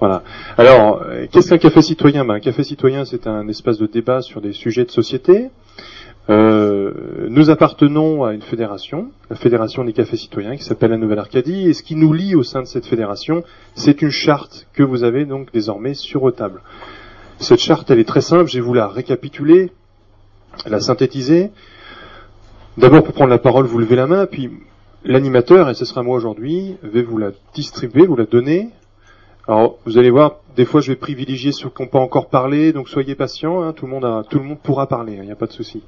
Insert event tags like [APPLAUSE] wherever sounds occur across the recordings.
Voilà. Alors, euh, qu'est-ce qu'un café citoyen? Ben, Un café citoyen, c'est un espace de débat sur des sujets de société. Euh, nous appartenons à une fédération, la Fédération des cafés citoyens, qui s'appelle la Nouvelle-Arcadie, et ce qui nous lie au sein de cette fédération, c'est une charte que vous avez donc désormais sur vos tables. Cette charte, elle est très simple, je vais vous la récapituler, la synthétiser. D'abord, pour prendre la parole, vous levez la main, puis l'animateur, et ce sera moi aujourd'hui, va vous la distribuer, vous la donner. Alors, vous allez voir, des fois, je vais privilégier ceux qui n'ont pas encore parlé, donc soyez patients, hein, tout, le monde pourra parler, il hein, n'y a pas de souci.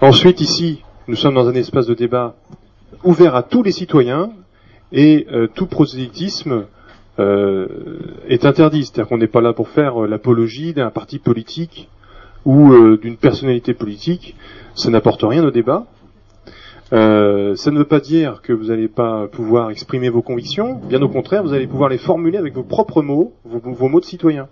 Ensuite, ici, nous sommes dans un espace de débat ouvert à tous les citoyens, et euh, tout prosélytisme euh, est interdit. C'est-à-dire qu'on n'est pas là pour faire euh, l'apologie d'un parti politique ou d'une personnalité politique. Ça n'apporte rien au débat. Euh, ça ne veut pas dire que vous n'allez pas pouvoir exprimer vos convictions, bien au contraire, vous allez pouvoir les formuler avec vos propres mots, vos, mots de citoyen.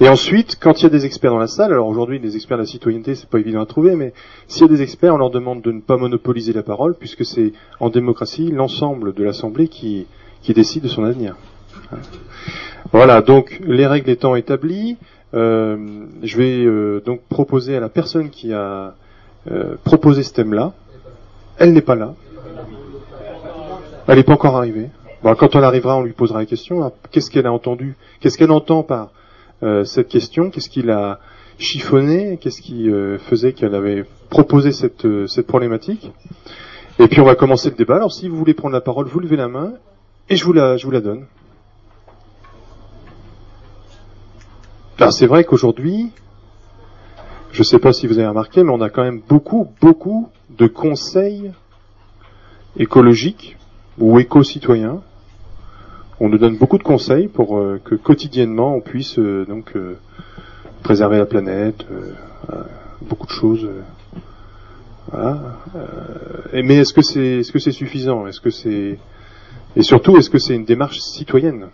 Et ensuite, quand il y a des experts dans la salle, alors aujourd'hui les experts de la citoyenneté c'est pas évident à trouver, mais s'il y a des experts, on leur demande de ne pas monopoliser la parole, puisque c'est en démocratie l'ensemble de l'Assemblée qui, qui décide de son avenir. Voilà, donc les règles étant établies, euh, je vais euh, donc proposer à la personne qui a euh, proposer ce thème-là. Elle n'est pas là. Elle n'est pas encore arrivée. Quand elle arrivera, on lui posera la question. Hein. Qu'est-ce qu'elle a entendu? Qu'est-ce qu'elle entend par euh, cette question? Qu'est-ce qui l'a chiffonné Qu'est-ce qui euh, faisait qu'elle avait proposé cette, problématique? Et puis on va commencer le débat. Alors si vous voulez prendre la parole, vous levez la main et je vous la, je vous la donne. Alors c'est vrai qu'aujourd'hui, je ne sais pas si vous avez remarqué, mais on a quand même beaucoup, beaucoup de conseils écologiques ou éco-citoyens. On nous donne beaucoup de conseils pour euh, que quotidiennement on puisse euh, donc euh, préserver la planète, beaucoup de choses. voilà. mais est-ce que c'est est-ce que c'est suffisant? Est-ce que c'est et surtout est-ce que c'est une démarche citoyenne?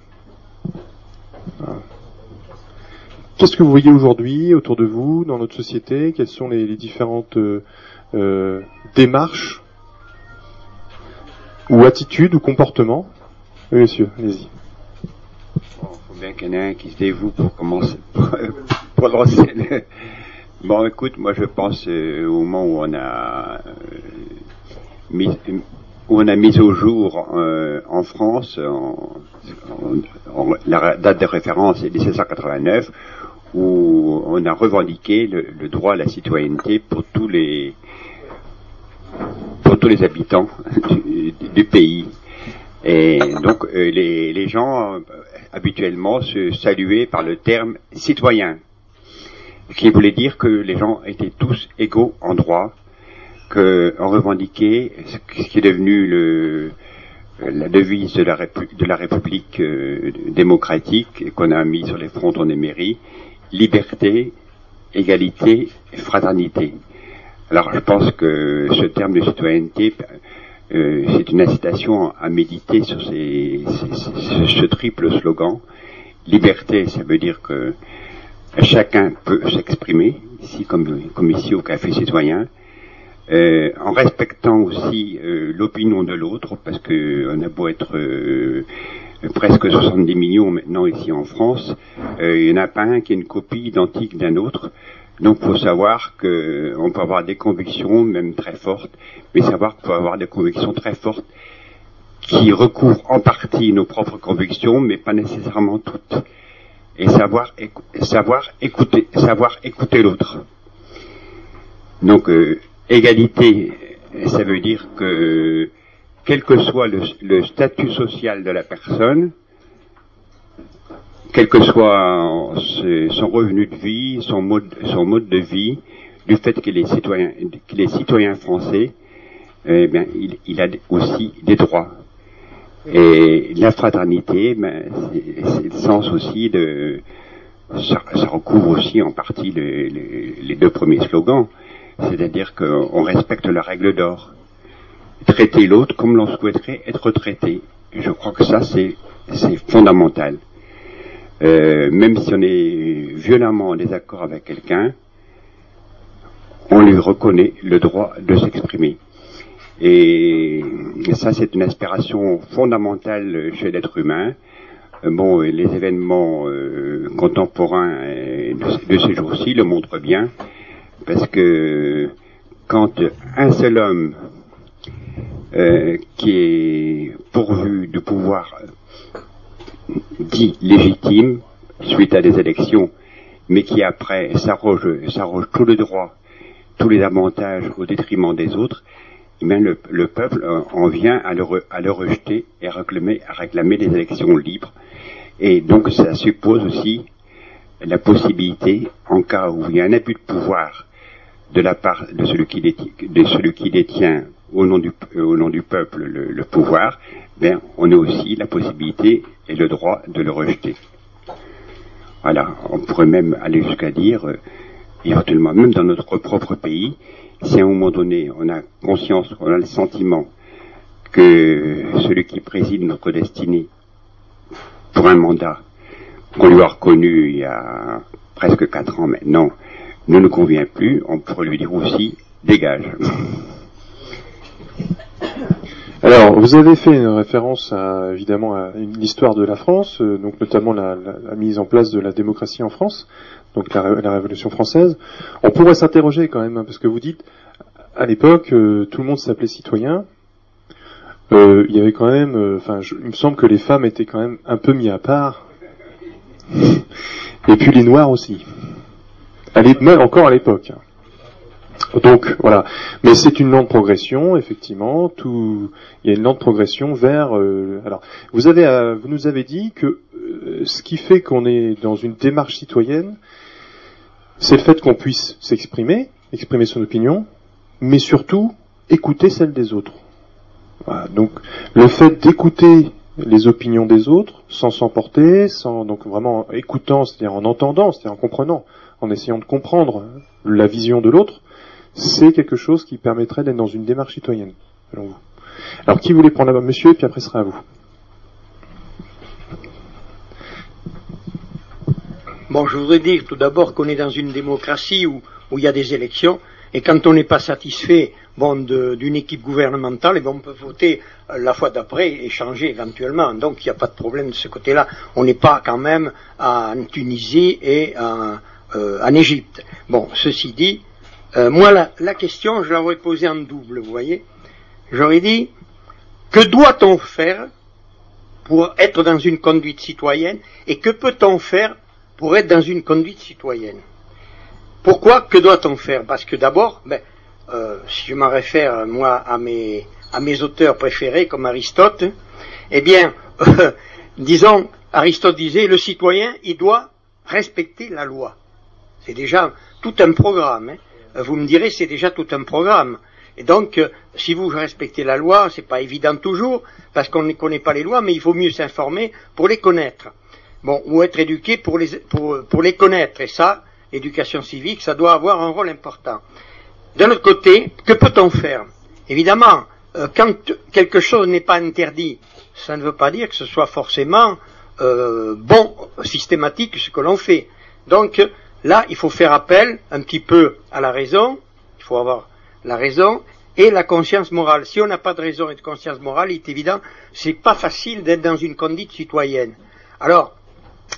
Qu'est-ce que vous voyez aujourd'hui autour de vous, dans notre société? Quelles sont les, différentes euh, euh, démarches ou attitudes ou comportements? Oui, monsieur, allez-y. Bon, faut bien qu'il y en ait un qui se dévoue pour commencer, [LAUGHS] pour, lancer Bon, écoute, moi je pense euh, au moment où on a mis, où on a mis au jour en France, la date de référence est 1789, où on a revendiqué le, droit à la citoyenneté pour tous les pour tous les habitants du, pays. Et donc euh, les, les, gens euh, habituellement se saluaient par le terme citoyen, qui voulait dire que les gens étaient tous égaux en droit, qu'on revendiquait ce qui est devenu la devise de la, République euh, démocratique qu'on a mis sur les frontons des mairies, liberté, égalité fraternité. Alors je pense que ce terme de citoyenneté, euh, c'est une incitation à méditer sur ce triple slogan. Liberté, ça veut dire que chacun peut s'exprimer, ici comme, ici au Café Citoyen, euh, en respectant aussi euh, l'opinion de l'autre, parce que on a beau être presque 70 millions maintenant ici en France, euh, il n'y en a pas un qui est une copie identique d'un autre. Donc faut savoir qu'on peut avoir des convictions, même très fortes, mais savoir qu'on peut avoir des convictions très fortes qui recouvrent en partie nos propres convictions, mais pas nécessairement toutes. Et savoir, savoir écouter, savoir écouter l'autre. Donc euh, égalité, ça veut dire que quel que soit le, statut social de la personne, quel que soit son revenu de vie, son mode, son mode de vie, du fait qu'il est citoyen, qu'il est citoyen français, eh bien, il, a aussi des droits. Et la fraternité, ben, c'est le sens aussi de, ça, recouvre aussi en partie les deux premiers slogans, c'est-à-dire qu'on respecte la règle d'or traiter l'autre comme l'on souhaiterait être traité. Je crois que ça, c'est fondamental. Euh, même si on est violemment en désaccord avec quelqu'un, on lui reconnaît le droit de s'exprimer. Et ça, c'est une aspiration fondamentale chez l'être humain. Euh, bon, les événements euh, contemporains de, ces jours-ci le montrent bien, parce que quand un seul homme euh, qui est pourvu de pouvoir dit légitime suite à des élections, mais qui après s'arroge, s'arroge tout le droit, tous les avantages au détriment des autres, eh bien le, le, peuple en vient à le, à le rejeter et à réclamer, à réclamer des élections libres. Et donc ça suppose aussi la possibilité, en cas où il y a un abus de pouvoir de la part de celui qui détient, de celui qui détient au nom du, au nom du peuple le, pouvoir, ben, on a aussi la possibilité et le droit de le rejeter. Voilà, on pourrait même aller jusqu'à dire, euh, éventuellement, même dans notre propre pays, si à un moment donné on a conscience, on a le sentiment que celui qui préside notre destinée pour un mandat qu'on lui a reconnu il y a presque quatre ans maintenant ne nous convient plus, on pourrait lui dire aussi dégage. Alors, vous avez fait une référence à, évidemment à une histoire de la France, euh, donc notamment la, mise en place de la démocratie en France, donc la, Révolution française. On pourrait s'interroger quand même, hein, parce que vous dites, à l'époque, euh, tout le monde s'appelait citoyen, euh, il y avait quand même, euh, enfin, il me semble que les femmes étaient quand même un peu mis à part, [LAUGHS] et puis les noirs aussi. même encore à l'époque. Donc voilà, mais c'est une lente progression, effectivement. Tout, il y a une lente progression vers. Euh, alors, vous avez, vous nous avez dit que ce qui fait qu'on est dans une démarche citoyenne, c'est le fait qu'on puisse s'exprimer, exprimer son opinion, mais surtout écouter celle des autres donc le fait d'écouter les opinions des autres sans s'emporter, sans donc vraiment écoutant, c'est-à-dire en entendant, c'est-à-dire en comprenant, en essayant de comprendre la vision de l'autre, c'est quelque chose qui permettrait d'être dans une démarche citoyenne, selon vous. Alors qui voulait prendre la main, monsieur, et puis après ce sera à vous. Bon, je voudrais dire tout d'abord qu'on est dans une démocratie où, où il y a des élections, et quand on n'est pas satisfait bon, d'une équipe gouvernementale, et eh on peut voter euh, la fois d'après et changer éventuellement. Donc il n'y a pas de problème de ce côté-là. On n'est pas quand même en Tunisie et en, euh, Égypte. Bon, ceci dit, euh, moi la, question, je l'aurais posée en double, vous voyez. J'aurais dit, que doit-on faire pour être dans une conduite citoyenne et que peut-on faire pour être dans une conduite citoyenne? Pourquoi Que doit-on faire? Parce que d'abord, ben, euh, si je m'en réfère moi à mes, à mes auteurs préférés comme Aristote, eh bien, [LAUGHS] disons, Aristote disait, le citoyen, il doit respecter la loi. C'est déjà tout un programme. Hein. Vous me direz, c'est déjà tout un programme. Et donc, euh, si vous respectez la loi, c'est pas évident toujours, parce qu'on ne connaît pas les lois, mais il faut mieux s'informer pour les connaître. Bon, ou être éduqué pour les, pour, pour les connaître. Et ça, l'éducation civique, ça doit avoir un rôle important. D'un autre côté, que peut-on faire? Évidemment, euh, quand quelque chose n'est pas interdit, ça ne veut pas dire que ce soit forcément euh, bon, systématique ce que l'on fait. Donc là, il faut faire appel un petit peu à la raison, il faut avoir la raison et la conscience morale. Si on n'a pas de raison et de conscience morale, il est évident, c'est pas facile d'être dans une conduite citoyenne. Alors,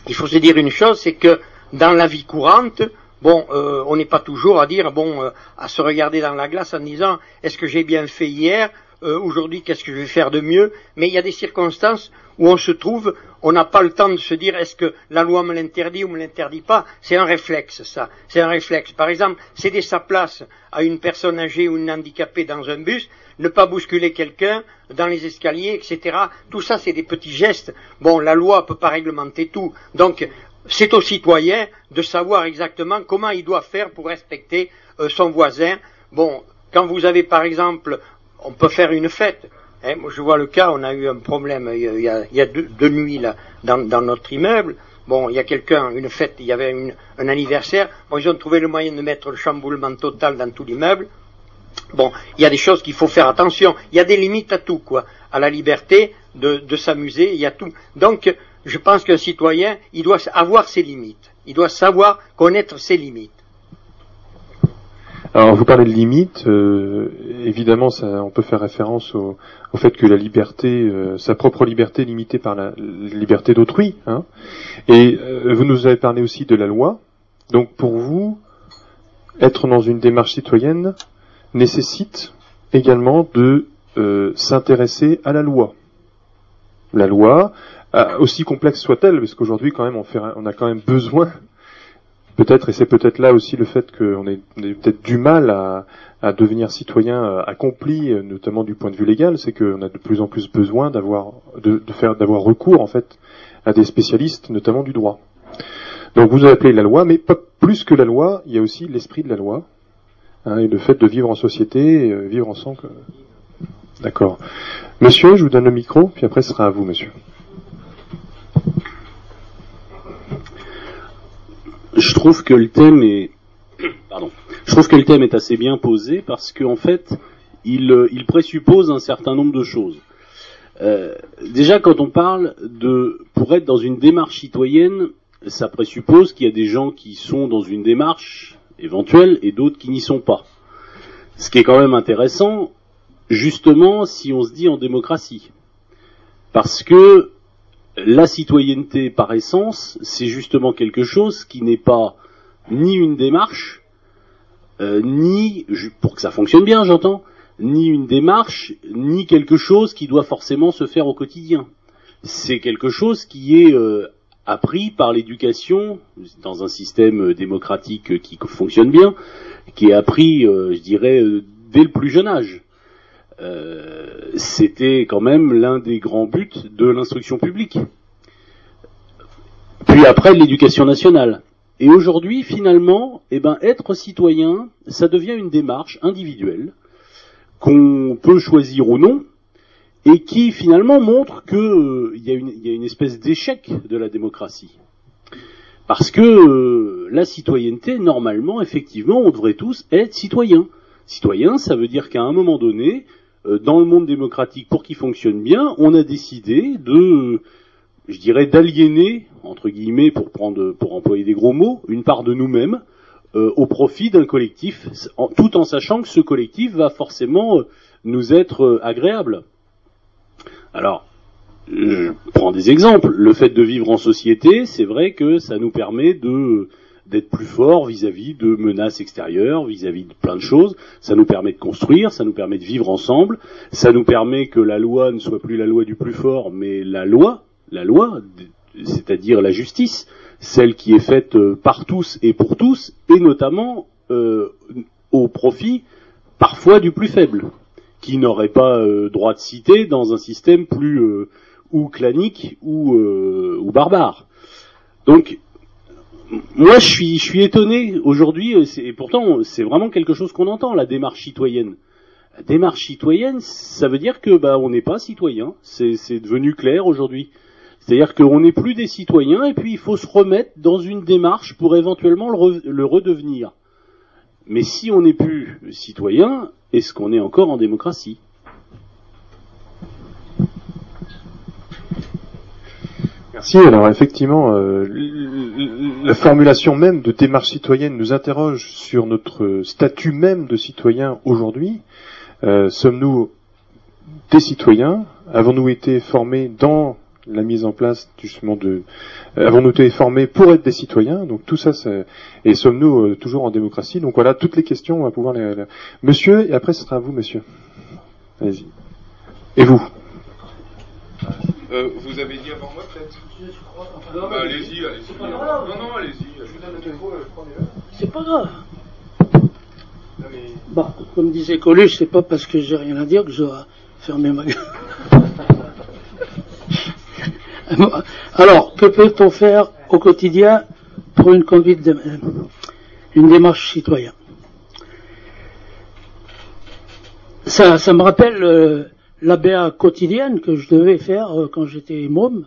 il faut se dire une chose, c'est que dans la vie courante, Bon, euh, on n'est pas toujours à dire, bon, euh, à se regarder dans la glace en disant, est-ce que j'ai bien fait hier? Euh, Aujourd'hui, qu'est-ce que je vais faire de mieux? Mais il y a des circonstances où on se trouve, on n'a pas le temps de se dire, est-ce que la loi me l'interdit ou me l'interdit pas? C'est un réflexe, ça. C'est un réflexe. Par exemple, céder sa place à une personne âgée ou une handicapée dans un bus, ne pas bousculer quelqu'un dans les escaliers, etc. Tout ça, c'est des petits gestes. Bon, la loi peut pas réglementer tout. Donc, c'est au citoyen de savoir exactement comment il doit faire pour respecter euh, son voisin. Bon, quand vous avez par exemple, on peut faire une fête. Hein, je vois le cas, on a eu un problème il y a, il y a deux, nuits là dans, notre immeuble. Bon, il y a quelqu'un, une fête, il y avait un anniversaire. Bon, ils ont trouvé le moyen de mettre le chamboulement total dans tout l'immeuble. Bon, il y a des choses qu'il faut faire attention. Il y a des limites à tout, quoi. À la liberté de, de s'amuser, il y a tout. Donc, je pense qu'un citoyen, il doit avoir ses limites. Il doit savoir connaître ses limites. Alors vous parlez de limites, euh, évidemment ça, on peut faire référence au, fait que la liberté, euh, sa propre liberté est limitée par la, liberté d'autrui. Hein. Et euh, vous nous avez parlé aussi de la loi. Donc pour vous, être dans une démarche citoyenne nécessite également de s'intéresser à la loi. La loi, aussi complexe soit-elle, parce qu'aujourd'hui quand même on, fait, on a quand même besoin peut-être, et c'est peut-être là aussi le fait qu'on ait, peut-être du mal à, devenir citoyen euh, accompli, euh, notamment du point de vue légal, c'est qu'on a de plus en plus besoin d'avoir de, faire d'avoir recours en fait à des spécialistes, notamment du droit. Donc vous avez appelé la loi, mais pas plus que la loi, il y a aussi l'esprit de la loi hein, et le fait de vivre en société, euh, vivre ensemble. D'accord. Monsieur, je vous donne le micro, puis après ce sera à vous, monsieur. Je trouve que le thème est, pardon, je trouve que le thème est assez bien posé parce qu'en fait, il, il, présuppose un certain nombre de choses. Euh, déjà, quand on parle de, pour être dans une démarche citoyenne, ça présuppose qu'il y a des gens qui sont dans une démarche éventuelle et d'autres qui n'y sont pas. Ce qui est quand même intéressant, justement, si on se dit en démocratie. Parce que la citoyenneté par essence, c'est justement quelque chose qui n'est pas ni une démarche, euh, ni, pour que ça fonctionne bien j'entends, ni une démarche, ni quelque chose qui doit forcément se faire au quotidien. C'est quelque chose qui est euh, appris par l'éducation dans un système démocratique qui fonctionne bien, qui est appris, euh, je dirais, dès le plus jeune âge. Euh, c'était quand même l'un des grands buts de l'instruction publique. Puis après l'éducation nationale. Et aujourd'hui, finalement, eh ben, être citoyen, ça devient une démarche individuelle qu'on peut choisir ou non, et qui finalement montre qu'il euh, y, a une espèce d'échec de la démocratie. Parce que euh, la citoyenneté, normalement, effectivement, on devrait tous être citoyens. Citoyen, ça veut dire qu'à un moment donné, dans le monde démocratique, pour qu'il fonctionne bien, on a décidé de, je dirais, d'aliéner, entre guillemets, pour prendre, pour employer des gros mots, une part de nous-mêmes euh, au profit d'un collectif, tout en sachant que ce collectif va forcément euh, nous être agréable. Alors, je prends des exemples. Le fait de vivre en société, c'est vrai que ça nous permet de d'être plus fort vis-à-vis de menaces extérieures, vis-à-vis de plein de choses. Ça nous permet de construire, ça nous permet de vivre ensemble, ça nous permet que la loi ne soit plus la loi du plus fort, mais la loi, la loi, c'est-à-dire la justice, celle qui est faite euh, par tous et pour tous, et notamment euh, au profit parfois du plus faible, qui n'aurait pas euh, droit de citer dans un système plus ou clanique ou, ou barbare. Donc moi, je suis, étonné aujourd'hui, et pourtant, c'est vraiment quelque chose qu'on entend, la démarche citoyenne. La démarche citoyenne, ça veut dire que bah, on n'est pas citoyen. C'est devenu clair aujourd'hui. C'est-à-dire qu'on n'est plus des citoyens, et puis il faut se remettre dans une démarche pour éventuellement le, le redevenir. Mais si on n'est plus citoyen, est-ce qu'on est encore en démocratie? Merci. Alors effectivement, euh, la formulation même de démarche citoyenne nous interroge sur notre statut même de citoyen aujourd'hui. Euh, sommes-nous des citoyens? Avons-nous été formés dans la mise en place justement de avons-nous été formés pour être des citoyens? Donc tout ça et sommes-nous euh, toujours en démocratie? Donc voilà toutes les questions on va pouvoir les, monsieur et après ce sera à vous monsieur. Allez-y. Et vous? Euh, vous avez dit avant moi peut-être bah, Allez-y, allez-y. Non, non, allez-y. C'est pas grave. Bon, comme disait Coluche, c'est pas parce que j'ai rien à dire que je dois fermer ma gueule. [LAUGHS] Alors, que peut-on faire au quotidien pour une conduite de, une démarche citoyenne? Ça, ça me rappelle euh, l'ABA quotidienne que je devais faire euh, quand j'étais môme.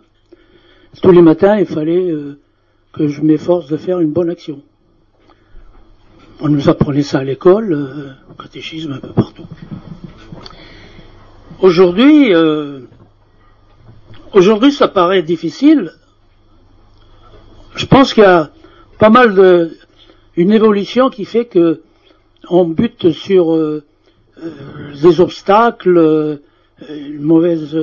Tous les matins, il fallait euh, que je m'efforce de faire une bonne action. On nous apprenait ça à l'école, euh, catéchisme un peu partout. Aujourd'hui, aujourd'hui, ça paraît difficile. Je pense qu'il y a pas mal de, une évolution qui fait que on bute sur des obstacles, une mauvaise,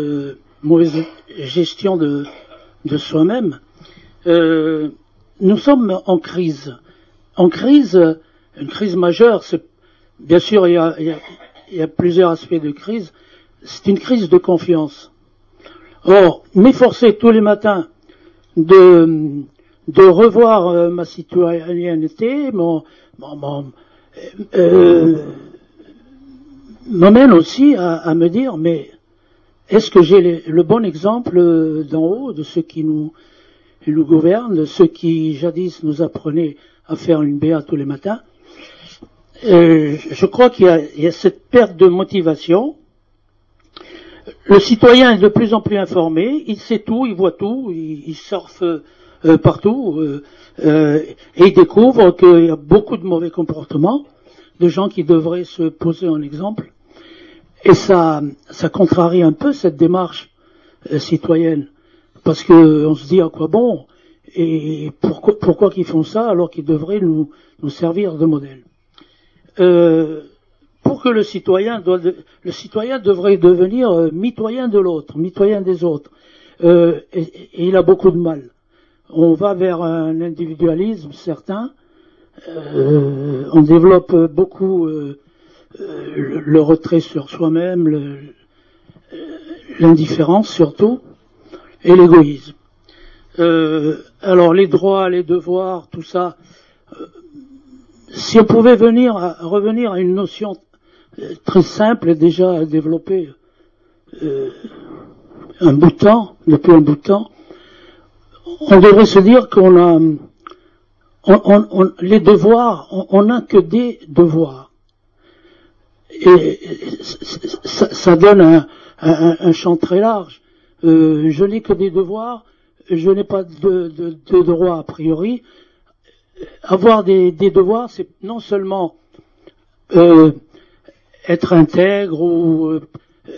mauvaise gestion de, de soi-même. nous sommes en crise. En crise, une crise majeure, c'est bien sûr il y, a, il y a plusieurs aspects de crise. C'est une crise de confiance. Or, m'efforcer tous les matins de, de revoir euh, ma citoyenneté mon, euh, m'amène aussi à, me dire, mais est-ce que j'ai le bon exemple d'en haut, de ceux qui nous, nous gouvernent, de ceux qui jadis nous apprenaient à faire une BA tous les matins? Euh, Je crois qu'il y, a cette perte de motivation le citoyen est de plus en plus informé, il sait tout, il voit tout, il, surfe euh, partout, euh, euh, et il découvre qu'il y a beaucoup de mauvais comportements, de gens qui devraient se poser en exemple. Et ça, ça contrarie un peu cette démarche citoyenne, parce qu'on se dit à quoi bon, et pourquoi, pourquoi qu'ils font ça alors qu'ils devraient nous, servir de modèle? Pour que le citoyen doit, le citoyen devrait devenir euh, mitoyen de l'autre, mitoyen des autres. Euh, et, il a beaucoup de mal. On va vers un individualisme certain. Euh, on développe beaucoup le, retrait sur soi-même, l'indifférence surtout, et l'égoïsme. alors les droits, les devoirs, tout ça. si on pouvait venir revenir à une notion très simple, déjà développé euh, un bout de temps, depuis un bout de temps, on devrait se dire qu'on a les devoirs, on n'a que des devoirs. Et ça, donne un, un, champ très large. Euh, je n'ai que des devoirs, je n'ai pas de, de, de droits a priori. Avoir des, des devoirs, c'est non seulement euh, être intègre ou euh,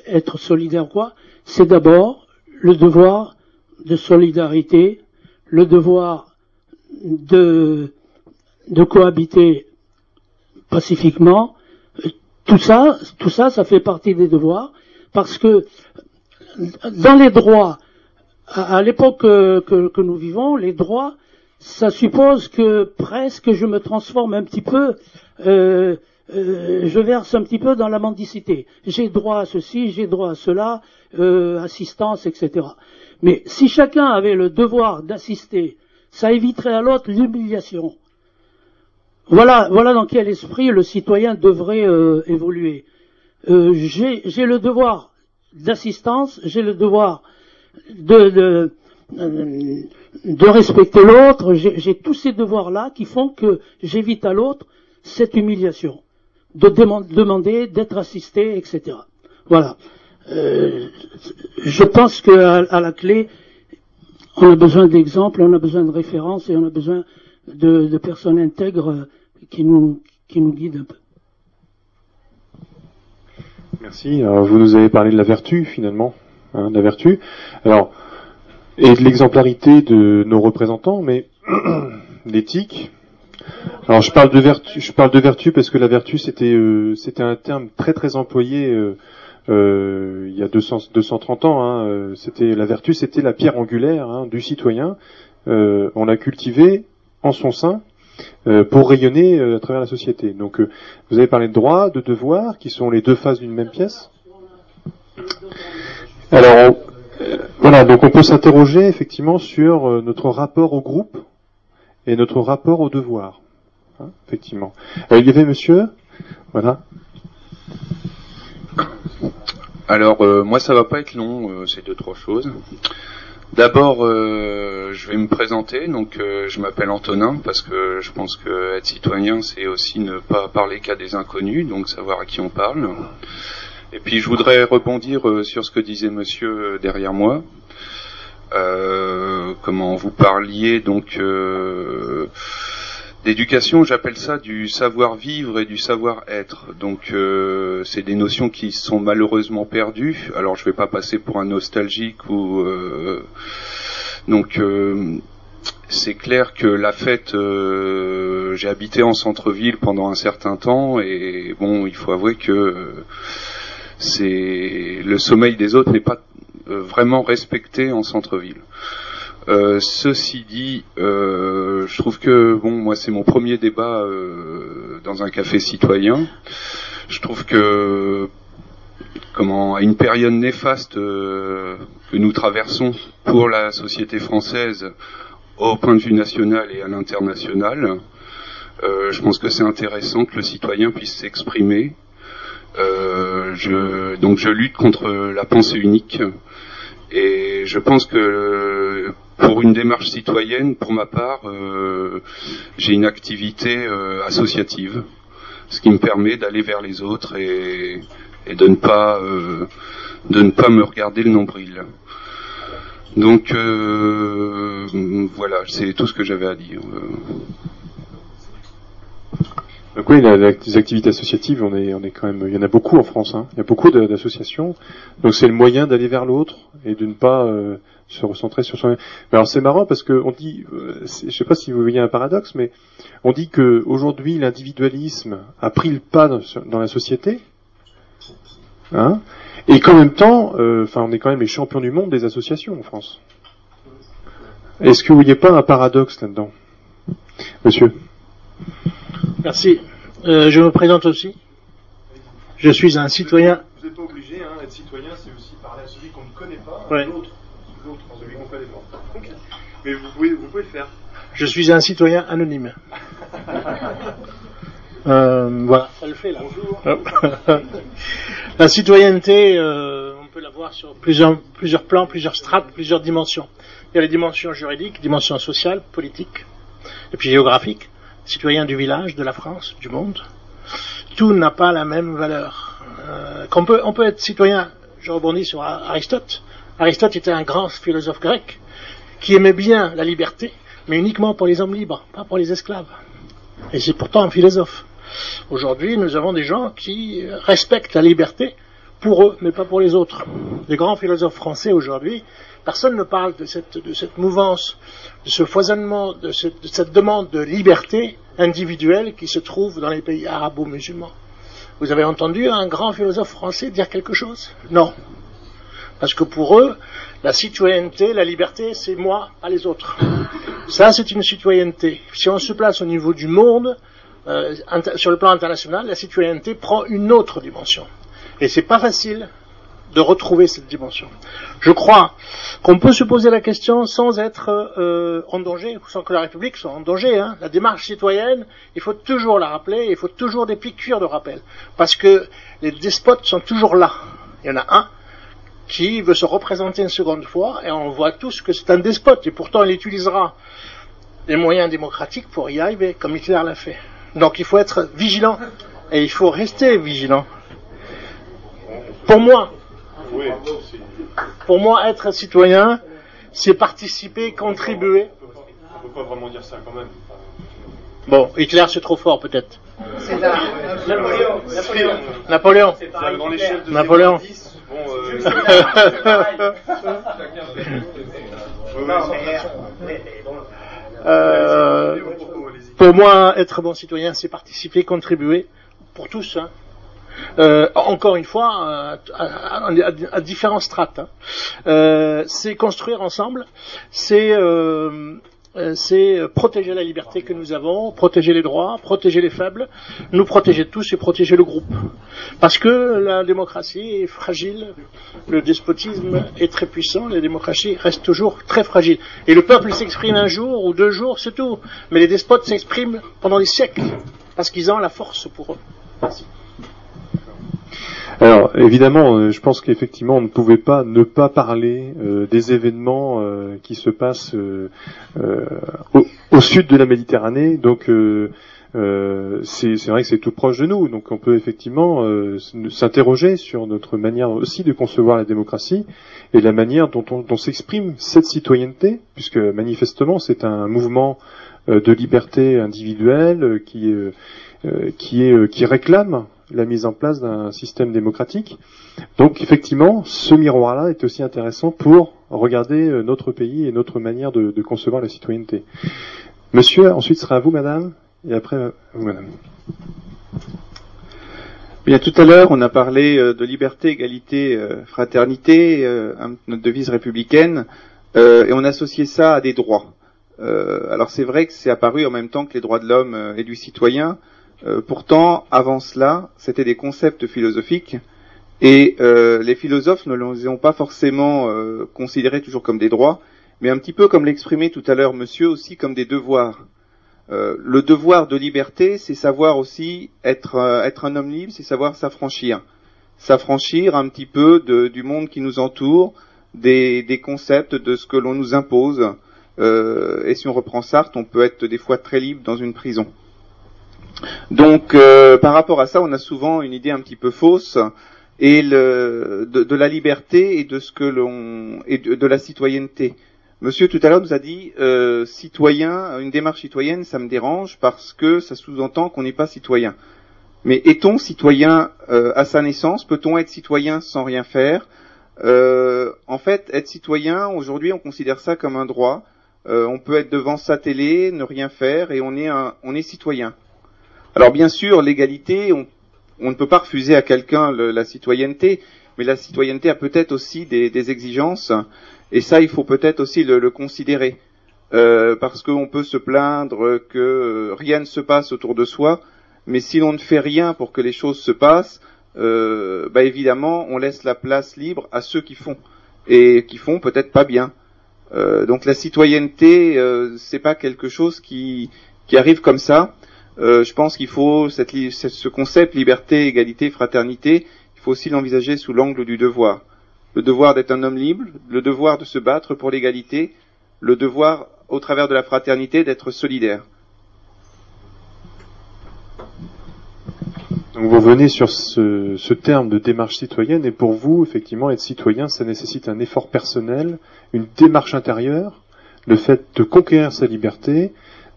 être solidaire quoi, c'est d'abord le devoir de solidarité, le devoir de, de cohabiter pacifiquement. Tout ça, tout ça, ça fait partie des devoirs, parce que dans les droits, à, l'époque que, nous vivons, les droits, ça suppose que presque je me transforme un petit peu euh, euh, je verse un petit peu dans la mendicité. J'ai droit à ceci, j'ai droit à cela, euh, assistance, etc. Mais si chacun avait le devoir d'assister, ça éviterait à l'autre l'humiliation. Voilà, voilà dans quel esprit le citoyen devrait euh, évoluer. j'ai le devoir d'assistance, j'ai le devoir de, de respecter l'autre, j'ai tous ces devoirs-là qui font que j'évite à l'autre cette humiliation de demander d'être assisté, etc. Voilà. Euh, je pense qu'à à la clé, on a besoin d'exemples, on a besoin de références et on a besoin de, personnes intègres qui nous, qui nous guident un peu. Merci. Alors, vous nous avez parlé de la vertu, finalement, hein, de la vertu. Alors, et de l'exemplarité de nos représentants, mais [CLEARS THROAT] l'éthique, alors je parle de vertu, je parle de vertu parce que la vertu c'était euh, c'était un terme très très employé euh, euh, il y a 200, 230 ans. Hein, c'était la vertu, c'était la pierre angulaire hein, du citoyen. on l'a cultivé en son sein pour rayonner à travers la société. Donc vous avez parlé de droit, de devoir, qui sont les deux faces d'une même pièce. Alors voilà, donc on peut s'interroger effectivement sur notre rapport au groupe et notre rapport au devoir. Hein, effectivement. Euh, il y avait monsieur Voilà. Alors euh, moi ça va pas être long, euh, ces deux trois choses. D'abord, je vais me présenter. Donc, je m'appelle Antonin parce que je pense que être citoyen, c'est aussi ne pas parler qu'à des inconnus, donc savoir à qui on parle. Et puis, je voudrais rebondir sur ce que disait Monsieur derrière moi. comment vous parliez donc D'éducation, j'appelle ça du savoir-vivre et du savoir-être. Donc, euh, c'est des notions qui sont malheureusement perdues. Alors, je ne vais pas passer pour un nostalgique ou euh, donc. Euh, c'est clair que la fête, euh, j'ai habité en centre-ville pendant un certain temps et bon, il faut avouer que c'est le sommeil des autres n'est pas vraiment respecté en centre-ville. Euh, ceci dit, je trouve que bon, moi c'est mon premier débat dans un café citoyen. Je trouve que comment à une période néfaste que nous traversons pour la société française, au point de vue national et à l'international. Euh, je pense que c'est intéressant que le citoyen puisse s'exprimer. Euh, donc je lutte contre la pensée unique et je pense que pour une démarche citoyenne, pour ma part, euh, j'ai une activité euh, associative, ce qui me permet d'aller vers les autres et, de ne pas euh, de ne pas me regarder le nombril. Donc euh, voilà, c'est tout ce que j'avais à dire. Donc oui, les activités associatives, on est, on est quand même, il y en a beaucoup en France. Hein. Il y a beaucoup d'associations. Donc c'est le moyen d'aller vers l'autre et de ne pas euh, se recentrer sur soi-même. Alors c'est marrant parce que on dit, euh, je sais pas si vous voyez un paradoxe, mais on dit que aujourd'hui l'individualisme a pris le pas dans la société. Hein et qu'en même temps, euh, enfin, on est quand même les champions du monde des associations en France. Est-ce que vous voyez pas un paradoxe là-dedans, Monsieur? Merci. Euh, je me présente aussi. Je suis un citoyen. Vous n'êtes pas obligé, hein, être citoyen, c'est aussi parler à celui qu'on ne connaît pas, ouais. l'autre, l'autre, celui qu'on ne connaît pas. Mais vous pouvez, vous pouvez le faire. Je suis un citoyen anonyme. [LAUGHS] Euh, voilà, ça le fait là. Bonjour. [LAUGHS] la citoyenneté, euh, on peut la voir sur plusieurs, plusieurs plans, plusieurs strates, plusieurs dimensions. Il y a les dimensions juridiques, dimensions sociales, politiques, et puis géographiques, citoyen du village, de la France, du monde. Tout n'a pas la même valeur. Euh, on peut être citoyen, je rebondis sur Aristote. Aristote était un grand philosophe grec qui aimait bien la liberté, mais uniquement pour les hommes libres, pas pour les esclaves. Et c'est pourtant un philosophe. Aujourd'hui, nous avons des gens qui respectent la liberté pour eux, mais pas pour les autres. Les grands philosophes français aujourd'hui, personne ne parle de cette, mouvance, de ce foisonnement, de cette demande de liberté individuelle qui se trouve dans les pays arabo-musulmans. Vous avez entendu un grand philosophe français dire quelque chose? Non. Parce que pour eux, la citoyenneté, la liberté, c'est moi, pas les autres. Ça, c'est une citoyenneté. Si on se place au niveau du monde, euh, sur le plan international, la citoyenneté prend une autre dimension. Et c'est pas facile de retrouver cette dimension. Je crois qu'on peut se poser la question sans être euh, en danger, sans que la République soit en danger. Hein. La démarche citoyenne, il faut toujours la rappeler, il faut toujours des piqûres de rappel, parce que les despotes sont toujours là. Il y en a un qui veut se représenter une seconde fois, et on voit tous que c'est un despote, et pourtant il utilisera les moyens démocratiques pour y arriver, comme Hitler l'a fait. Donc il faut être vigilant et il faut rester vigilant. Pour moi, pour moi, être citoyen, c'est participer, contribuer. On peut pas vraiment dire ça quand même. Bon, Hitler c'est trop fort peut-être. Napoléon. Napoléon. Napoléon. Pour moi, être bon citoyen, c'est participer, contribuer, pour tous. Hein. Euh, encore une fois, euh, à, différents strates. Hein. Euh, c'est construire ensemble, c'est c'est protéger la liberté que nous avons, protéger les droits, protéger les faibles, nous protéger tous et protéger le groupe. Parce que la démocratie est fragile, le despotisme est très puissant, la démocratie reste toujours très fragile. Et le peuple s'exprime un jour ou deux jours, c'est tout. Mais les despotes s'expriment pendant des siècles, parce qu'ils ont la force pour eux. Merci. Alors évidemment, euh, je pense qu'effectivement, on ne pouvait pas ne pas parler euh, des événements euh, qui se passent au, au, sud de la Méditerranée. Donc c'est vrai que c'est tout proche de nous. Donc on peut effectivement s'interroger sur notre manière aussi de concevoir la démocratie et la manière dont, on, dont s'exprime cette citoyenneté, puisque manifestement c'est un mouvement de liberté individuelle qui, qui, est, qui réclame la mise en place d'un système démocratique. Donc effectivement, ce miroir-là est aussi intéressant pour regarder euh, notre pays et notre manière de, concevoir la citoyenneté. Monsieur, ensuite sera à vous, madame, et après à vous, madame. Bien, tout à l'heure, on a parlé euh, de liberté, égalité, euh, fraternité, notre devise républicaine, et on associait ça à des droits. alors c'est vrai que c'est apparu en même temps que les droits de l'homme et du citoyen. Pourtant, avant cela, c'était des concepts philosophiques et euh, les philosophes ne les ont pas forcément euh, considérés toujours comme des droits, mais un petit peu comme l'exprimait tout à l'heure monsieur aussi comme des devoirs. Euh, le devoir de liberté, c'est savoir aussi être, un homme libre, c'est savoir s'affranchir. S'affranchir un petit peu du monde qui nous entoure, des, des concepts, de ce que l'on nous impose. et si on reprend Sartre, on peut être des fois très libre dans une prison. Donc, par rapport à ça, on a souvent une idée un petit peu fausse de, la liberté et de ce que l'on et de, la citoyenneté. Monsieur tout à l'heure nous a dit euh, citoyen, une démarche citoyenne, ça me dérange parce que ça sous-entend qu'on n'est pas citoyen. Mais est-on citoyen euh, à sa naissance? Peut-on être citoyen sans rien faire? Euh, En fait, être citoyen, aujourd'hui, on considère ça comme un droit. on peut être devant sa télé, ne rien faire, et on est un, on est citoyen. Alors bien sûr, l'égalité, on on ne peut pas refuser à quelqu'un la citoyenneté, mais la citoyenneté a peut-être aussi des, exigences, et ça, il faut peut-être aussi le, considérer, euh, parce qu'on peut se plaindre que rien ne se passe autour de soi, mais si l'on ne fait rien pour que les choses se passent, euh, bah évidemment, on laisse la place libre à ceux qui font et qui font peut-être pas bien. Euh, donc la citoyenneté, euh, c'est pas quelque chose qui, qui arrive comme ça. Euh, je pense qu'il faut ce concept liberté, égalité, fraternité, il faut aussi l'envisager sous l'angle du devoir. Le devoir d'être un homme libre, le devoir de se battre pour l'égalité, le devoir, au travers de la fraternité, d'être solidaire. Donc vous venez sur ce, terme de démarche citoyenne, et pour vous, effectivement, être citoyen, ça nécessite un effort personnel, une démarche intérieure, le fait de conquérir sa liberté,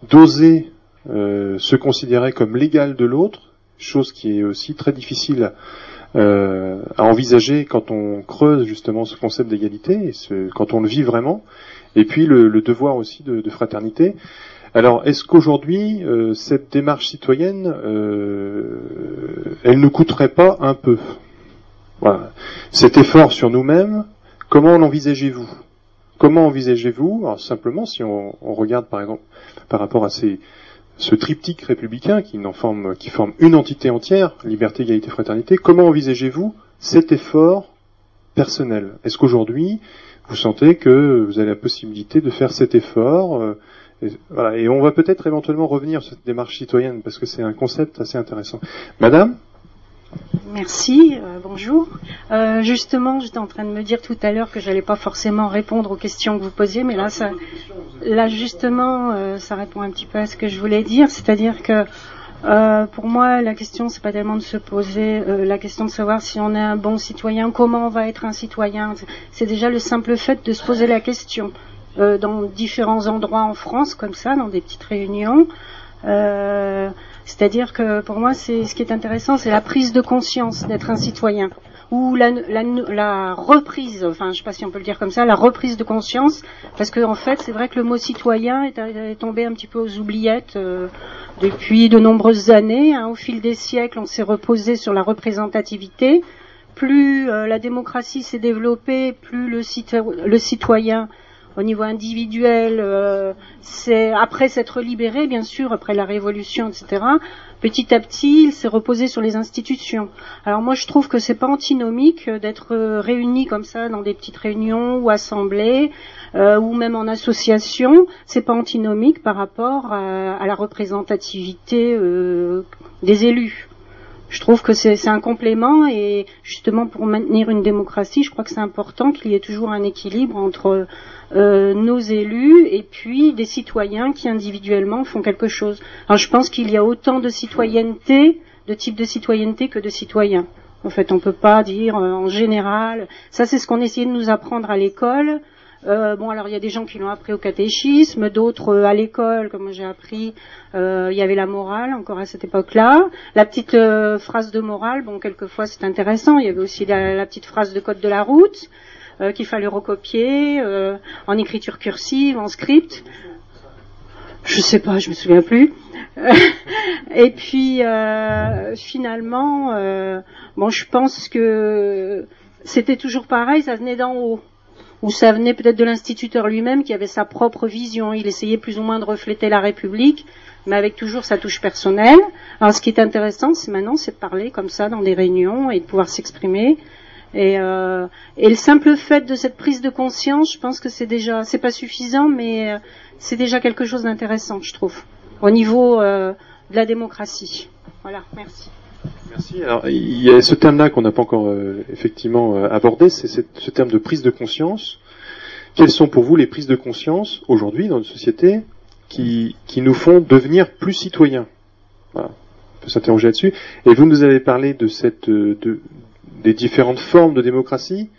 d'oser se considérer comme l'égal de l'autre, chose qui est aussi très difficile euh, à envisager quand on creuse justement ce concept d'égalité, quand on le vit vraiment, et puis le, devoir aussi de, fraternité. Alors, est-ce qu'aujourd'hui, euh, cette démarche citoyenne, elle ne coûterait pas un peu? Cet effort sur nous-mêmes, comment l'envisagez-vous? Comment envisagez-vous? Simplement, si on, regarde par exemple par rapport à ces, ce triptyque républicain qui, forme, qui forme une entité entière, liberté, égalité, fraternité, comment envisagez-vous cet effort personnel? Est-ce qu'aujourd'hui, vous sentez que vous avez la possibilité de faire cet effort euh, et, et on va peut-être éventuellement revenir sur cette démarche citoyenne, parce que c'est un concept assez intéressant. Madame Merci, euh, bonjour. Euh, justement, j'étais en train de me dire tout à l'heure que j'allais pas forcément répondre aux questions que vous posiez, mais là, ça, là justement, euh, ça répond un petit peu à ce que je voulais dire, c'est-à-dire que pour moi, la question, c'est pas tellement de se poser la question de savoir si on est un bon citoyen, comment on va être un citoyen. C'est déjà le simple fait de se poser la question dans différents endroits en France, comme ça, dans des petites réunions. C'est-à-dire que pour moi, c'est ce qui est intéressant, c'est la prise de conscience d'être un citoyen ou la, la, reprise, enfin je sais pas si on peut le dire comme ça, la reprise de conscience, parce qu'en en fait c'est vrai que le mot citoyen est, tombé un petit peu aux oubliettes euh, depuis de nombreuses années. Hein. au fil des siècles, on s'est reposé sur la représentativité. Plus euh, la démocratie s'est développée, plus le, le citoyen au niveau individuel, euh, c'est après s'être libéré, bien sûr, après la Révolution, etc. Petit à petit, il s'est reposé sur les institutions. Alors moi, je trouve que c'est pas antinomique d'être réuni comme ça dans des petites réunions ou assemblées euh, ou même en association. C'est pas antinomique par rapport à, la représentativité euh, des élus je trouve que c'est un complément et justement pour maintenir une démocratie, je crois que c'est important qu'il y ait toujours un équilibre entre euh, nos élus et puis des citoyens qui individuellement font quelque chose. Alors je pense qu'il y a autant de citoyenneté, de types de citoyenneté que de citoyens. En fait, on ne peut pas dire euh, en général. Ça, c'est ce qu'on essayait de nous apprendre à l'école. Euh, bon, alors il y a des gens qui l'ont appris au catéchisme, d'autres euh, à l'école, comme j'ai appris. Euh, il y avait la morale, encore à cette époque-là. La petite phrase de morale, bon, quelquefois c'est intéressant. Il y avait aussi la, petite phrase de code de la route qu'il fallait recopier en écriture cursive, en script. Je sais pas, je me souviens plus. [LAUGHS] Et puis finalement, bon, je pense que c'était toujours pareil, ça venait d'en haut ou ça venait peut-être de l'instituteur lui-même qui avait sa propre vision. Il essayait plus ou moins de refléter la République, mais avec toujours sa touche personnelle. Alors ce qui est intéressant, c'est maintenant, c'est de parler comme ça dans des réunions et de pouvoir s'exprimer. Et, euh, et, le simple fait de cette prise de conscience, je pense que c'est déjà, c'est pas suffisant, mais euh, c'est déjà quelque chose d'intéressant, je trouve, au niveau euh, de la démocratie. Voilà, merci. Merci. Alors, il y a ce terme-là qu'on n'a pas encore effectivement abordé, c'est ce terme de prise de conscience. Quelles sont pour vous les prises de conscience aujourd'hui dans notre société qui, qui nous font devenir plus citoyens? Voilà. On peut s'interroger là-dessus. Et vous nous avez parlé de cette, des différentes formes de démocratie,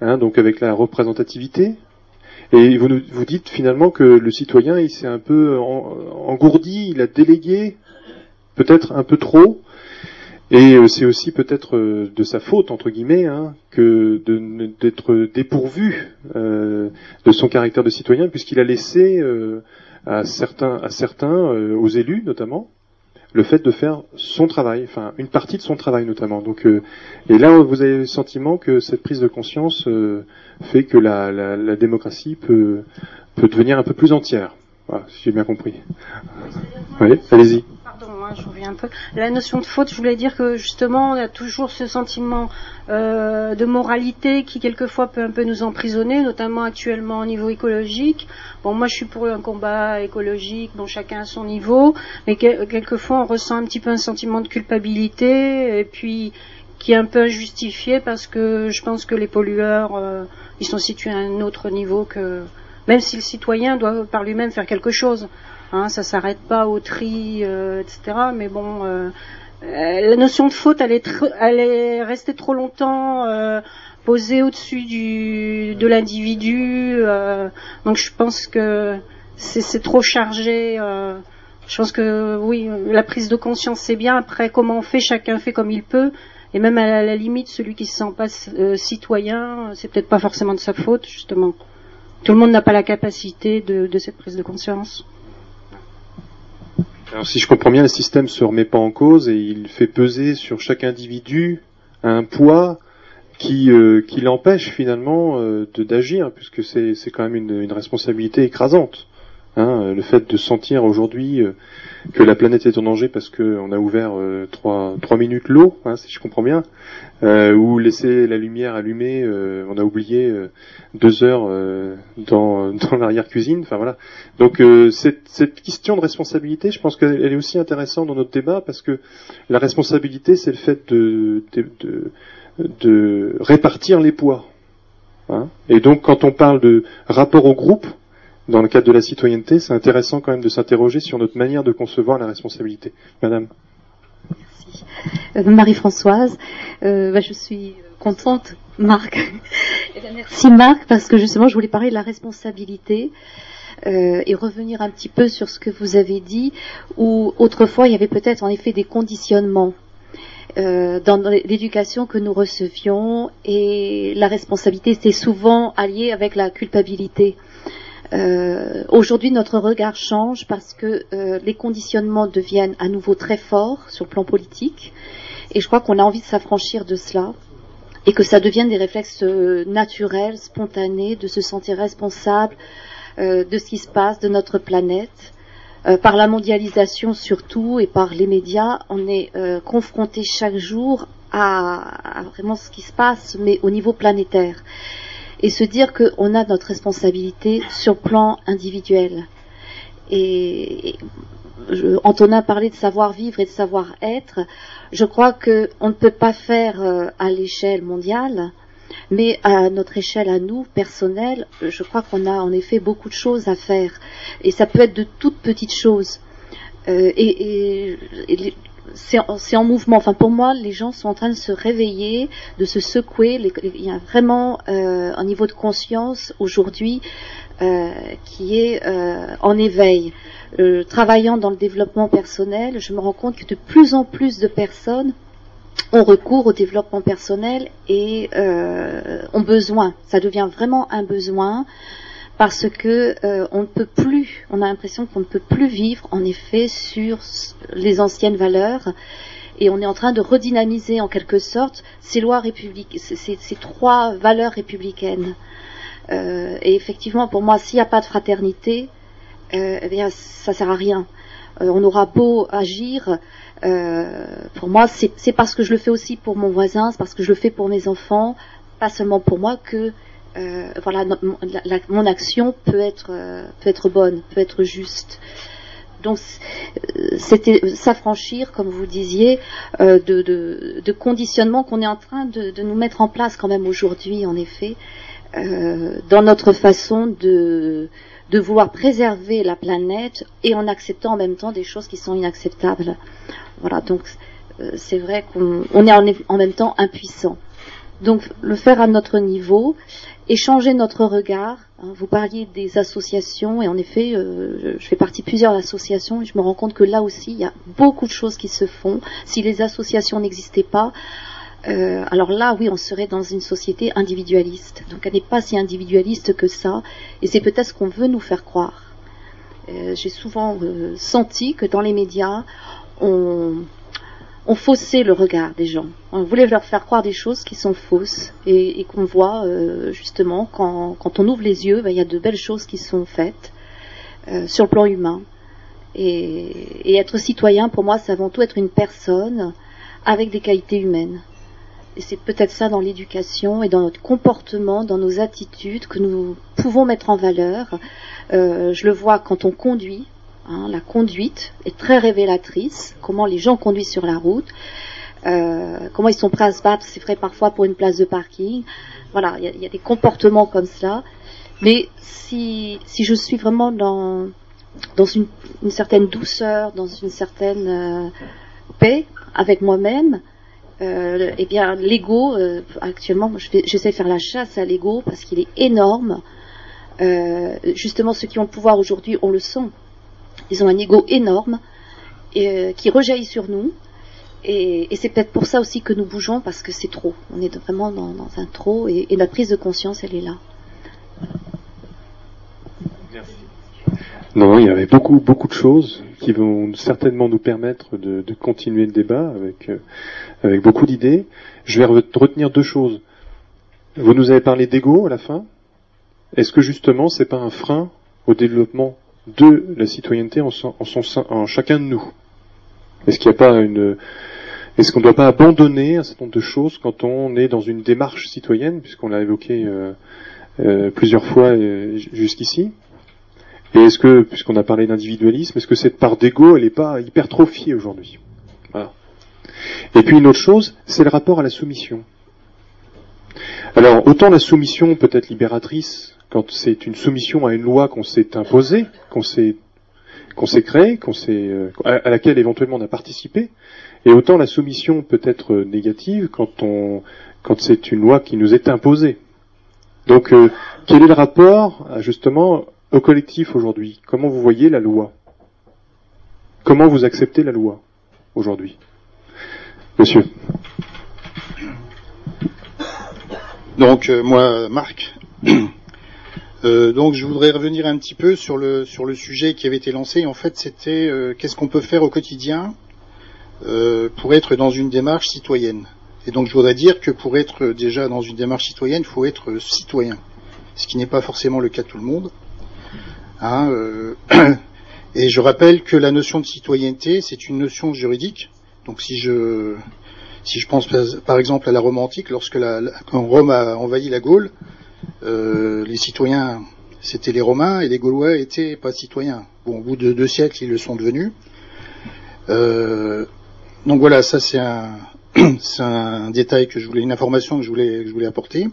hein, donc avec la représentativité. Et vous vous dites finalement que le citoyen, il s'est un peu engourdi, il a délégué peut-être un peu trop et euh, c'est aussi peut-être euh, de sa faute entre guillemets hein, que d'être dépourvu euh, de son caractère de citoyen, puisqu'il a laissé à certains, à certains, aux élus notamment, le fait de faire son travail, enfin une partie de son travail notamment. Donc, et là, vous avez le sentiment que cette prise de conscience fait que la, la, la, démocratie peut, peut devenir un peu plus entière. Voilà, si j'ai bien compris. Oui, allez-y La notion de faute, je voulais dire que justement, y a toujours ce sentiment euh, de moralité qui quelquefois peut un peu nous emprisonner, notamment actuellement au niveau écologique. Bon, moi je suis pour un combat écologique, bon chacun à son niveau, mais quelquefois on ressent un petit peu un sentiment de culpabilité et puis qui est un peu injustifié parce que je pense que les pollueurs, euh, ils sont situés à un autre niveau que même si le citoyen doit par lui-même faire quelque chose. Hein, ça s'arrête pas au tri, euh, etc. Mais bon, euh, euh, la notion de faute, elle est, restée trop longtemps posée au-dessus de l'individu. donc je pense que c'est trop chargé. je pense que oui, la prise de conscience c'est bien. Après, comment on fait Chacun fait comme il peut. Et même à la, limite, celui qui se sent pas citoyen, c'est peut-être pas forcément de sa faute, justement. Tout le monde n'a pas la capacité de cette prise de conscience. Si je comprends bien, le système se remet pas en cause et il fait peser sur chaque individu un poids qui, euh, qui l'empêche finalement euh, d'agir, puisque c'est quand même une, une, responsabilité écrasante. Hein, le fait de sentir aujourd'hui euh, que la planète est en danger parce qu'on a ouvert trois, trois minutes l'eau, hein, si je comprends bien, euh, ou laisser la lumière allumée, euh, on a oublié deux heures dans, [LAUGHS] dans l'arrière-cuisine, enfin voilà. Donc cette, cette question de responsabilité, je pense qu'elle est aussi intéressante dans notre débat parce que la responsabilité, c'est le fait de, de, de, de répartir les poids. Hein. Et donc quand on parle de rapport au groupe, dans le cadre de la citoyenneté, c'est intéressant quand même de s'interroger sur notre manière de concevoir la responsabilité. Madame. Euh, Marie-Françoise, euh, bah, je suis contente, Marc. Eh merci Marc, parce que justement, je voulais parler de la responsabilité. Euh, et revenir un petit peu sur ce que vous avez dit, où autrefois il y avait peut-être en effet des conditionnements dans l'éducation que nous recevions et la responsabilité c'est souvent allié avec la culpabilité. Euh, aujourd'hui, notre regard change parce que euh, les conditionnements deviennent à nouveau très forts sur le plan politique, et je crois qu'on a envie de s'affranchir de cela et que ça devienne des réflexes euh, naturels, spontanés, de se sentir responsable de ce qui se passe, de notre planète. par la mondialisation surtout et par les médias, on est confronté chaque jour à, à, vraiment ce qui se passe, mais au niveau planétaire et se dire qu'on a notre responsabilité sur plan individuel. Et, Antonin parlait de savoir-vivre et de savoir-être. Je crois qu'on ne peut pas faire euh, à l'échelle mondiale, mais à notre échelle à nous, personnelle, je crois qu'on a en effet beaucoup de choses à faire. Et ça peut être de toutes petites choses. Euh, et, c'est en, mouvement. Enfin, pour moi, les gens sont en train de se réveiller, de se secouer. il y a vraiment euh, un niveau de conscience aujourd'hui euh, qui est en éveil. travaillant dans le développement personnel, je me rends compte que de plus en plus de personnes ont recours au développement personnel et ont besoin. Ça devient vraiment un besoin parce que euh, on ne peut plus, on a l'impression qu'on ne peut plus vivre en effet sur les anciennes valeurs et on est en train de redynamiser en quelque sorte ces lois républicaines, ces, trois valeurs républicaines. Euh, et effectivement, pour moi, s'il n'y a pas de fraternité, euh, eh bien, ça sert à rien. on aura beau agir, pour moi, c'est parce que je le fais aussi pour mon voisin, c'est parce que je le fais pour mes enfants, pas seulement pour moi que euh, voilà, mon action peut être, euh, peut être bonne, peut être juste. Donc euh, c'était s'affranchir, comme vous disiez, de, de, de conditionnement qu'on est en train de, de, nous mettre en place quand même aujourd'hui, en effet, dans notre façon de, de vouloir préserver la planète et en acceptant en même temps des choses qui sont inacceptables. Voilà, donc c'est vrai qu'on est en, en, même temps impuissant. Donc le faire à notre niveau et changer notre regard. Hein, vous parliez des associations et en effet, euh, je fais partie de plusieurs associations et je me rends compte que là aussi, il y a beaucoup de choses qui se font. Si les associations n'existaient pas, euh, alors là, oui, on serait dans une société individualiste. Donc elle n'est pas si individualiste que ça et c'est peut-être ce qu'on veut nous faire croire. Euh, j'ai souvent senti que dans les médias, on, on faussait le regard des gens. On voulait leur faire croire des choses qui sont fausses et, qu'on voit euh, justement quand, on ouvre les yeux, ben, il y a de belles choses qui sont faites euh, sur le plan humain. Et, être citoyen, pour moi, c'est avant tout être une personne avec des qualités humaines. Et c'est peut-être ça dans l'éducation et dans notre comportement, dans nos attitudes que nous pouvons mettre en valeur. Euh, je le vois quand on conduit, Hein, la conduite est très révélatrice, comment les gens conduisent sur la route, euh, comment ils sont prêts à se battre, c'est vrai parfois pour une place de parking. Voilà, il y, a des comportements comme ça. Mais si, je suis vraiment dans, une, certaine douceur, dans une certaine euh, paix avec moi-même, euh, eh bien l'ego, actuellement, j'essaie de faire la chasse à l'ego parce qu'il est énorme. justement, ceux qui ont le pouvoir aujourd'hui, on le sent. Ils ont un ego énorme euh, qui rejaillit sur nous. Et, c'est peut-être pour ça aussi que nous bougeons parce que c'est trop. On est vraiment dans, un trop et, et, la prise de conscience, elle est là. Merci. Non, il y avait beaucoup, beaucoup de choses qui vont certainement nous permettre de, continuer le débat avec, euh, avec beaucoup d'idées. Je vais retenir deux choses. Vous nous avez parlé d'ego à la fin. Est-ce que justement c'est pas un frein au développement de la citoyenneté en, son, en, chacun de nous Est-ce qu'il n'y a pas une est-ce qu'on ne doit pas abandonner un certain nombre de choses quand on est dans une démarche citoyenne, puisqu'on l'a évoqué euh, euh, plusieurs fois euh, jusqu'ici? Et est-ce que, puisqu'on a parlé d'individualisme, est-ce que cette part d'ego, elle n'est pas hypertrophiée aujourd'hui? Voilà. Et puis une autre chose, c'est le rapport à la soumission. Alors, autant la soumission peut être libératrice quand c'est une soumission à une loi qu'on s'est imposée, qu'on s'est qu'on s'est créée, qu'on s'est euh, à laquelle éventuellement on a participé, et autant la soumission peut être négative quand on quand c'est une loi qui nous est imposée. Donc euh, quel est le rapport justement au collectif aujourd'hui? Comment vous voyez la loi? Comment vous acceptez la loi aujourd'hui? Monsieur. Donc euh, moi, Marc, euh, donc je voudrais revenir un petit peu sur le sur le sujet qui avait été lancé. En fait, c'était euh, qu'est-ce qu'on peut faire au quotidien pour être dans une démarche citoyenne? Et donc je voudrais dire que pour être déjà dans une démarche citoyenne, il faut être citoyen, ce qui n'est pas forcément le cas de tout le monde. Hein, [CLEARS THROAT] et je rappelle que la notion de citoyenneté, c'est une notion juridique. Donc si je si je pense par exemple à la Rome antique, lorsque la, quand Rome a envahi la Gaule, euh, les citoyens c'était les Romains et les Gaulois étaient pas citoyens. Au bout de deux siècles, ils le sont devenus. Euh, donc voilà, ça c'est un, [CLEARS THROAT] détail que je voulais, une information que je voulais, apporter.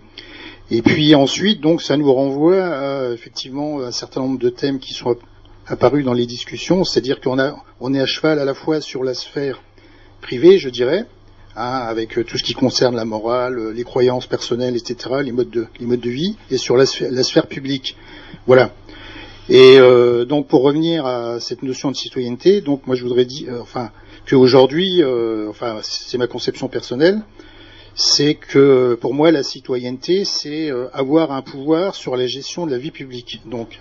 Et puis ensuite, donc ça nous renvoie à, effectivement un certain nombre de thèmes qui sont apparus dans les discussions, c'est-à-dire qu'on est à cheval à la fois sur la sphère privée, je dirais, hein, avec tout ce qui concerne la morale, les croyances personnelles, etc., les modes de, les modes de vie, et sur la sphère, publique. Voilà. Et euh, donc pour revenir à cette notion de citoyenneté, donc moi je voudrais dire, euh, enfin, qu'aujourd'hui, euh, enfin c'est ma conception personnelle, c'est que pour moi la citoyenneté, c'est euh, avoir un pouvoir sur la gestion de la vie publique. Donc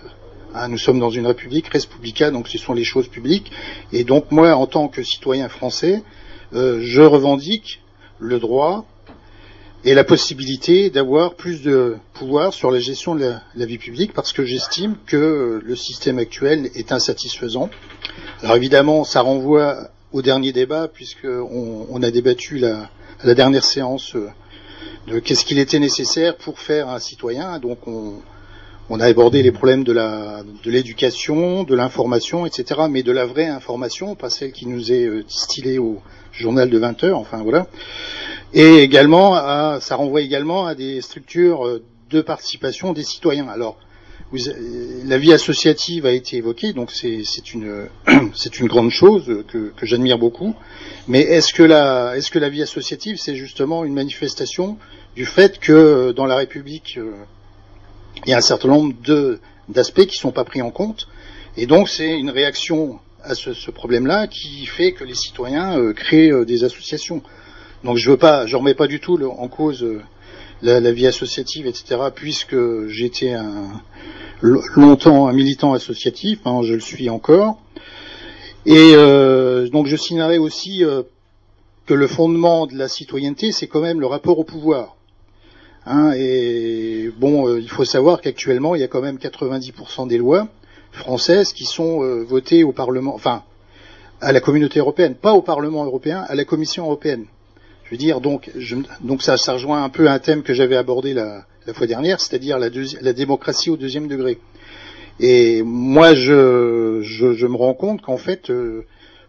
hein, nous sommes dans une république républicaine, donc ce sont les choses publiques. Et donc moi, en tant que citoyen français, euh, je revendique le droit et la possibilité d'avoir plus de pouvoir sur la gestion de la, vie publique parce que j'estime que le système actuel est insatisfaisant. Alors évidemment, ça renvoie au dernier débat puisqu'on on a débattu la, la dernière séance euh, de qu'est-ce qu'il était nécessaire pour faire un citoyen. Donc on, a abordé les problèmes de de l'éducation, de l'information, etc. Mais de la vraie information, pas celle qui nous est euh, distillée au journal de 20 heures. Enfin voilà. Et également, ça renvoie également à des structures euh, de participation des citoyens. Alors la vie associative a été évoquée, donc c'est une, [CLEARS THROAT] une grande chose que, que j'admire beaucoup. Mais est-ce que, la, est-ce que la vie associative, c'est justement une manifestation du fait que dans la République, euh, il y a un certain nombre d'aspects qui sont pas pris en compte, et donc c'est une réaction à ce, ce problème-là qui fait que les citoyens euh, créent euh, des associations. Donc je veux pas, je remets pas du tout en cause la, la, vie associative, etc., puisque j'étais un, longtemps un militant associatif, hein, je le suis encore. Et euh, donc je signalerai aussi euh, que le fondement de la citoyenneté, c'est quand même le rapport au pouvoir. Hein, et bon, euh, il faut savoir qu'actuellement, il y a quand même 90% des lois françaises qui sont votées au Parlement, enfin à la communauté européenne, pas au Parlement européen, à la Commission européenne. Je veux dire, donc, je, donc ça, ça rejoint un peu un thème que j'avais abordé la, la fois dernière, c'est-à-dire la, la, démocratie au deuxième degré. Et moi, je, je, je me rends compte qu'en fait, euh,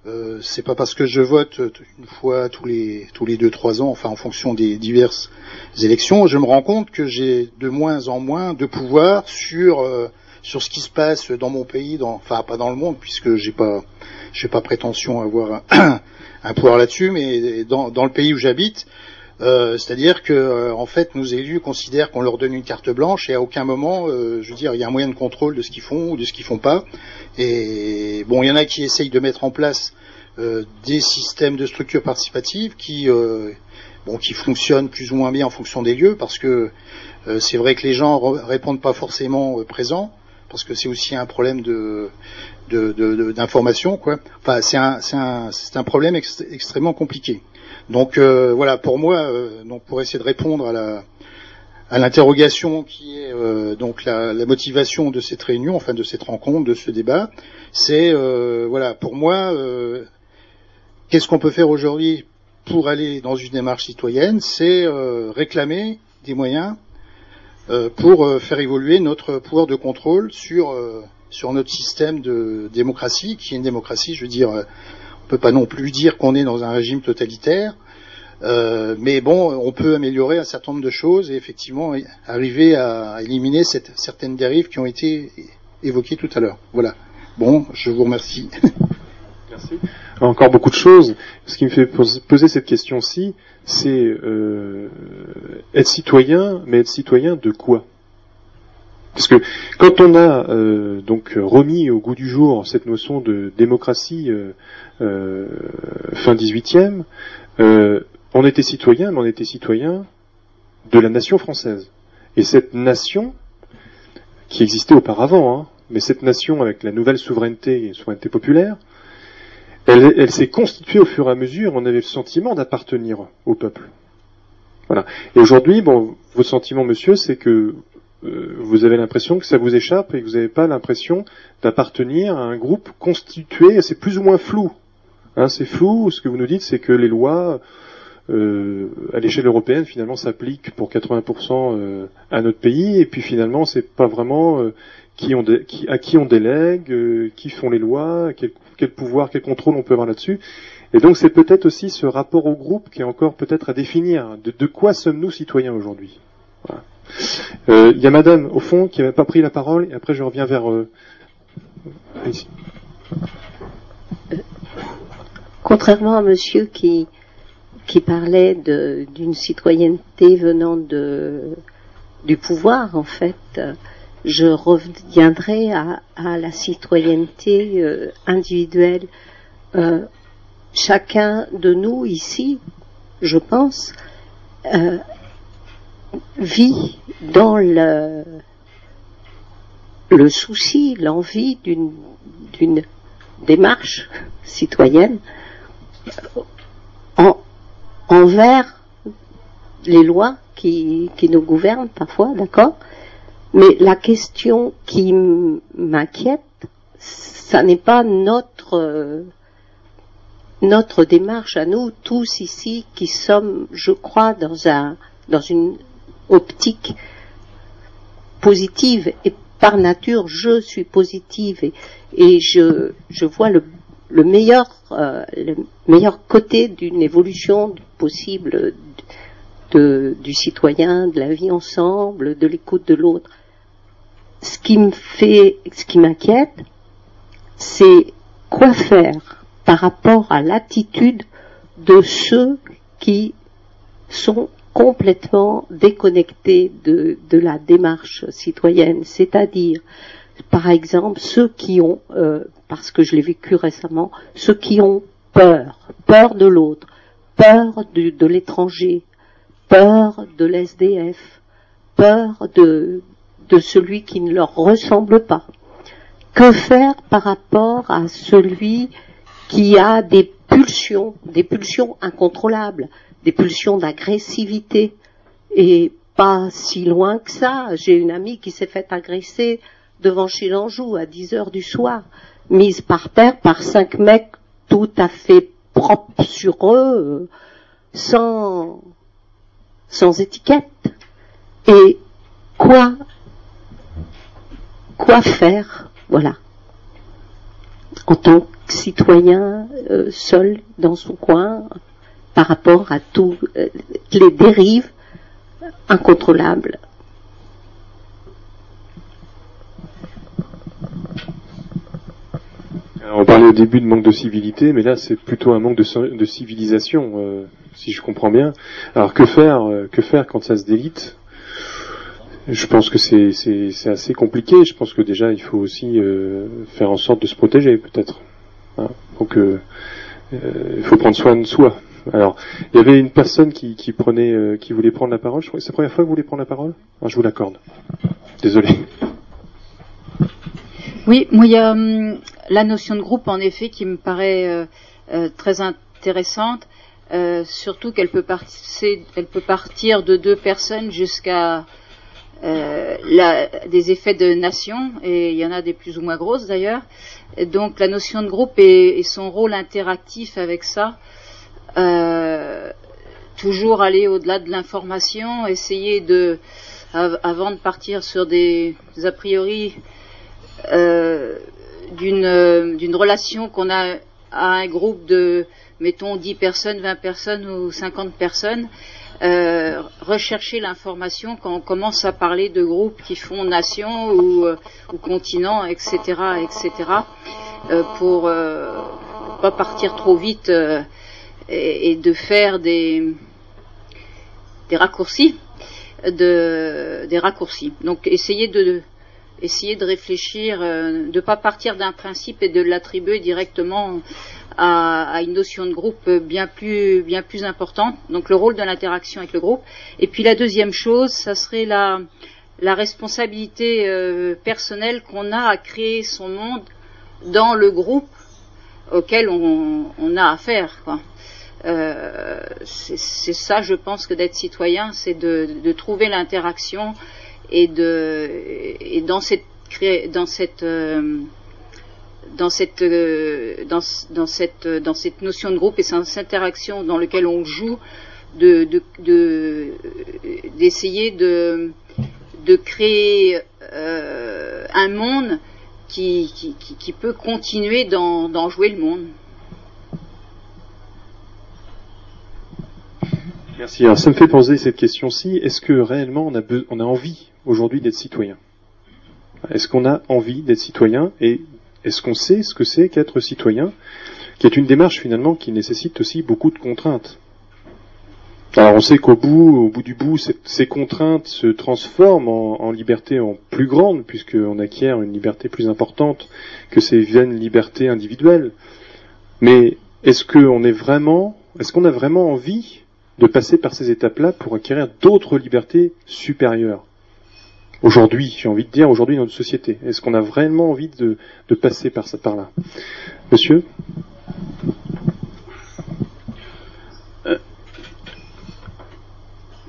euh, c'est pas parce que je vote une fois tous les tous les deux trois ans, enfin en fonction des diverses élections, je me rends compte que j'ai de moins en moins de pouvoir sur euh, sur ce qui se passe dans mon pays, dans, enfin pas dans le monde puisque j'ai pas j'ai pas prétention à avoir [CLEARS THROAT] un, pouvoir là-dessus, mais dans, dans le pays où j'habite, euh, c'est-à-dire que euh, en fait, nos élus considèrent qu'on leur donne une carte blanche et à aucun moment, euh, je veux dire, il y a un moyen de contrôle de ce qu'ils font ou de ce qu'ils font pas. Et bon, il y en a qui essayent de mettre en place des systèmes de structure participative qui bon, qui fonctionnent plus ou moins bien en fonction des lieux, parce que c'est vrai que les gens répondent pas forcément présents, parce que c'est aussi un problème de d'information, quoi. Enfin, c'est un, un, un problème extrêmement compliqué. Donc euh, voilà, pour moi, euh, donc pour essayer de répondre à la à l'interrogation qui est euh, donc la, la, motivation de cette réunion, enfin de cette rencontre, de ce débat, c'est voilà, pour moi, qu'est-ce qu'on peut faire aujourd'hui pour aller dans une démarche citoyenne? C'est réclamer des moyens pour faire évoluer notre pouvoir de contrôle sur sur notre système de démocratie, qui est une démocratie, je veux dire, on peut pas non plus dire qu'on est dans un régime totalitaire, euh, mais bon, on peut améliorer un certain nombre de choses et effectivement arriver à éliminer cette, certaines dérives qui ont été évoquées tout à l'heure. Voilà. Bon, je vous remercie. [LAUGHS] Merci. Encore beaucoup de choses. Ce qui me fait poser cette question-ci, c'est euh, être citoyen, mais être citoyen de quoi? Parce que quand on a euh, donc remis au goût du jour cette notion de démocratie euh, euh, fin 18e, on était citoyen, mais on était citoyen de la nation française. Et cette nation, qui existait auparavant, hein, mais cette nation avec la nouvelle souveraineté et souveraineté populaire, elle, s'est constituée au fur et à mesure, on avait le sentiment d'appartenir au peuple. Voilà. Et aujourd'hui, bon, votre sentiment, monsieur, c'est que euh, vous avez l'impression que ça vous échappe et que vous n'avez pas l'impression d'appartenir à un groupe constitué, c'est plus ou moins flou. Hein, c'est flou, ce que vous nous dites, c'est que les lois euh, à l'échelle européenne finalement s'appliquent pour 80% euh, à notre pays et puis finalement c'est pas vraiment qui à qui on délègue, qui font les lois, quel, pouvoir, quel contrôle on peut avoir là-dessus. Et donc c'est peut-être aussi ce rapport au groupe qui est encore peut-être à définir. De, quoi sommes-nous citoyens aujourd'hui? Voilà. Il euh, y a madame au fond qui n'avait pas pris la parole et après je reviens vers euh, contrairement à monsieur qui, parlait d'une citoyenneté venant du pouvoir, en fait, je reviendrai à, la citoyenneté euh, individuelle. Euh, chacun de nous ici, je pense, euh, vit dans le, le souci, l'envie d'une démarche citoyenne en, envers les lois qui, qui nous gouvernent parfois, d'accord? Mais la question qui m'inquiète, ça n'est pas notre notre démarche à nous tous ici qui sommes, je crois, dans un dans une optique positive et par nature je suis positive et, et je, je vois le, le meilleur euh, le meilleur côté d'une évolution possible de, du citoyen, de la vie ensemble, de l'écoute de l'autre. Ce qui me fait, ce qui m'inquiète, c'est quoi faire par rapport à l'attitude de ceux qui sont complètement déconnectés de, de la démarche citoyenne, c'est-à-dire, par exemple, ceux qui ont, euh, parce que je l'ai vécu récemment, ceux qui ont peur, peur de l'autre, peur de, de l'étranger, peur de l'SDF, peur de, de celui qui ne leur ressemble pas. Que faire par rapport à celui qui a des pulsions, des pulsions incontrôlables, des pulsions d'agressivité? Et pas si loin que ça, j'ai une amie qui s'est faite agresser devant chez l'Anjou à 10 heures du soir, mise par terre par cinq mecs tout à fait propres sur eux, sans, sans étiquette. Et quoi, quoi faire, voilà, en tant que citoyen euh, seul dans son coin, par rapport à toutes euh, les dérives incontrôlables. on parlait au début de manque de civilité, mais là c'est plutôt un manque de, civilisation, euh, si je comprends bien. Alors que faire, que faire quand ça se délite? Je pense que c'est assez compliqué. Je pense que déjà il faut aussi faire en sorte de se protéger, peut-être. Hein Donc il faut prendre soin de soi. Alors, il y avait une personne qui, prenait, euh, qui voulait prendre la parole. C'est la première fois que vous voulez prendre la parole? Ah, Je vous l'accorde. Désolé. Oui, moi il y a hum, la notion de groupe en effet qui me paraît euh, euh, très intéressante, surtout qu'elle peut, elle peut partir de deux personnes jusqu'à des effets de nation, et il y en a des plus ou moins grosses d'ailleurs. Donc la notion de groupe et son rôle interactif avec ça, euh, toujours aller au-delà de l'information, essayer de, avant de partir sur des, a priori euh, d'une relation qu'on a à un groupe de, mettons, 10 personnes, 20 personnes ou 50 personnes, euh, rechercher l'information quand on commence à parler de groupes qui font nation ou, ou continent, etc., etc., euh, pour euh, pas partir trop vite et, de faire des, des raccourcis, de, des raccourcis. Donc essayer de, essayer de réfléchir, euh, de ne pas partir d'un principe et de l'attribuer directement à, une notion de groupe bien plus, bien plus importante. Donc le rôle de l'interaction avec le groupe. Et puis la deuxième chose, ça serait la, la responsabilité euh, personnelle qu'on a à créer son monde dans le groupe auquel on, on a affaire. Quoi. Euh, c'est ça, je pense, que d'être citoyen, c'est de, trouver l'interaction et de et dans cette dans cette euh, dans cette euh, dans, dans, cette dans cette notion de groupe et cette interaction dans lequel on joue de d'essayer de, de, créer un monde qui, qui, qui peut continuer d'en jouer le monde. Merci. Alors ça me fait poser cette question-ci. Est-ce que réellement on a, on a envie aujourd'hui d'être citoyen Est-ce qu'on a envie d'être citoyen Et est-ce qu'on sait ce que c'est qu'être citoyen qui est une démarche finalement qui nécessite aussi beaucoup de contraintes. Alors on sait qu'au bout, au bout du bout, ces contraintes se transforment en, liberté en plus grande, puisqu'on acquiert une liberté plus importante que ces vaines libertés individuelles. Mais est-ce qu'on est vraiment, est-ce qu'on a vraiment envie de passer par ces étapes-là pour acquérir d'autres libertés supérieures? Aujourd'hui, j'ai envie de dire aujourd'hui dans notre société, est-ce qu'on a vraiment envie de, passer par, là? Monsieur?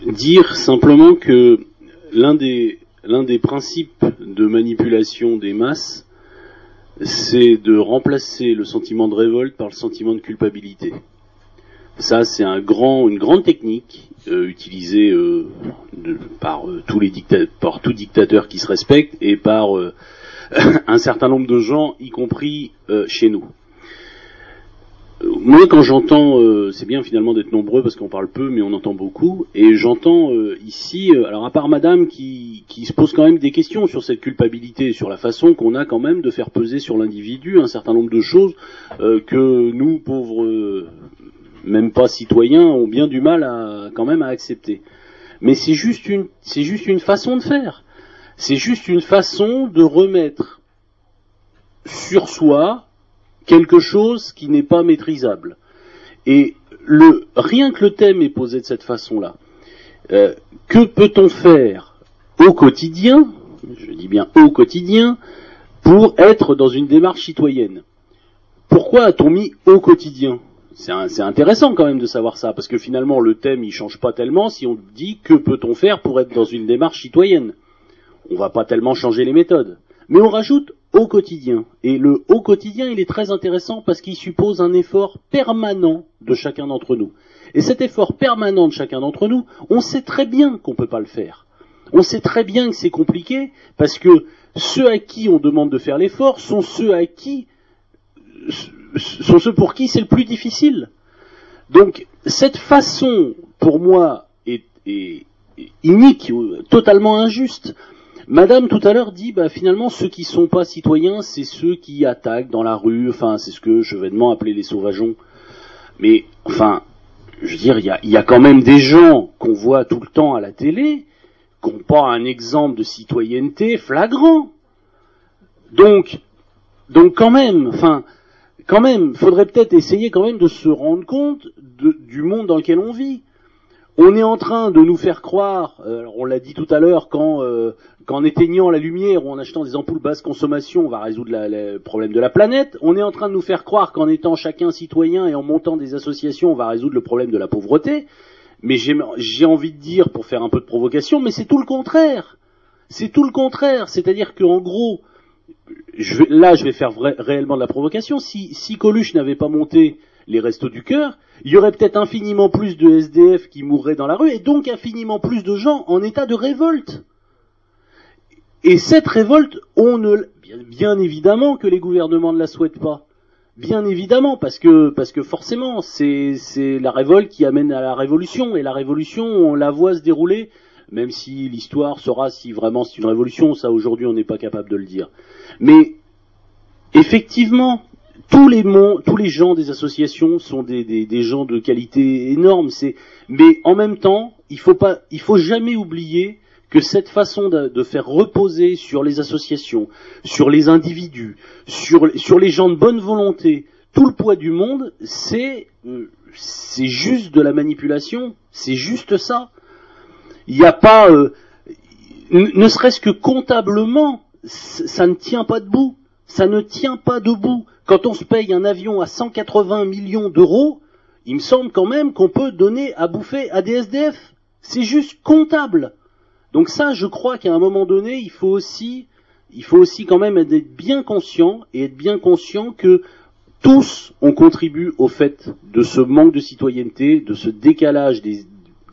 Dire simplement que l'un des principes de manipulation des masses, c'est de remplacer le sentiment de révolte par le sentiment de culpabilité. Ça, c'est un grand, une grande technique euh, utilisée euh, par, euh, tous les par tout dictateur qui se respecte et par [LAUGHS] un certain nombre de gens, y compris chez nous. Moi, quand j'entends, euh, c'est bien finalement d'être nombreux parce qu'on parle peu, mais on entend beaucoup, et j'entends euh, ici, euh, alors à part Madame qui, qui se pose quand même des questions sur cette culpabilité, sur la façon qu'on a quand même de faire peser sur l'individu un certain nombre de choses que nous, pauvres, même pas citoyens, ont bien du mal à quand même à accepter. Mais c'est juste une, c'est juste une façon de faire. C'est juste une façon de remettre sur soi quelque chose qui n'est pas maîtrisable. Et le, rien que le thème est posé de cette façon-là, euh, que peut-on faire au quotidien, je dis bien au quotidien, pour être dans une démarche citoyenne? Pourquoi a-t-on mis au quotidien? C'est intéressant quand même de savoir ça, parce que finalement le thème il change pas tellement si on dit que peut-on faire pour être dans une démarche citoyenne. On va pas tellement changer les méthodes. Mais on rajoute au quotidien. Et le au quotidien, il est très intéressant parce qu'il suppose un effort permanent de chacun d'entre nous. Et cet effort permanent de chacun d'entre nous, on sait très bien qu'on ne peut pas le faire. On sait très bien que c'est compliqué parce que ceux à qui on demande de faire l'effort sont ceux à qui sont ceux pour qui c'est le plus difficile. Donc cette façon, pour moi, est, est inique, totalement injuste Madame tout à l'heure dit bah finalement ceux qui sont pas citoyens c'est ceux qui attaquent dans la rue, enfin c'est ce que je vais demander appeler les sauvageons. Mais enfin, je veux dire, il y a, y a, quand même des gens qu'on voit tout le temps à la télé qui n'ont pas un exemple de citoyenneté flagrant. Donc, donc quand même, enfin, quand même, faudrait peut-être essayer quand même de se rendre compte du monde dans lequel on vit. On est en train de nous faire croire, euh, on l'a dit tout à l'heure, euh, qu'en éteignant la lumière ou en achetant des ampoules basse consommation, on va résoudre le problème de la planète. On est en train de nous faire croire qu'en étant chacun citoyen et en montant des associations, on va résoudre le problème de la pauvreté. Mais j'ai envie de dire, pour faire un peu de provocation, mais c'est tout le contraire. C'est tout le contraire. C'est-à-dire qu'en gros, là, je vais faire réellement de la provocation. Si, Coluche n'avait pas monté les restos du cœur, il y aurait peut-être infiniment plus de SDF qui mourraient dans la rue et donc infiniment plus de gens en état de révolte. Et cette révolte, on ne, bien, évidemment que les gouvernements ne la souhaitent pas. Bien évidemment, parce que, forcément, c'est, c'est la révolte qui amène à la révolution, et la révolution, on la voit se dérouler, même si l'histoire saura si vraiment c'est une révolution, ça aujourd'hui on n'est pas capable de le dire. Mais, effectivement, tous les, gens des associations sont des, gens de qualité énorme, mais en même temps, il faut pas, il faut jamais oublier que cette façon de, faire reposer sur les associations, sur les individus, sur, les gens de bonne volonté, tout le poids du monde, c'est euh, c'est juste de la manipulation, c'est juste ça. Il n'y a pas, euh, ne serait-ce que comptablement, ça ne tient pas debout. Ça ne tient pas debout. Quand on se paye un avion à 180 millions d'euros, il me semble quand même qu'on peut donner à bouffer à des SDF. C'est juste comptable. Donc ça, je crois qu'à un moment donné, il faut aussi, il faut aussi quand même être bien conscient et être bien conscient que tous on contribue au fait de ce manque de citoyenneté, de ce décalage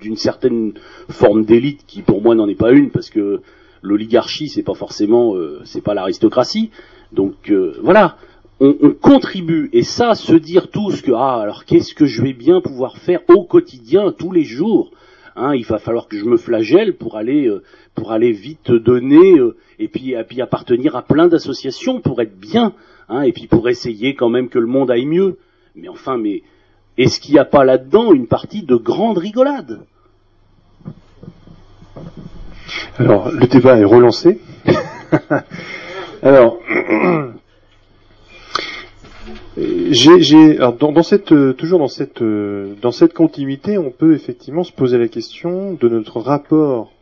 d'une certaine forme d'élite qui pour moi n'en est pas une parce que l'oligarchie c'est pas forcément euh, c'est pas l'aristocratie. Donc euh, voilà, on, on, contribue et ça se dire tous que ah alors qu'est-ce que je vais bien pouvoir faire au quotidien tous les jours Hein, il va falloir que je me flagelle pour aller euh, pour aller vite donner euh, et puis et puis appartenir à plein d'associations pour être bien hein, et puis pour essayer quand même que le monde aille mieux. Mais enfin, mais est-ce qu'il n'y a pas là-dedans une partie de grande rigolade Alors, le débat est relancé. [LAUGHS] alors, [CLEARS THROAT] j'ai, dans, cette, toujours dans cette, dans cette continuité, on peut effectivement se poser la question de notre rapport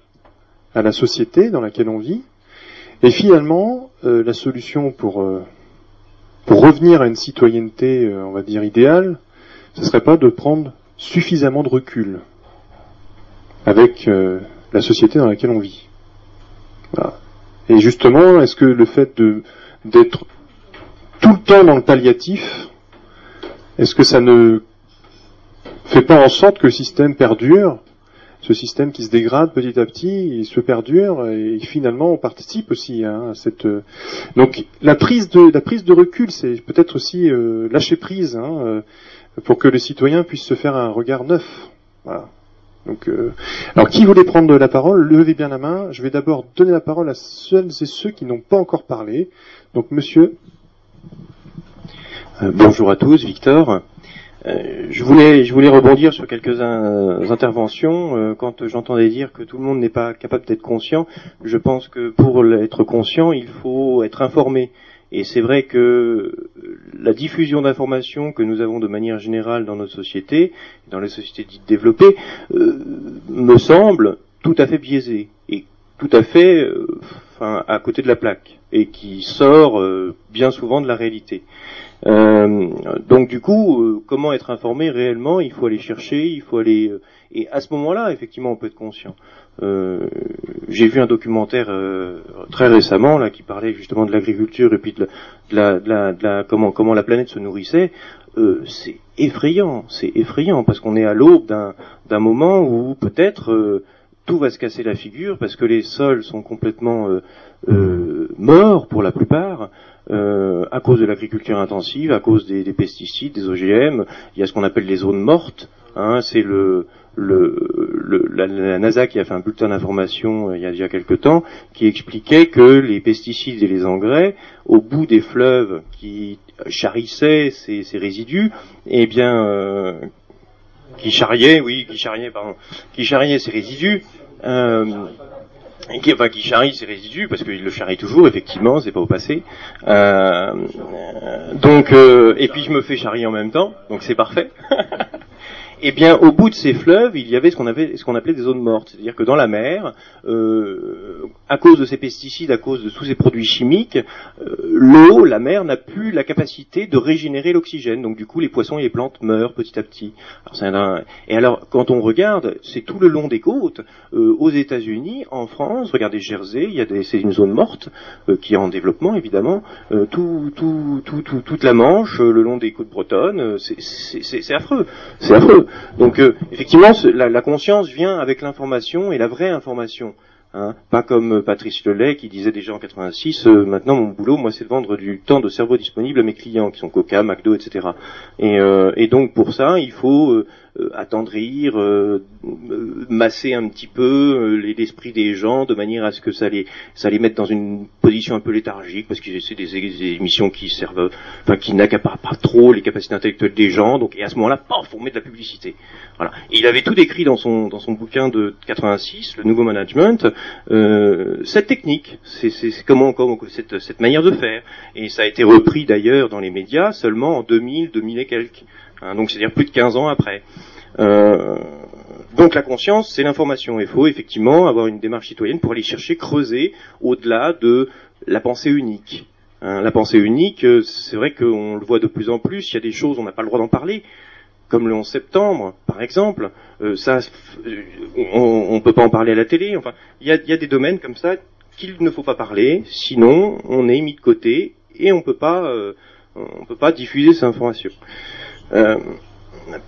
à la société dans laquelle on vit, et finalement, euh, la solution pour euh, pour revenir à une citoyenneté, euh, on va dire idéale, ce serait pas de prendre suffisamment de recul avec la société dans laquelle on vit. Et justement, est-ce que le fait d'être tout le temps dans le palliatif, est-ce que ça ne fait pas en sorte que le système perdure ce système qui se dégrade petit à petit, il se perdure et finalement on participe aussi hein, à cette. Euh, donc la prise de la prise de recul, c'est peut-être aussi euh, lâcher prise hein, euh, pour que le citoyen puisse se faire un regard neuf. Voilà. Donc, alors qui voulait prendre la parole? Levez bien la main. Je vais d'abord donner la parole à celles et ceux qui n'ont pas encore parlé. Donc, Monsieur. bonjour à tous, Victor. Euh, je voulais, je voulais rebondir sur quelques interventions. Euh, quand j'entendais dire que tout le monde n'est pas capable d'être conscient, je pense que pour être conscient, il faut être informé. Et c'est vrai que la diffusion d'informations que nous avons de manière générale dans notre société, dans les sociétés dites développées, euh, me semble tout à fait biaisée et tout à fait, enfin, à côté de la plaque et qui sort bien souvent de la réalité. Euh, donc du coup, euh, comment être informé réellement? Il faut aller chercher, il faut aller euh, et à ce moment-là, effectivement, on peut être conscient. J'ai vu un documentaire très récemment là qui parlait justement de l'agriculture et puis de la, comment la planète se nourrissait. c'est effrayant, c'est effrayant parce qu'on est à l'aube d'un moment où peut-être tout va se casser la figure parce que les sols sont complètement morts pour la plupart. Euh, à cause de l'agriculture intensive, à cause des, pesticides, des OGM. Il y a ce qu'on appelle les zones mortes. Hein, c'est le, le, la, NASA qui a fait un bulletin d'information euh, il y a déjà quelques temps qui expliquait que les pesticides et les engrais, au bout des fleuves qui charrissaient ces, ces résidus, eh bien, euh, qui charriaient, oui, qui charriaient, pardon, qui charriaient ces résidus, euh, qui, enfin, qui charrie ses résidus, parce qu'il le charrie toujours, effectivement, c'est pas au passé. Euh, donc, euh, et puis je me fais charrier en même temps, donc c'est parfait. [LAUGHS] eh bien, au bout de ces fleuves, il y avait ce qu'on avait, ce qu'on appelait des zones mortes, c'est-à-dire que dans la mer, euh, à cause de ces pesticides, à cause de tous ces produits chimiques, euh, l'eau, la mer n'a plus la capacité de régénérer l'oxygène. Donc, du coup, les poissons et les plantes meurent petit à petit. Et alors, quand on regarde, c'est tout le long des côtes, euh, aux États-Unis, en France, regardez Jersey, il y a des, c'est une zone morte qui est en développement évidemment. tout, tout, tout, toute la Manche, le long des côtes bretonnes, c'est affreux, c'est affreux. Donc euh, effectivement, la, conscience vient avec l'information et la vraie information. Hein. Pas comme Patrice Lelay qui disait déjà en 86, euh, maintenant mon boulot, moi, c'est de vendre du temps de cerveau disponible à mes clients, qui sont Coca, McDo, etc. Et, euh, et donc pour ça, il faut euh, attendrir, euh, euh, masser un petit peu l'esprit des gens de manière à ce que ça les ça les mette dans une position un peu léthargique parce que c'est des, des, émissions qui servent, enfin qui n'accaparent pas trop les capacités intellectuelles des gens. Donc et à ce moment-là, paf, on met de la publicité. Voilà. Et il avait tout décrit dans son dans son bouquin de 86, le nouveau management, euh, cette technique, c'est comment, comment cette, cette manière de faire. Et ça a été repris d'ailleurs dans les médias seulement en 2000, 2000 et quelques. Hein, donc c'est-à-dire plus de 15 ans après. Euh, donc la conscience, c'est l'information. Il faut effectivement avoir une démarche citoyenne pour aller chercher, creuser au-delà de la pensée unique. Hein, la pensée unique, euh, c'est vrai qu'on le voit de plus en plus. Il y a des choses, on n'a pas le droit d'en parler, comme le 11 septembre, par exemple. Euh, ça, on ne peut pas en parler à la télé. Enfin, il y a, y a, des domaines comme ça qu'il ne faut pas parler, sinon on est mis de côté et on peut pas, on peut pas diffuser ces informations. Euh,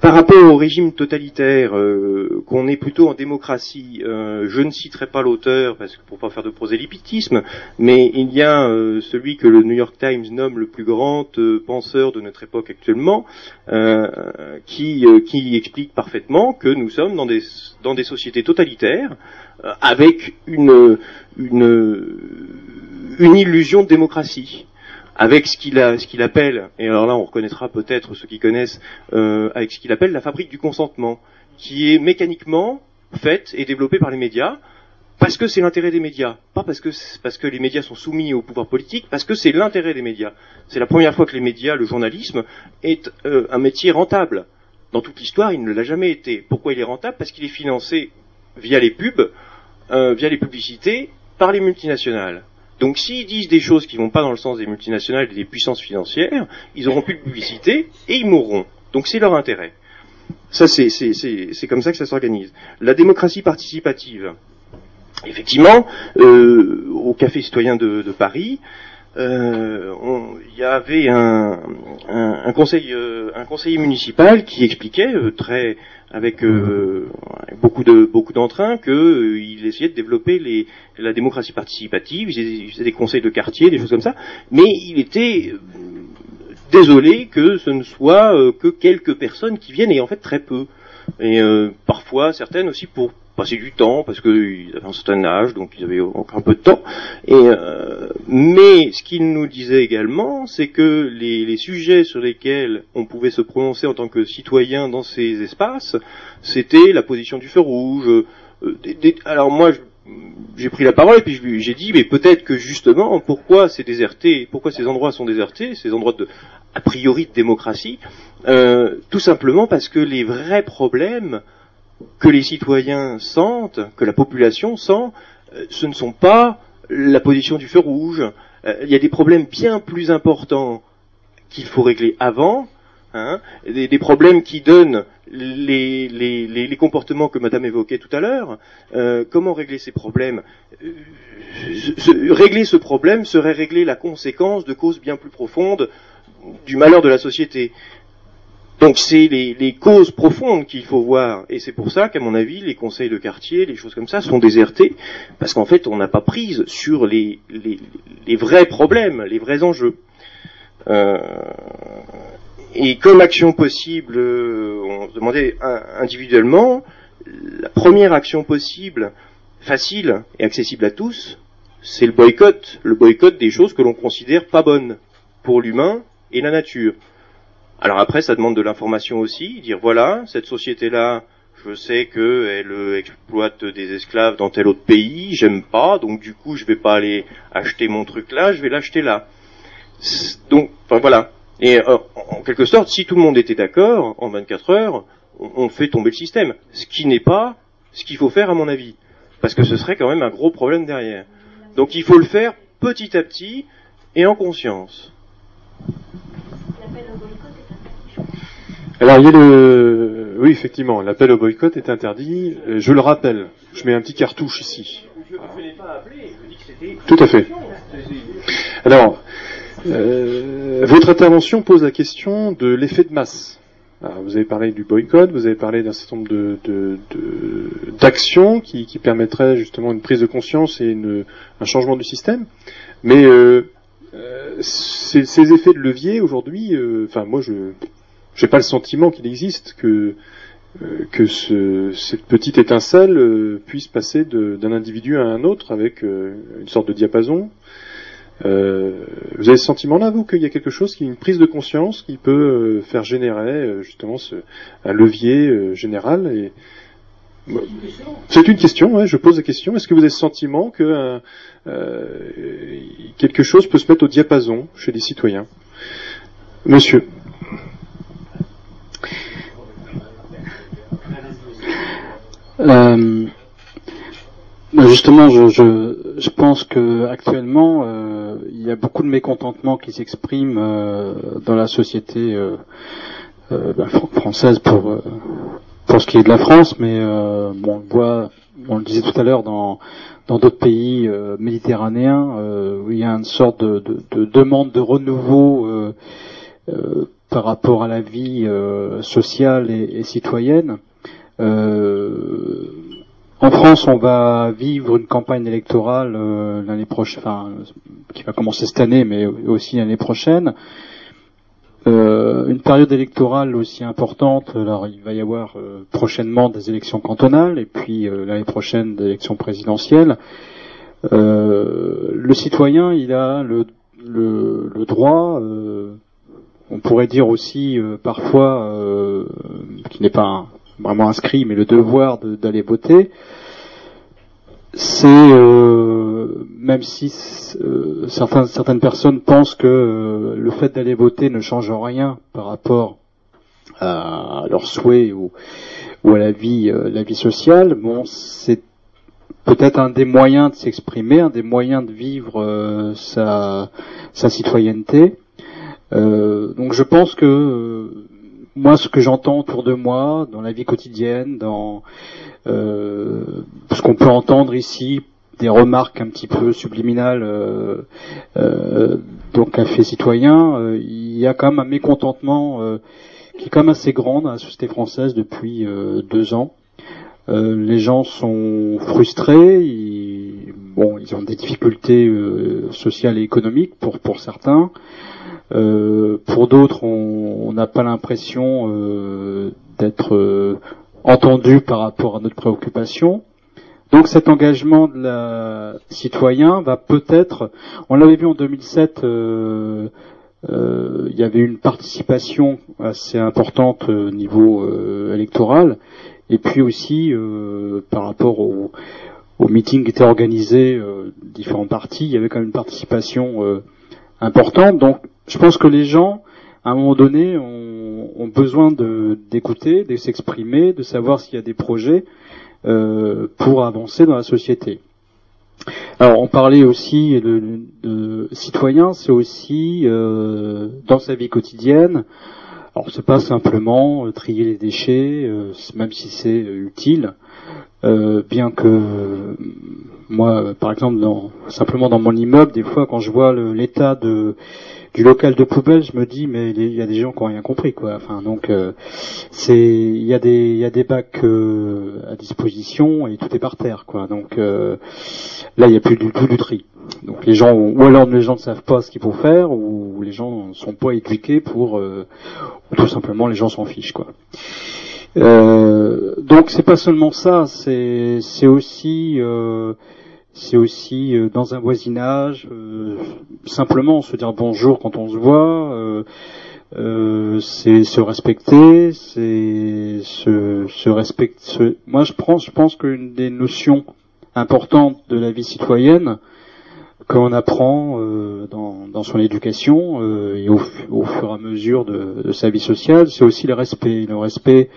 par rapport au régime totalitaire, euh, qu'on est plutôt en démocratie, euh, je ne citerai pas l'auteur parce que pour pas faire de prosélytisme, mais il y a celui que le New York Times nomme le plus grand penseur de notre époque actuellement, qui, explique parfaitement que nous sommes dans des, sociétés totalitaires avec une illusion de démocratie avec ce qu'il appelle, et alors là on reconnaîtra peut-être ceux qui connaissent, euh, avec ce qu'il appelle la fabrique du consentement, qui est mécaniquement faite et développée par les médias, parce que c'est l'intérêt des médias, pas parce que parce que les médias sont soumis au pouvoir politique, parce que c'est l'intérêt des médias. C'est la première fois que les médias, le journalisme, est euh, un métier rentable. Dans toute l'histoire, il ne l'a jamais été. Pourquoi il est rentable? Parce qu'il est financé via les pubs, euh, via les publicités, par les multinationales. Donc s'ils disent des choses qui vont pas dans le sens des multinationales et des puissances financières, ils auront plus de publicité et ils mourront. Donc c'est leur intérêt. Ça, c'est comme ça que ça s'organise. La démocratie participative. Effectivement, euh, au Café citoyen de, Paris, il y avait un, un, conseil, euh, un conseiller municipal qui expliquait très avec beaucoup de beaucoup d'entrain qu'il essayait de développer les, la démocratie participative, il faisait des conseils de quartier, des choses comme ça, mais il était désolé que ce ne soit que quelques personnes qui viennent et en fait très peu. Et parfois certaines aussi pour passer du temps parce qu'ils avaient un certain âge, donc ils avaient encore un peu de temps. Et euh, mais ce qu'il nous disait également, c'est que les, les, sujets sur lesquels on pouvait se prononcer en tant que citoyen dans ces espaces, c'était la position du feu rouge. Euh, des, alors moi, j'ai pris la parole et puis j'ai dit, mais peut-être que justement, pourquoi c'est déserté, pourquoi ces endroits sont désertés, ces endroits de a priori de démocratie, euh, tout simplement parce que les vrais problèmes que les citoyens sentent, que la population sent, euh, ce ne sont pas la position du feu rouge. Euh, il y a des problèmes bien plus importants qu'il faut régler avant, hein, des, problèmes qui donnent les, comportements que Madame évoquait tout à l'heure. Euh, comment régler ces problèmes? Régler ce problème serait régler la conséquence de causes bien plus profondes du malheur de la société. Donc c'est les, causes profondes qu'il faut voir, et c'est pour ça qu'à mon avis, les conseils de quartier, les choses comme ça, sont désertés, parce qu'en fait, on n'a pas prise sur les, vrais problèmes, les vrais enjeux. Euh, et comme action possible, euh, on se demandait individuellement, la première action possible, facile et accessible à tous, c'est le boycott, le boycott des choses que l'on considère pas bonnes pour l'humain et la nature. Alors après, ça demande de l'information aussi, dire voilà, cette société-là, je sais qu'elle euh, exploite des esclaves dans tel autre pays, j'aime pas, donc du coup, je vais pas aller acheter mon truc là, je vais l'acheter là. Donc, enfin voilà. Et euh, en quelque sorte, si tout le monde était d'accord, en 24 heures, on, fait tomber le système. Ce qui n'est pas ce qu'il faut faire à mon avis. Parce que ce serait quand même un gros problème derrière. Donc il faut le faire petit à petit et en conscience. Alors il y a le, oui effectivement, l'appel au boycott est interdit. Euh, je le rappelle. Je mets un petit cartouche ici. Tout à fait. Alors, euh, votre intervention pose la question de l'effet de masse. vous avez parlé du boycott, vous avez parlé d'un certain nombre de, d'actions qui, permettraient justement une prise de conscience et un changement du système. Mais euh, ces, ces, effets de levier aujourd'hui, enfin moi je j'ai pas le sentiment qu'il existe que euh, que ce, cette petite étincelle euh, puisse passer d'un individu à un autre avec euh, une sorte de diapason. vous avez ce sentiment-là, vous, qu'il y a quelque chose, qui une prise de conscience qui peut faire générer justement ce, un levier général et c'est une question, ouais, je pose la question. Est-ce que vous avez ce sentiment que quelque chose peut se mettre au diapason chez les citoyens? Monsieur. Euh, bah, justement, je, pense que actuellement, euh, il y a beaucoup de mécontentement qui s'expriment euh, dans la société bah, française pour pour ce qui est de la France, mais on le voit, on le disait tout à l'heure dans dans d'autres pays méditerranéens où il y a une sorte de, de, de demande de renouveau par rapport à la vie sociale et citoyenne. Euh, en France, on va vivre une campagne électorale euh, l'année prochaine, enfin, qui va commencer cette année, mais aussi l'année prochaine. Euh, une période électorale aussi importante. Alors, il va y avoir prochainement des élections cantonales et puis l'année prochaine des élections présidentielles. le citoyen, il a le le, droit, on pourrait dire aussi parfois, qui n'est pas vraiment inscrit, mais le devoir d'aller voter, c'est même si certains, certaines personnes pensent que le fait d'aller voter ne change rien par rapport à leurs souhaits ou, à la vie, la vie sociale, bon, c'est peut-être un des moyens de s'exprimer, un des moyens de vivre euh, sa, citoyenneté. Euh, donc je pense que euh, moi, ce que j'entends autour de moi, dans la vie quotidienne, dans ce qu'on peut entendre ici, des remarques un petit peu subliminales euh, le café citoyen, il y a quand même un mécontentement qui est quand même assez grand dans la société française depuis deux ans. Euh, les gens sont frustrés, ils, bon, ils ont des difficultés euh, sociales et économiques pour pour certains. Euh, pour d'autres, on n'a pas l'impression d'être entendu par rapport à notre préoccupation. Donc cet engagement de la citoyen va peut-être, on l'avait vu en 2007, euh, il y avait une participation assez importante au niveau électoral, et puis aussi, euh, par rapport au, au, meeting qui était organisé, euh, différents partis, il y avait quand même une participation euh, importante. Donc, je pense que les gens, à un moment donné, ont, ont besoin d'écouter, de, s'exprimer, de savoir s'il y a des projets euh, pour avancer dans la société. Alors, on parlait aussi de, de citoyen, c'est aussi euh, dans sa vie quotidienne. Alors c'est pas simplement euh, trier les déchets, euh, même si c'est euh, utile, bien que moi, par exemple, dans, simplement dans mon immeuble, des fois quand je vois l'état de du local de poubelle, je me dis mais il y a des gens qui ont rien compris quoi. Enfin donc c'est il y a des il y a des bacs à disposition et tout est par terre quoi. Donc là il y a plus du tout du tri. Donc les gens ou alors les gens ne savent pas ce qu'il faut faire ou les gens ne sont pas éduqués pour ou tout simplement les gens s'en fichent quoi. Euh, donc c'est pas seulement ça, c'est c'est aussi euh, c'est aussi euh, dans un voisinage euh, simplement se dire bonjour quand on se voit, euh, c'est se respecter, c'est se, se respecter. Moi je pense je pense qu'une des notions importantes de la vie citoyenne qu'on apprend euh, dans, dans, son éducation euh, et au, au, fur et à mesure de, de sa vie sociale, c'est aussi le respect, le respect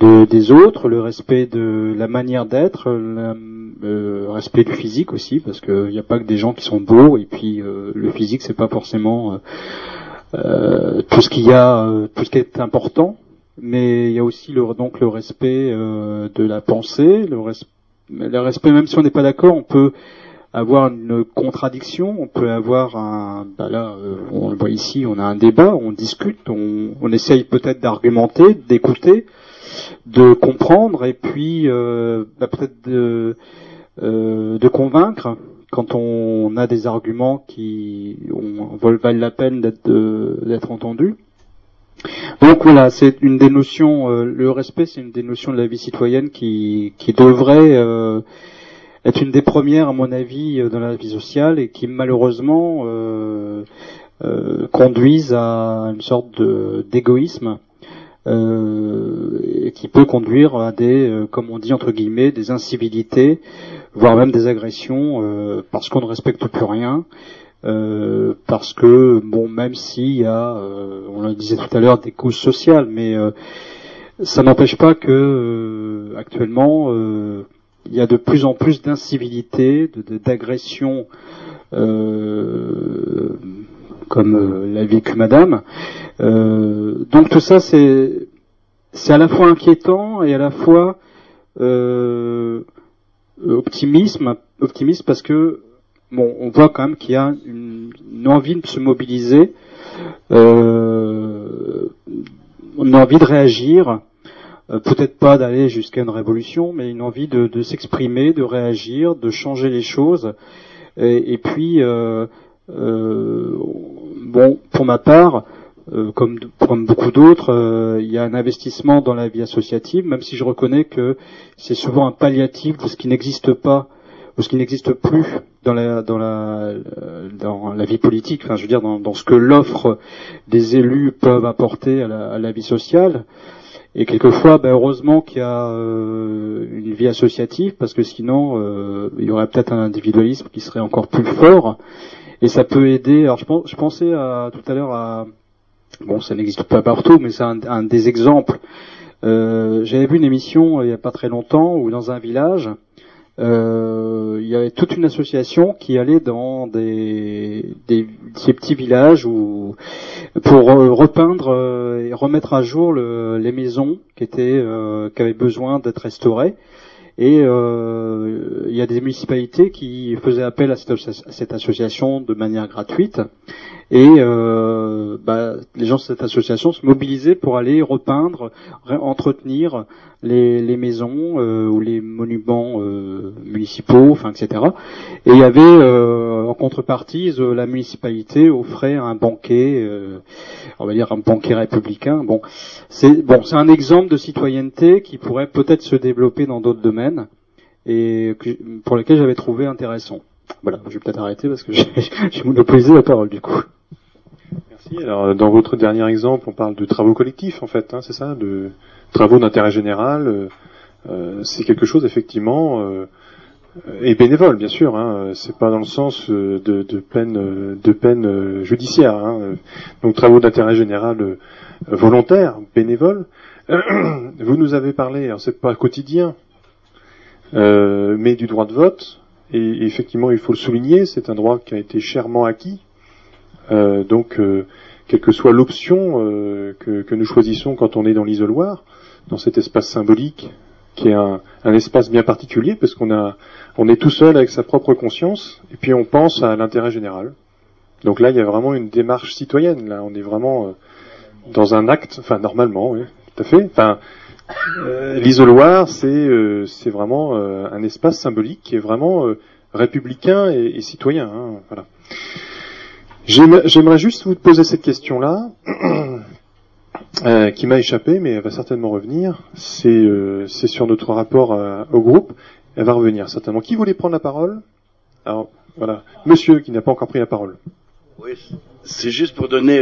de, des autres, le respect de la manière d'être, le euh, respect du physique aussi, parce qu'il n'y a pas que des gens qui sont beaux et puis euh, le physique c'est pas forcément tout ce qu'il y a, tout ce qui est important, mais il y a aussi le, donc le respect de la pensée, le, le respect même si on n'est pas d'accord, on peut avoir une contradiction, on peut avoir un, bah là, euh, on le voit ici, on a un débat, on discute, on, on essaye peut-être d'argumenter, d'écouter, de comprendre et puis euh, bah de, euh, de convaincre quand on a des arguments qui valent la peine d'être d'être entendus. Donc voilà, c'est une des notions, le respect, c'est une des notions de la vie citoyenne qui, qui devrait est une des premières, à mon avis, euh, dans la vie sociale et qui malheureusement euh, euh, conduisent à une sorte d'égoïsme euh, et qui peut conduire à des, euh, comme on dit entre guillemets, des incivilités, voire même des agressions, euh, parce qu'on ne respecte plus rien. parce que bon, même s'il y a, on le disait tout à l'heure, des causes sociales, mais ça n'empêche pas que actuellement il y a de plus en plus d'incivilité, d'agression, euh, comme euh, l'a vécu Madame. Euh, donc tout ça, c'est c'est à la fois inquiétant et à la fois euh, optimisme, optimiste parce que bon, on voit quand même qu'il y a une, envie de se mobiliser, euh, une envie de réagir. Peut-être pas d'aller jusqu'à une révolution, mais une envie de, s'exprimer, de réagir, de changer les choses. Et, et puis, euh, bon, pour ma part, euh, comme, comme beaucoup d'autres, euh, il y a un investissement dans la vie associative, même si je reconnais que c'est souvent un palliatif de ce qui n'existe pas ce qui n'existe plus dans la dans la dans la vie politique, enfin je veux dire dans, dans ce que l'offre des élus peuvent apporter à la, à la vie sociale. Et quelquefois, ben, heureusement qu'il y a euh, une vie associative, parce que sinon, euh, il y aurait peut-être un individualisme qui serait encore plus fort. Et ça peut aider. Alors, je, je pensais à, tout à l'heure à, bon, ça n'existe pas partout, mais c'est un, des exemples. Euh, J'avais vu une émission il n'y a pas très longtemps où dans un village, euh, il y avait toute une association qui allait dans des, des ces petits villages où, pour euh, repeindre euh, et remettre à jour le, les maisons qui étaient euh, qui avaient besoin d'être restaurées. Et euh, il y a des municipalités qui faisaient appel à cette, à cette association de manière gratuite. Et euh, bah, les gens de cette association se mobilisaient pour aller repeindre, entretenir les, les maisons euh, ou les monuments euh, municipaux, enfin etc. Et il y avait euh, en contrepartie la municipalité offrait un banquet, on va dire un banquet républicain. Bon, c'est bon, c'est un exemple de citoyenneté qui pourrait peut-être se développer dans d'autres domaines et pour lesquels j'avais trouvé intéressant. Voilà, je vais peut-être arrêter parce que [LAUGHS] j'ai monopolisé la parole du coup. Alors, dans votre dernier exemple, on parle de travaux collectifs, en fait, hein, c'est ça, de travaux d'intérêt général. Euh, euh c'est quelque chose, effectivement, euh, et bénévole, bien sûr. Hein, c'est pas dans le sens euh, de, de peine, de peine judiciaire. Hein, donc, travaux d'intérêt général volontaire, bénévole. [COUGHS] Vous nous avez parlé, alors c'est pas quotidien, mais du droit de vote. Et effectivement, il faut le souligner, c'est un droit qui a été chèrement acquis euh, donc, euh, quelle que soit l'option euh, que, nous choisissons quand on est dans l'isoloir, dans cet espace symbolique, qui est un, espace bien particulier, parce qu'on a, on est tout seul avec sa propre conscience, et puis on pense à l'intérêt général. Donc là, il y a vraiment une démarche citoyenne. Là, on est vraiment dans un acte, enfin normalement, oui, tout à fait. Enfin, l'isoloir, c'est c'est vraiment un espace symbolique qui est vraiment républicain et, citoyen. Hein, voilà. J'aimerais juste vous poser cette question-là, [CLEARS THROAT] euh, qui m'a échappé, mais elle va certainement revenir. C'est euh, sur notre rapport euh, au groupe. Elle va revenir certainement. Qui voulait prendre la parole? Alors, voilà. Monsieur qui n'a pas encore pris la parole. Oui, c'est juste pour donner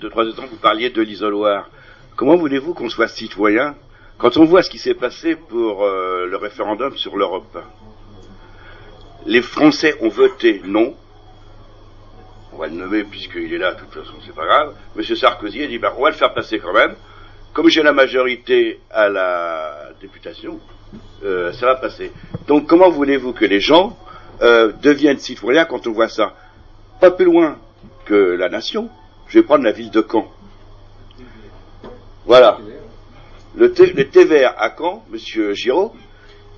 deux, trois temps, vous parliez de l'isoloir. Comment voulez-vous qu'on soit citoyen quand on voit ce qui s'est passé pour le référendum sur l'Europe? Les Français ont voté non, on va le nommer puisqu'il est là, de toute façon, c'est pas grave. Monsieur Sarkozy a dit, ben, on va le faire passer quand même. Comme j'ai la majorité à la députation, euh, ça va passer. Donc, comment voulez-vous que les gens euh, deviennent citoyens quand on voit ça? Pas plus loin que la nation. Je vais prendre la ville de Caen. Voilà. Le, TVR à Caen, Monsieur Giraud,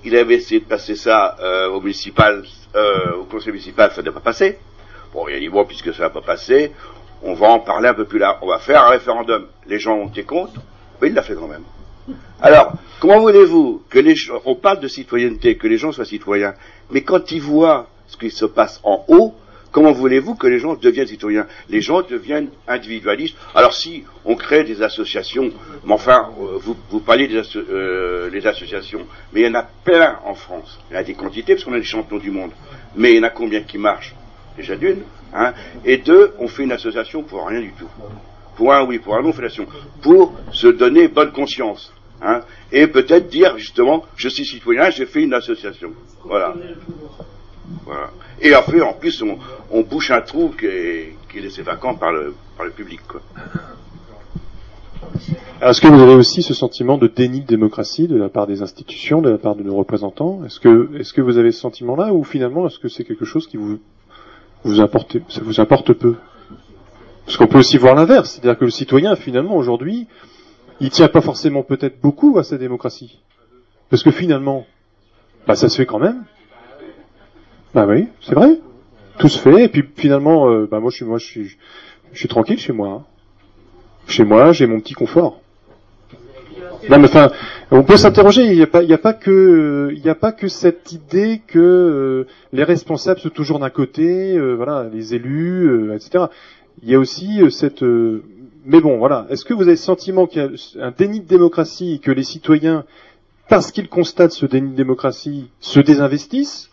il avait essayé de passer ça euh, au municipal, au conseil municipal, ça n'a pas passé. Bon, il a dit, bon, puisque ça va pas passer, on va en parler un peu plus là. On va faire un référendum. Les gens ont été contre. Oui, il l'a fait quand même. Alors, comment voulez-vous que les gens, on parle de citoyenneté, que les gens soient citoyens, mais quand ils voient ce qui se passe en haut, comment voulez-vous que les gens deviennent citoyens? Les gens deviennent individualistes. Alors si on crée des associations, mais enfin, euh, vous, vous parlez des euh, associations, mais il y en a plein en France. Il y en a des quantités parce qu'on a des champions du monde. Mais il y en a combien qui marchent? Déjà d'une, hein, et deux, on fait une association pour rien du tout. Pour un oui, pour un non, on fait l'association. Pour se donner bonne conscience. Hein, et peut-être dire justement, je suis citoyen, j'ai fait une association. Voilà. Et après, en plus, on, bouche un trou qui est, laissé vacant par le, par le public. Quoi. Est-ce que vous avez aussi ce sentiment de déni de démocratie de la part des institutions, de la part de nos représentants? Est-ce que, est-ce que vous avez ce sentiment-là ou finalement est-ce que c'est quelque chose qui vous vous importez, ça vous importe peu. Parce qu'on peut aussi voir l'inverse, c'est-à-dire que le citoyen, finalement, aujourd'hui, il tient pas forcément peut-être beaucoup à sa démocratie. Parce que finalement, bah ça se fait quand même. Bah oui, c'est vrai. Tout se fait, et puis finalement, euh, bah moi je suis moi je suis je suis tranquille chez moi. Hein. Chez moi, j'ai mon petit confort. Non, mais enfin, on peut s'interroger. Il n'y a pas, pas que, cette idée que euh, les responsables sont toujours d'un côté, euh, voilà, les élus, euh, etc. Il y a aussi cette. mais bon, voilà. Est-ce que vous avez le sentiment qu'il y a un déni de démocratie, que les citoyens, parce qu'ils constatent ce déni de démocratie, se désinvestissent,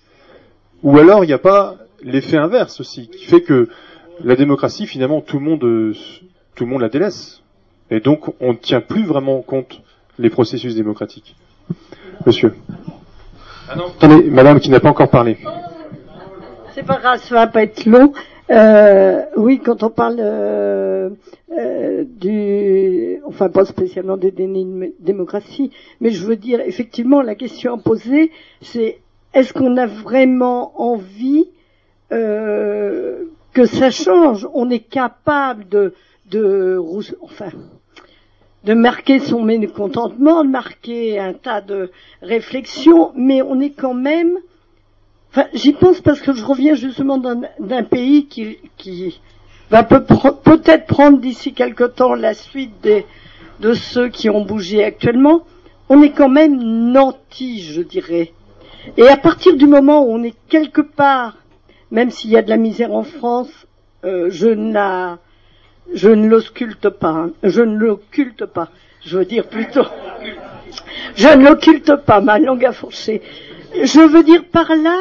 Ou alors il n'y a pas l'effet inverse aussi, qui fait que la démocratie, finalement, tout le monde, tout le monde la délaisse. Et donc, on ne tient plus vraiment compte les processus démocratiques. Monsieur. Ah non. Attendez, madame qui n'a pas encore parlé. C'est pas grave, ça va pas être long. Euh, oui, quand on parle euh, euh, du, enfin pas spécialement des dénis démocratie, mais je veux dire effectivement la question à poser, c'est est-ce qu'on a vraiment envie euh, que ça change? On est capable de, de, enfin, de marquer son mécontentement, de marquer un tas de réflexions, mais on est quand même Enfin, j'y pense parce que je reviens justement d'un pays qui, va peut-être prendre d'ici quelque temps la suite de ceux qui ont bougé actuellement. On est quand même nantis, je dirais. Et à partir du moment où on est quelque part, même s'il y a de la misère en France, euh, je la, je ne l'occulte pas. Hein. Je ne l'occulte pas. Je veux dire plutôt, je ne l'occulte pas. Ma langue a fourché. Je veux dire par là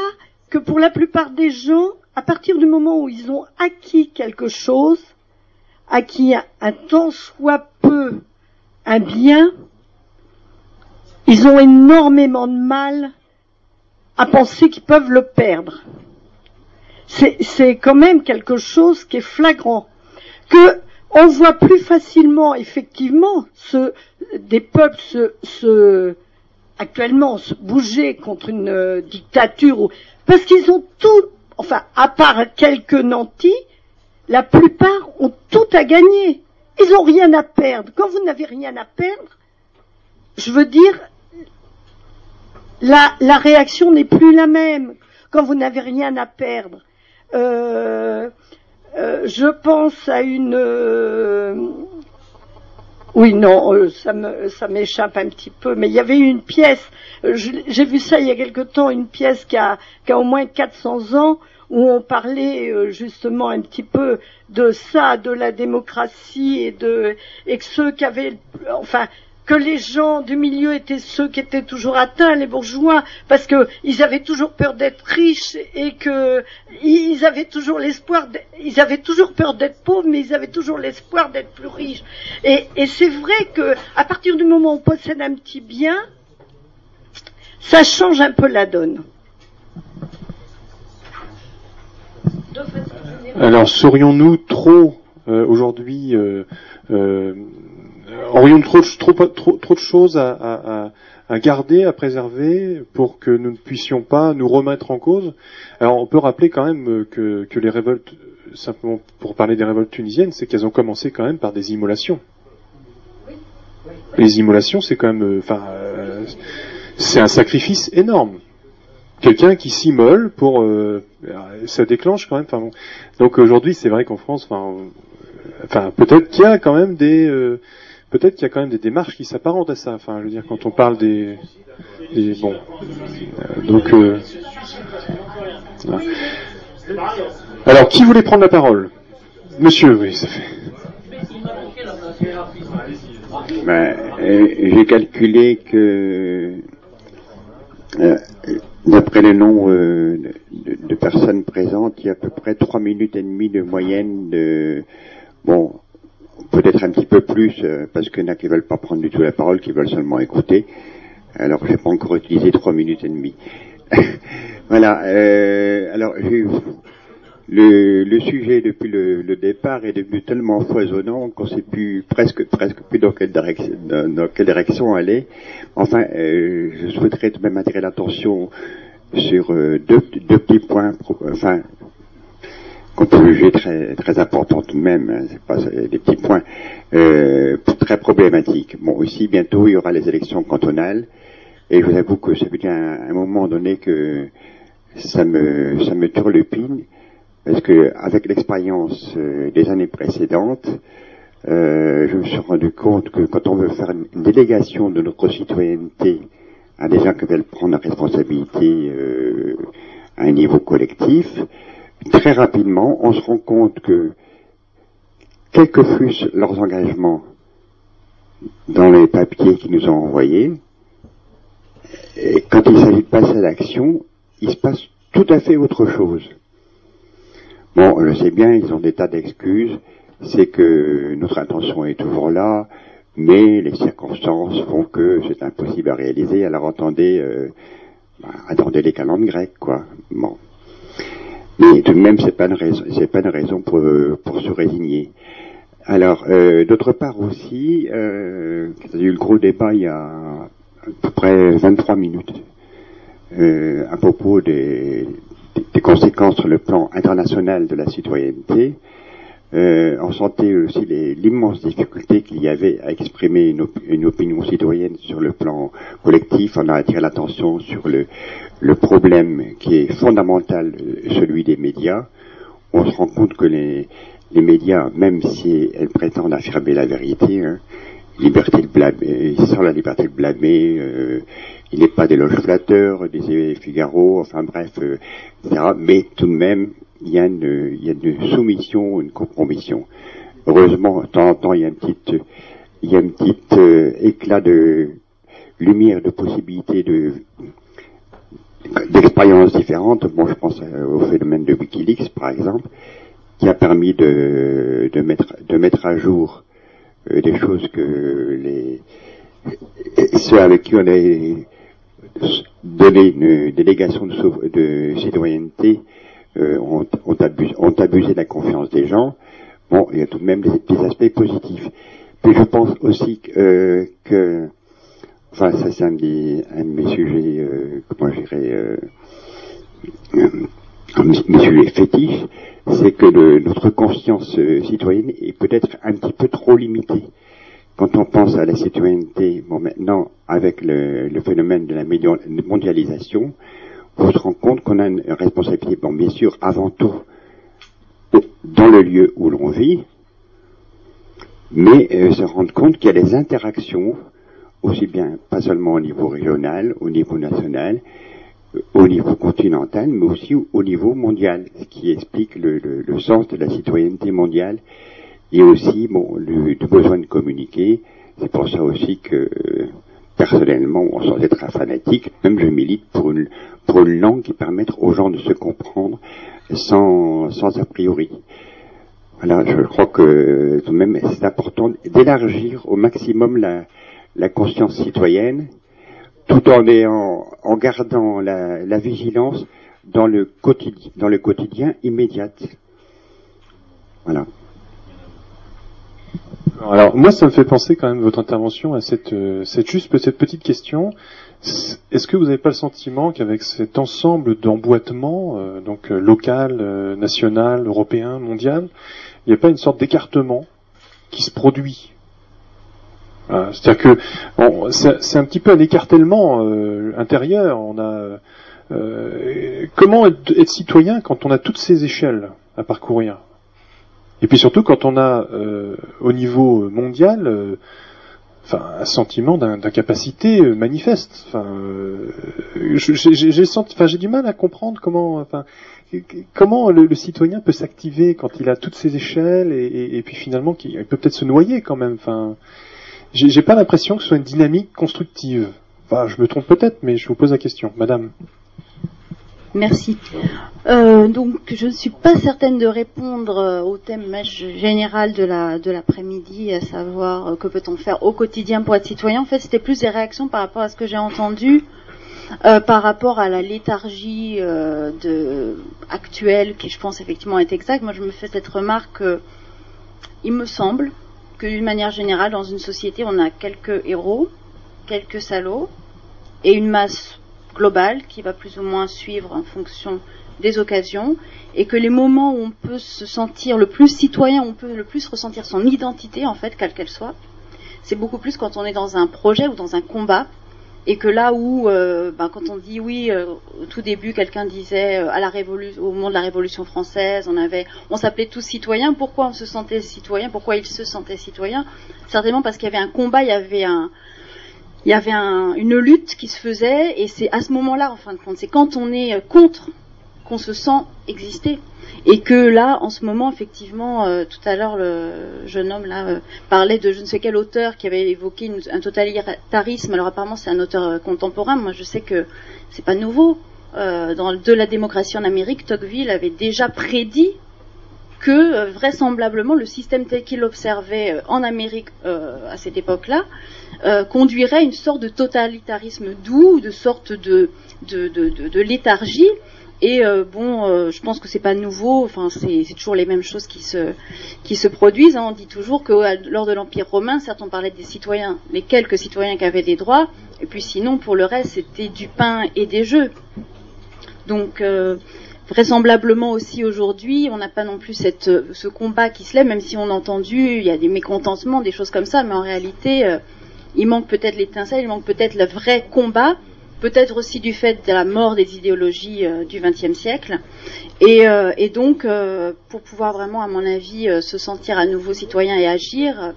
que pour la plupart des gens, à partir du moment où ils ont acquis quelque chose, acquis un tant soit peu un bien, ils ont énormément de mal à penser qu'ils peuvent le perdre. C'est quand même quelque chose qui est flagrant. Que on voit plus facilement, effectivement, ce, des peuples se, se, actuellement se bouger contre une euh, dictature, parce qu'ils ont tout, enfin, à part quelques nantis, la plupart ont tout à gagner. Ils n'ont rien à perdre. Quand vous n'avez rien à perdre, je veux dire, la, la réaction n'est plus la même. Quand vous n'avez rien à perdre. Euh, euh, je pense à une, euh, oui, non, euh, ça me, ça m'échappe un petit peu, mais il y avait une pièce, j'ai vu ça il y a quelque temps, une pièce qui a, qui a au moins 400 ans, où on parlait justement un petit peu de ça, de la démocratie et de, et que ceux qui avaient, enfin, que les gens du milieu étaient ceux qui étaient toujours atteints, les bourgeois, parce qu'ils avaient toujours peur d'être riches et que ils avaient toujours l'espoir, ils avaient toujours peur d'être pauvres, mais ils avaient toujours l'espoir d'être plus riches. Et, c'est vrai que à partir du moment où on possède un petit bien, ça change un peu la donne. Alors, serions-nous trop euh, aujourd'hui euh, euh, aurions trop, trop, de choses à, à, garder, à préserver, pour que nous ne puissions pas nous remettre en cause. Alors on peut rappeler quand même que, que les révoltes, simplement pour parler des révoltes tunisiennes, c'est qu'elles ont commencé quand même par des immolations. Les immolations, c'est quand même, euh, enfin, euh, c'est un sacrifice énorme. Quelqu'un qui s'immole pour, euh, ça déclenche quand même. Enfin, Donc aujourd'hui, c'est vrai qu'en France, enfin, peut-être qu'il y a quand même des peut-être qu'il y a quand même des démarches qui s'apparentent à ça. Enfin, je veux dire, quand on parle des, des bon, euh, donc. Euh, Alors, qui voulait prendre la parole? Monsieur, oui, ça fait. Ben, euh, J'ai calculé que, d'après le nombre de, de, personnes présentes, il y a à peu près trois minutes et demie de moyenne de, bon, peut-être un petit peu plus, euh, parce qu'il y en a qui veulent pas prendre du tout la parole, qui veulent seulement écouter. Alors j'ai pas encore utilisé trois minutes et demie. [LAUGHS] voilà. Euh, alors le, le, sujet depuis le, le, départ est devenu tellement foisonnant qu'on sait plus presque presque plus dans quelle direction dans, quelle direction aller. Enfin, euh, je souhaiterais tout de même attirer l'attention sur euh, deux, deux petits points. Enfin, juger très, très important tout de même, hein, c'est pas des petits points euh, très problématiques. Bon, ici bientôt il y aura les élections cantonales, et je vous avoue que ça dire un, un moment donné que ça me ça me turlupine, parce que avec l'expérience euh, des années précédentes, euh, je me suis rendu compte que quand on veut faire une, délégation de notre citoyenneté à des gens qui veulent prendre la responsabilité euh, à un niveau collectif, très rapidement, on se rend compte que, quels que fussent leurs engagements dans les papiers qu'ils nous ont envoyés, et quand il s'agit de passer à l'action, il se passe tout à fait autre chose. Bon, je sais bien, ils ont des tas d'excuses, c'est que notre intention est toujours là, mais les circonstances font que c'est impossible à réaliser. Alors attendez, euh, bah, attendez les calendes grecs, quoi. Bon. Mais tout de même, c'est pas une raison, c'est pas une raison pour, pour se résigner. Alors, euh, d'autre part aussi, euh, il y a eu le gros débat il y a à peu près 23 minutes euh, à propos des, des, conséquences sur le plan international de la citoyenneté. Euh, on sentait aussi l'immense difficulté qu'il y avait à exprimer une, opinion citoyenne sur le plan collectif. On a attiré l'attention sur le, problème qui est fondamental, celui des médias. On se rend compte que les, médias, même si elles prétendent affirmer la vérité, hein, liberté de blâmer, sans la liberté de blâmer, euh, il n'est pas d'éloge flatteur, des Figaro, enfin bref, euh, etc. Mais tout de même, il y, a une, il y a une soumission, une compromission. Heureusement, de temps en temps, il y a un petit, il y a un petit euh, éclat de lumière, de possibilités de d'expériences différentes. Bon, je pense au phénomène de WikiLeaks, par exemple qui a permis de, de, mettre, de mettre à jour euh, des choses que les ceux avec qui on a donné une délégation de, de citoyenneté euh, ont, abusé, de la confiance des gens. Bon, il y a tout de même des, des aspects positifs. Puis je pense aussi que, euh, enfin ça c'est un, un, de mes sujets, euh, comment je dirais, euh, mes sujets fétiches, c'est que notre conscience citoyenne est peut-être un petit peu trop limitée. Quand on pense à la citoyenneté, bon maintenant, avec le phénomène de la mondialisation, on se rend compte qu'on a une responsabilité, bon bien sûr, avant tout, dans le lieu où l'on vit, mais euh, se rendre compte qu'il y a des interactions, aussi bien, pas seulement au niveau régional, au niveau national, au niveau continental, mais aussi au niveau mondial, ce qui explique le, sens de la citoyenneté mondiale et aussi bon, le, besoin de communiquer. C'est pour ça aussi que personnellement, sans être un fanatique, même je milite pour une, pour une langue qui permette aux gens de se comprendre sans, sans a priori. Voilà, je crois que tout de même c'est important d'élargir au maximum la, conscience citoyenne tout en, ayant, en gardant la, la, vigilance dans le, quotidien, dans le quotidien immédiat. Voilà. Alors moi, ça me fait penser quand même votre intervention à cette, euh, cette juste cette petite question. Est-ce que vous n'avez pas le sentiment qu'avec cet ensemble d'emboîtements, euh, donc euh, local, euh, national, européen, mondial, il n'y a pas une sorte d'écartement qui se produit? Euh, c'est-à-dire que c'est un petit peu un écartèlement intérieur. On a comment être, citoyen quand on a toutes ces échelles à parcourir? Et puis surtout quand on a au niveau mondial un sentiment d'incapacité manifeste. Enfin, j'ai du mal à comprendre comment, le, citoyen peut s'activer quand il a toutes ces échelles et, puis finalement il peut peut-être se noyer quand même. J'ai pas l'impression que ce soit une dynamique constructive. Enfin, je me trompe peut-être, mais je vous pose la question, Madame. Merci. Euh, donc, je ne suis pas certaine de répondre euh, au thème général de la de l'après-midi, à savoir euh, que peut-on faire au quotidien pour être citoyen. En fait, c'était plus des réactions par rapport à ce que j'ai entendu, par rapport à la léthargie actuelle, qui je pense effectivement est exacte. Moi, je me fais cette remarque. il me semble que d'une manière générale, dans une société, on a quelques héros, quelques salauds, et une masse globale qui va plus ou moins suivre en fonction des occasions, et que les moments où on peut se sentir le plus citoyen, on peut le plus ressentir son identité, en fait, quelle qu'elle soit, c'est beaucoup plus quand on est dans un projet ou dans un combat, et que là où, euh, ben, quand on dit oui, euh, au tout début, quelqu'un disait euh, à la au moment de la Révolution française, on avait, on s'appelait tous citoyens. Pourquoi on se sentait citoyen? Pourquoi ils se sentaient citoyens? Certainement parce qu'il y avait un combat, il y avait un, il y avait un, une lutte qui se faisait, et c'est à ce moment-là, en fin de compte, c'est quand on est contre qu'on se sent exister. Et que là, en ce moment, effectivement, euh, tout à l'heure, le jeune homme là euh, parlait de je ne sais quel auteur qui avait évoqué un totalitarisme. Alors apparemment, c'est un auteur euh, contemporain. Moi, je sais que c'est pas nouveau. euh, dans, de la démocratie en Amérique, Tocqueville avait déjà prédit que euh, vraisemblablement le système tel qu'il l'observait euh, en Amérique à cette époque-là conduirait à une sorte de totalitarisme doux, de sorte de, de, léthargie et euh, bon, euh, je pense que c'est pas nouveau. Enfin, c'est toujours les mêmes choses qui se qui se produisent. Hein. On dit toujours que lors de l'Empire romain, certes, on parlait des citoyens, les quelques citoyens qui avaient des droits, et puis sinon, pour le reste, c'était du pain et des jeux. Donc, euh, vraisemblablement aussi aujourd'hui, on n'a pas non plus ce combat qui se lève, même si on a entendu, il y a des mécontentements, des choses comme ça, mais en réalité, il manque peut-être l'étincelle, il manque peut-être le vrai combat peut-être aussi du fait de la mort des idéologies euh, du XXe siècle. Et, euh, donc, euh, pour pouvoir vraiment, à mon avis, se sentir à nouveau citoyen et agir,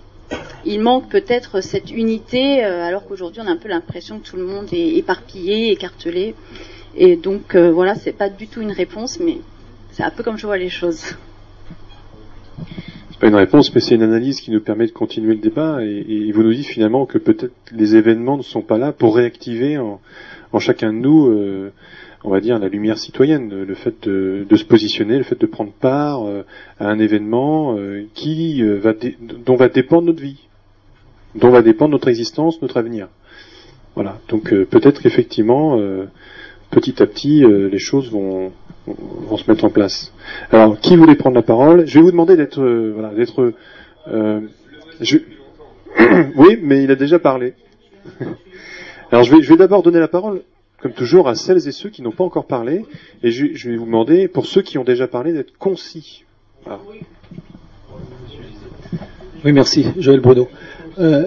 il manque peut-être cette unité, alors qu'aujourd'hui, on a un peu l'impression que tout le monde est éparpillé, écartelé. Et donc, voilà, c'est pas du tout une réponse, mais c'est un peu comme je vois les choses pas une réponse, mais c'est une analyse qui nous permet de continuer le débat. Et, vous nous dites finalement que peut-être les événements ne sont pas là pour réactiver en, chacun de nous, euh, on va dire, la lumière citoyenne, le fait de, se positionner, le fait de prendre part euh, à un événement euh, qui va dont va dépendre notre vie, dont va dépendre notre existence, notre avenir. Voilà. Donc peut-être qu'effectivement, petit à petit, les choses vont, vont se mettre en place. Alors, qui voulait prendre la parole? Je vais vous demander d'être, euh, voilà, d'être. Euh, [CLEARS THROAT] oui, mais il a déjà parlé. [LAUGHS] Alors, je vais, d'abord donner la parole, comme toujours, à celles et ceux qui n'ont pas encore parlé, et je, vais vous demander, pour ceux qui ont déjà parlé, d'être concis. Oui, merci, Joël Bruno. Euh,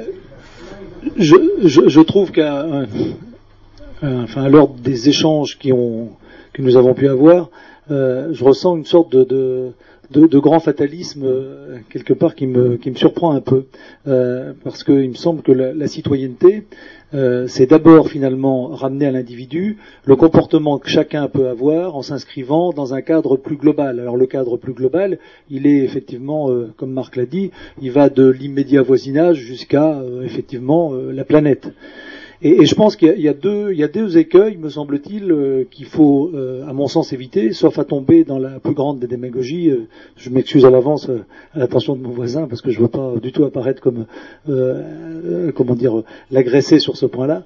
je, je, trouve qu'à enfin, lors des échanges qui ont que nous avons pu avoir, euh, je ressens une sorte de, de, de, de grand fatalisme euh, quelque part qui me, qui me surprend un peu, euh, parce qu'il me semble que la, la citoyenneté, euh, c'est d'abord finalement ramener à l'individu le comportement que chacun peut avoir en s'inscrivant dans un cadre plus global. Alors le cadre plus global, il est effectivement, euh, comme Marc l'a dit, il va de l'immédiat voisinage jusqu'à effectivement la planète. Et, je pense qu'il y, a deux, il y a écueils, me semble-t-il, euh, qu'il faut, euh, à mon sens, éviter, sauf à tomber dans la plus grande des démagogies. Euh, je m'excuse à l'avance à l'attention de mon voisin parce que je ne veux pas du tout apparaître comme, comment dire, l'agresser sur ce point-là.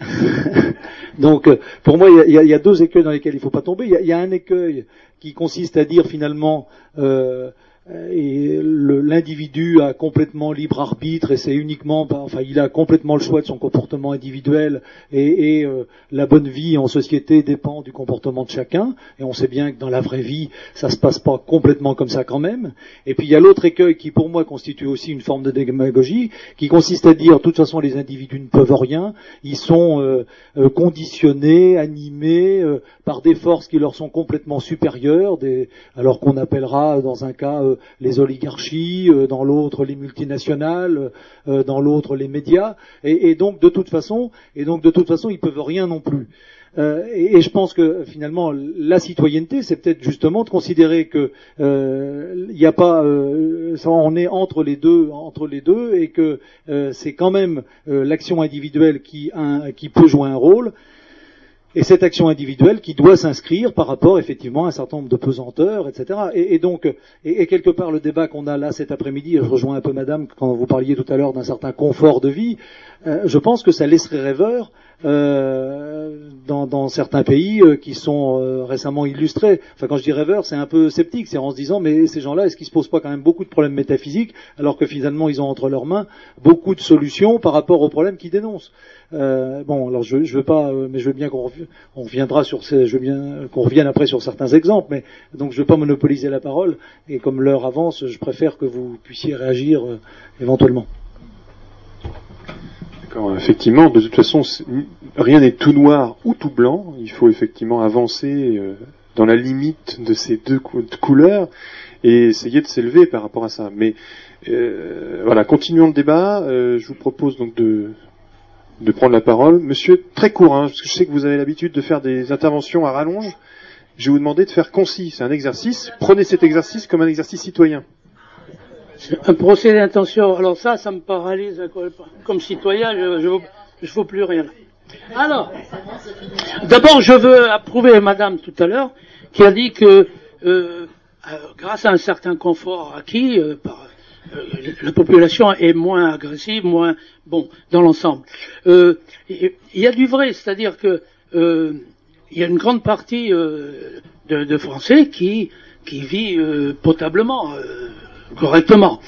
[LAUGHS] Donc, pour moi, il y, a, il y, a, deux écueils dans lesquels il ne faut pas tomber. Il y, a, un écueil qui consiste à dire finalement euh, et l'individu a complètement libre arbitre et c'est uniquement, enfin, il a complètement le choix de son comportement individuel et, et euh, la bonne vie en société dépend du comportement de chacun. Et on sait bien que dans la vraie vie, ça se passe pas complètement comme ça quand même. Et puis il y a l'autre écueil qui, pour moi, constitue aussi une forme de démagogie, qui consiste à dire, de toute façon, les individus ne peuvent rien, ils sont euh, conditionnés, animés par des forces qui leur sont complètement supérieures, des, alors qu'on appellera dans un cas les oligarchies, euh, dans l'autre les multinationales, euh, dans l'autre les médias, et, donc de toute façon, et donc ils peuvent rien non plus. Euh, et, je pense que finalement la citoyenneté, c'est peut-être justement de considérer que il n'y a pas, on est entre les deux, entre les deux, et que c'est quand même l'action individuelle qui peut jouer un rôle et cette action individuelle qui doit s'inscrire par rapport effectivement à un certain nombre de pesanteurs, etc. Et, donc, et, quelque part le débat qu'on a là cet après-midi, je rejoins un peu Madame quand vous parliez tout à l'heure d'un certain confort de vie, euh, je pense que ça laisserait rêveur euh, dans, dans, certains pays euh, qui sont euh, récemment illustrés. Enfin, quand je dis rêveur, c'est un peu sceptique, c'est en se disant, mais ces gens-là, est-ce qu'ils se posent pas quand même beaucoup de problèmes métaphysiques, alors que finalement, ils ont entre leurs mains beaucoup de solutions par rapport aux problèmes qu'ils dénoncent? bon, alors je, je veux pas, mais je veux bien qu'on on reviendra sur ces, je veux bien qu'on revienne après sur certains exemples, mais donc je veux pas monopoliser la parole. Et comme l'heure avance, je préfère que vous puissiez réagir éventuellement effectivement, de toute façon, rien n'est tout noir ou tout blanc. Il faut effectivement avancer euh, dans la limite de ces deux couleurs et essayer de s'élever par rapport à ça. Mais euh, voilà, continuons le débat. Euh, je vous propose donc de, prendre la parole. Monsieur, très court, parce que je sais que vous avez l'habitude de faire des interventions à rallonge. Je vais vous demander de faire concis. C'est un exercice. Prenez cet exercice comme un exercice citoyen. Un procès d'intention, alors ça, ça me paralyse comme citoyen, je ne vaux plus rien. Alors, d'abord, je veux approuver Madame tout à l'heure qui a dit que euh, euh, grâce à un certain confort acquis euh, par la population est moins agressive, moins bon dans l'ensemble. Il y a du vrai, c'est-à-dire que il y a une grande partie de, Français qui vit potablement, correctement.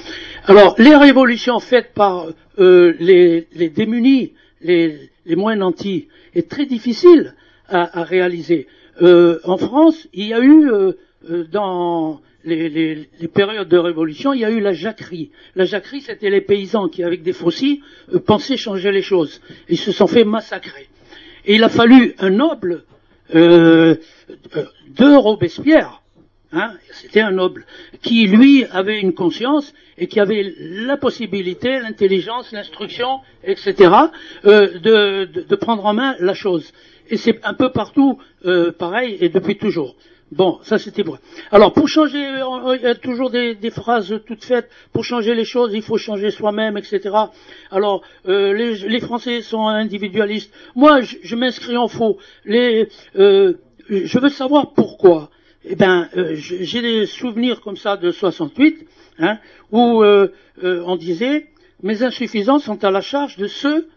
Alors, les révolutions faites par les, les démunis, les, les moins nantis, est très difficile à, réaliser. Euh, en France, il y a eu euh, euh, dans les, périodes de révolution, il y a eu la jacquerie. La jacquerie, c'était les paysans qui, avec des faucilles, pensaient changer les choses. Ils se sont fait massacrer. Et il a fallu un noble de Robespierre Hein, c'était un noble qui, lui, avait une conscience et qui avait la possibilité, l'intelligence, l'instruction, etc., euh, de, prendre en main la chose. Et c'est un peu partout euh, pareil et depuis toujours. Bon, ça c'était vrai. Alors pour changer, il y a toujours des, phrases toutes faites. Pour changer les choses, il faut changer soi-même, etc. Alors euh, les, Français sont individualistes. Moi, je, m'inscris en faux. Les, je veux savoir pourquoi eh ben, euh, j'ai des souvenirs comme ça de 68, hein, où euh, euh, on disait mes insuffisances sont à la charge de ceux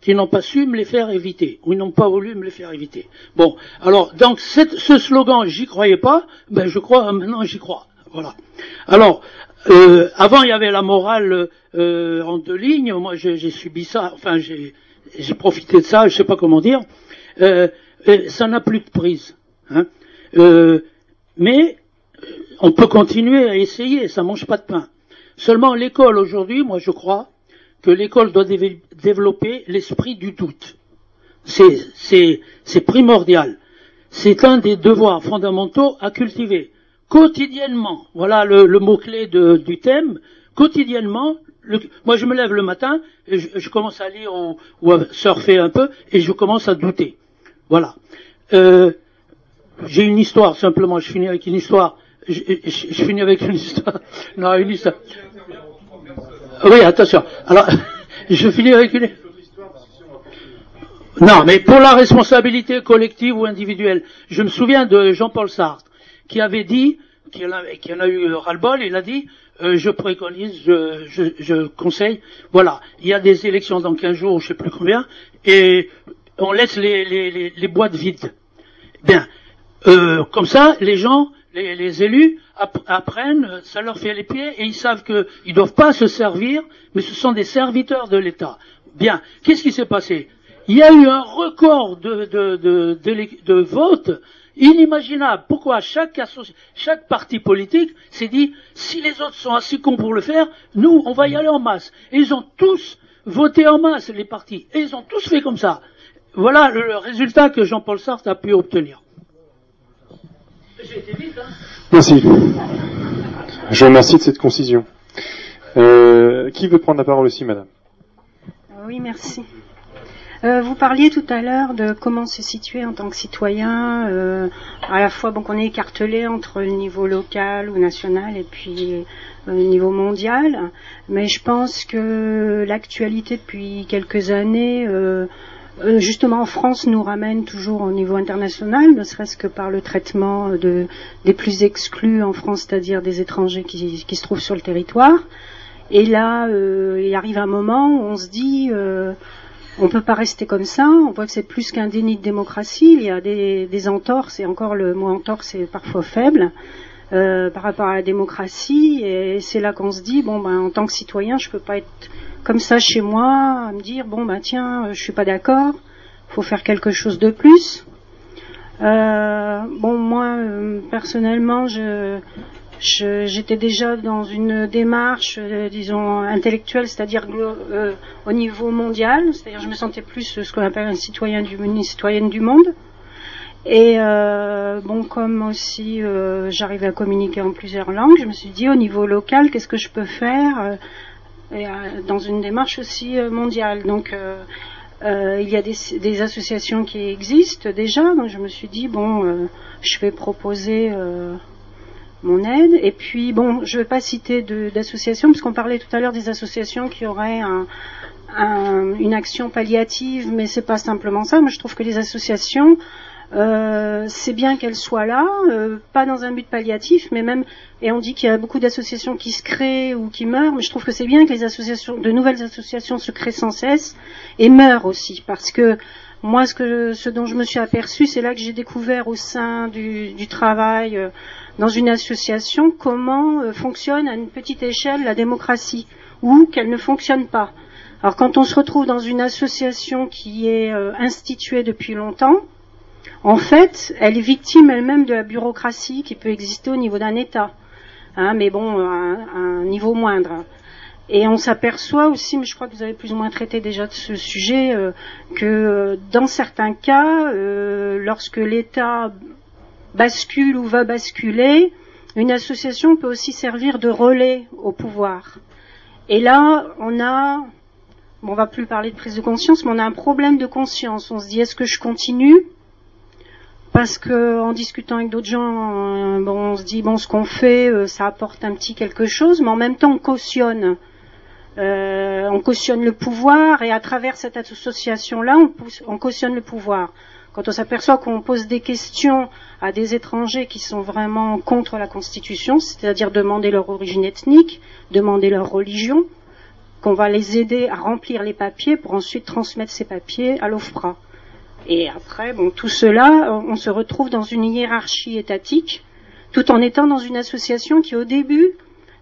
qui n'ont pas su me les faire éviter, ou n'ont pas voulu me les faire éviter. Bon, alors donc ce slogan, j'y croyais pas, ben je crois [LAUGHS] maintenant j'y crois. Voilà. Alors avant il y avait la morale en deux lignes, moi j'ai subi ça, enfin j'ai profité de ça, je sais pas comment dire. Ça n'a plus de prise. Hein. Mais on peut continuer à essayer, ça mange pas de pain. Seulement l'école aujourd'hui, moi je crois que l'école doit développer l'esprit du doute. C'est primordial. C'est un des devoirs fondamentaux à cultiver quotidiennement. Voilà le, mot-clé du thème. Quotidiennement, moi je me lève le matin, et je, commence à lire ou, à surfer un peu, et je commence à douter. Voilà. Euh, j'ai une histoire, simplement, je finis avec une histoire. Je, finis avec une histoire. [LAUGHS] Non, une histoire. Oui, attention. Alors, [LAUGHS] je finis avec une... Non, mais pour la responsabilité collective ou individuelle, je me souviens de Jean-Paul Sartre, qui avait dit, qui en a, qui en a eu ras-le-bol, il a dit, euh, je préconise, je, je, je, conseille, voilà, il y a des élections dans 15 jours, je sais plus combien, et on laisse les, les, les, les boîtes vides. Bien, euh, comme ça, les gens, les, élus apprennent, ça leur fait les pieds et ils savent qu'ils ne doivent pas se servir, mais ce sont des serviteurs de l'État. Bien, qu'est-ce qui s'est passé? Il y a eu un record de, de, de, de votes inimaginable. Pourquoi? Chaque, chaque parti politique s'est dit, si les autres sont assez cons pour le faire, nous, on va y aller en masse. Et ils ont tous voté en masse, les partis. Et ils ont tous fait comme ça. Voilà le résultat que Jean-Paul Sartre a pu obtenir. Hein. Merci. Je remercie de cette concision. Euh, qui veut prendre la parole aussi, madame? Oui, merci. Euh, vous parliez tout à l'heure de comment se situer en tant que citoyen, euh, à la fois bon, qu'on est écartelé entre le niveau local ou national et puis le niveau mondial, mais je pense que l'actualité depuis quelques années euh, justement en France nous ramène toujours au niveau international, ne serait-ce que par le traitement de, des plus exclus en France, c'est-à-dire des étrangers qui, se trouvent sur le territoire. Et là, euh, il arrive un moment où on se dit, euh, on peut pas rester comme ça. On voit que c'est plus qu'un déni de démocratie. Il y a des, des entorses, et encore le mot entorse est parfois faible. Euh, par rapport à la démocratie et c'est là qu'on se dit bon ben en tant que citoyen je peux pas être comme ça chez moi, à me dire bon bah tiens, euh, je suis pas d'accord, faut faire quelque chose de plus. Euh, bon moi euh, personnellement, je j'étais déjà dans une démarche, disons, intellectuelle, c'est-à-dire au niveau mondial, c'est-à-dire je me sentais plus ce qu'on appelle un citoyen du, une citoyenne du monde. Et bon, comme aussi j'arrivais à communiquer en plusieurs langues, je me suis dit au niveau local, qu'est-ce que je peux faire et, euh, dans une démarche aussi euh, mondiale. Donc euh, il y a des, associations qui existent déjà, donc je me suis dit bon, je vais proposer mon aide. Et puis bon, je ne vais pas citer d'associations, puisqu'on parlait tout à l'heure des associations qui auraient un, une action palliative, mais c'est pas simplement ça. Moi, je trouve que les associations, euh, c'est bien qu'elles soient là, euh, pas dans un but palliatif, mais même, et on dit qu'il y a beaucoup d'associations qui se créent ou qui meurent, mais je trouve que c'est bien que les associations, de nouvelles associations se créent sans cesse et meurent aussi, parce que moi, ce, que, ce dont je me suis aperçu, c'est là que j'ai découvert au sein du, du travail euh, dans une association comment euh, fonctionne à une petite échelle la démocratie ou qu'elle ne fonctionne pas. Alors quand on se retrouve dans une association qui est euh, instituée depuis longtemps, en fait, elle est victime elle-même de la bureaucratie qui peut exister au niveau d'un État, hein, mais bon, à, un niveau moindre. Et on s'aperçoit aussi, mais je crois que vous avez plus ou moins traité déjà de ce sujet, euh, que euh, dans certains cas, euh, lorsque l'État bascule ou va basculer, une association peut aussi servir de relais au pouvoir. Et là, on a, bon, on va plus parler de prise de conscience, mais on a un problème de conscience. On se dit, est-ce que je continue parce que en discutant avec d'autres gens, bon, on se dit bon, ce qu'on fait, ça apporte un petit quelque chose, mais en même temps, on cautionne euh, on cautionne le pouvoir et à travers cette association-là, on, cautionne le pouvoir. Quand on s'aperçoit qu'on pose des questions à des étrangers qui sont vraiment contre la Constitution, c'est-à-dire demander leur origine ethnique, demander leur religion, qu'on va les aider à remplir les papiers pour ensuite transmettre ces papiers à l'OFPRA. Et après, bon, tout cela, on se retrouve dans une hiérarchie étatique, tout en étant dans une association qui, au début,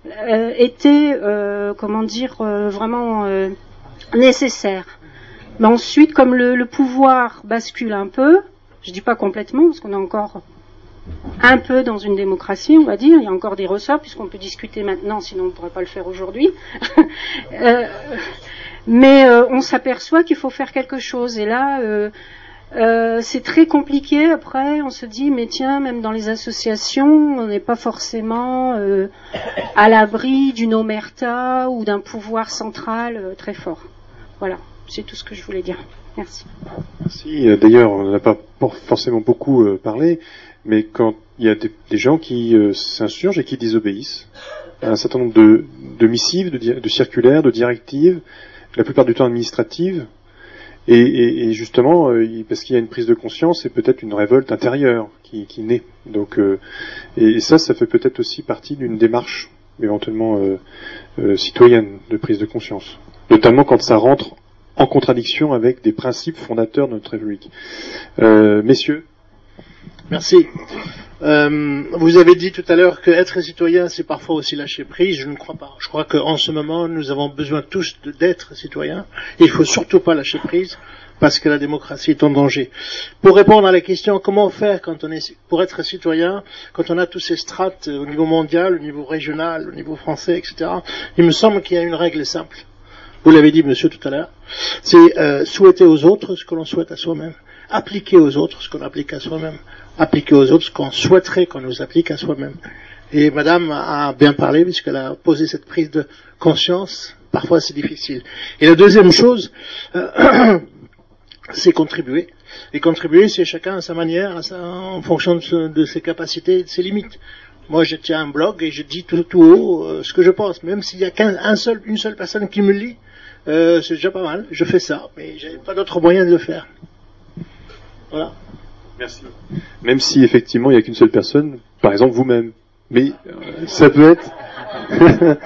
euh, était, euh, comment dire, euh, vraiment nécessaire. Mais ensuite, comme le, pouvoir bascule un peu, je dis pas complètement, parce qu'on est encore un peu dans une démocratie, on va dire. Il y a encore des ressorts, puisqu'on peut discuter maintenant, sinon on ne pourrait pas le faire aujourd'hui. [LAUGHS] mais on s'aperçoit qu'il faut faire quelque chose. Et là, euh, c'est très compliqué. Après, on se dit, mais tiens, même dans les associations, on n'est pas forcément euh, à l'abri d'une omerta ou d'un pouvoir central euh, très fort. Voilà, c'est tout ce que je voulais dire. Merci. Merci. D'ailleurs, on n'a pas forcément beaucoup parlé, mais quand il y a des, gens qui s'insurgent et qui désobéissent un certain nombre de, missives, de circulaires, de directives, la plupart du temps administratives, et, justement, euh, parce qu'il y a une prise de conscience et peut-être une révolte intérieure qui, naît. Donc, euh, et, ça, ça fait peut-être aussi partie d'une démarche éventuellement euh, citoyenne de prise de conscience, notamment quand ça rentre en contradiction avec des principes fondateurs de notre République. messieurs. Merci. Euh, vous avez dit tout à l'heure que être citoyen, c'est parfois aussi lâcher prise. Je ne crois pas. Je crois qu'en ce moment, nous avons besoin tous d'être citoyens. il faut surtout pas lâcher prise parce que la démocratie est en danger. Pour répondre à la question comment faire quand on est pour être citoyen, quand on a tous ces strates au niveau mondial, au niveau régional, au niveau français, etc. Il me semble qu'il y a une règle simple. Vous l'avez dit, monsieur, tout à l'heure. C'est euh, souhaiter aux autres ce que l'on souhaite à soi-même. Appliquer aux autres ce qu'on applique à soi-même appliquer aux autres ce qu'on souhaiterait qu'on nous applique à soi-même. Et Madame a bien parlé puisqu'elle a posé cette prise de conscience. Parfois c'est difficile. Et la deuxième chose, euh, [CLEARS THROAT] c'est contribuer. Et contribuer, c'est chacun à sa manière, en fonction de, ses capacités de ses limites. Moi, je tiens un blog et je dis tout, haut euh, ce que je pense. Même s'il y a qu'un seul, une seule personne qui me lit, euh, c'est déjà pas mal. Je fais ça, mais j'ai pas d'autre moyen de le faire. Voilà. Merci. Même si effectivement il n'y a qu'une seule personne, par exemple vous-même. Mais euh, ça peut être. [LAUGHS]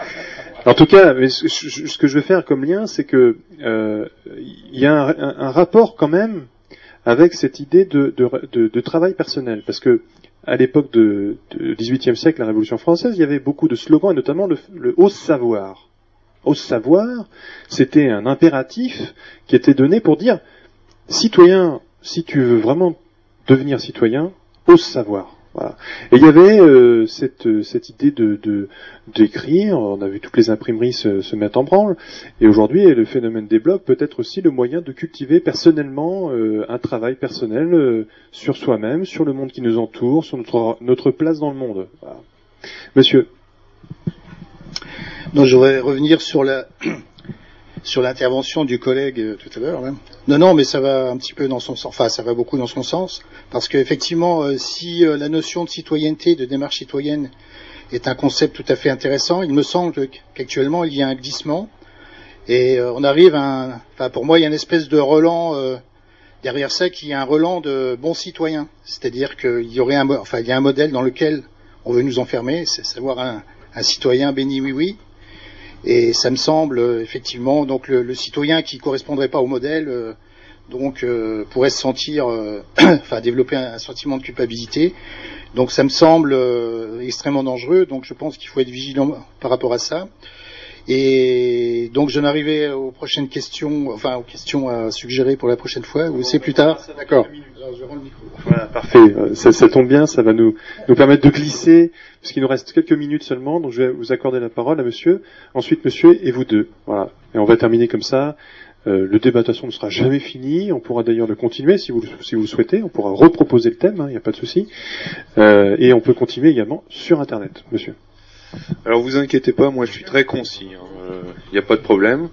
en tout cas, ce, que je veux faire comme lien, c'est que euh, il y a un, rapport quand même avec cette idée de, travail personnel, parce que à l'époque du XVIIIe siècle, la Révolution française, il y avait beaucoup de slogans, et notamment le, le haut savoir. Haut savoir, c'était un impératif qui était donné pour dire citoyen, si tu veux vraiment devenir citoyen, ose savoir. Voilà. Et il y avait euh, cette, euh, cette idée de d'écrire. on a vu toutes les imprimeries se, se mettre en branle. Et aujourd'hui, le phénomène des blogs peut être aussi le moyen de cultiver personnellement euh, un travail personnel sur soi-même, sur le monde qui nous entoure, sur notre, notre place dans le monde. Monsieur. Donc, je voudrais revenir sur la sur l'intervention du collègue euh, tout à l'heure. Non, non, mais ça va un petit peu dans son sens. Enfin, ça va beaucoup dans son sens, parce qu'effectivement, euh, si euh, la notion de citoyenneté, de démarche citoyenne, est un concept tout à fait intéressant, il me semble qu'actuellement il y a un glissement Et on arrive à un, enfin pour moi il y a une espèce de relan euh, derrière ça qui est un relan de bons citoyens. C'est-à-dire qu'il y aurait un, enfin il y a un modèle dans lequel on veut nous enfermer, c'est savoir un, un citoyen béni oui oui. Et ça me semble euh, effectivement donc le, citoyen qui correspondrait pas au modèle euh, donc euh, pourrait se sentir, [COUGHS] enfin développer un, un, sentiment de culpabilité. Donc ça me semble extrêmement dangereux. Donc je pense qu'il faut être vigilant par rapport à ça. Et donc je n'arrivais aux prochaines questions, enfin aux questions à suggérer pour la prochaine fois, ou c'est plus tard D'accord. Voilà, parfait. Ça, ça, tombe bien, ça va nous, nous permettre de glisser, puisqu'il nous reste quelques minutes seulement, donc je vais vous accorder la parole à monsieur, ensuite monsieur et vous deux. Voilà. Et on va terminer comme ça. Euh, le débat de toute façon ne sera jamais fini. On pourra d'ailleurs le continuer si vous, si vous le souhaitez. On pourra reproposer le thème, il hein, n'y a pas de souci. Euh, et on peut continuer également sur Internet, monsieur. Alors vous inquiétez pas, moi je suis très concis, il hein, n'y a pas de problème.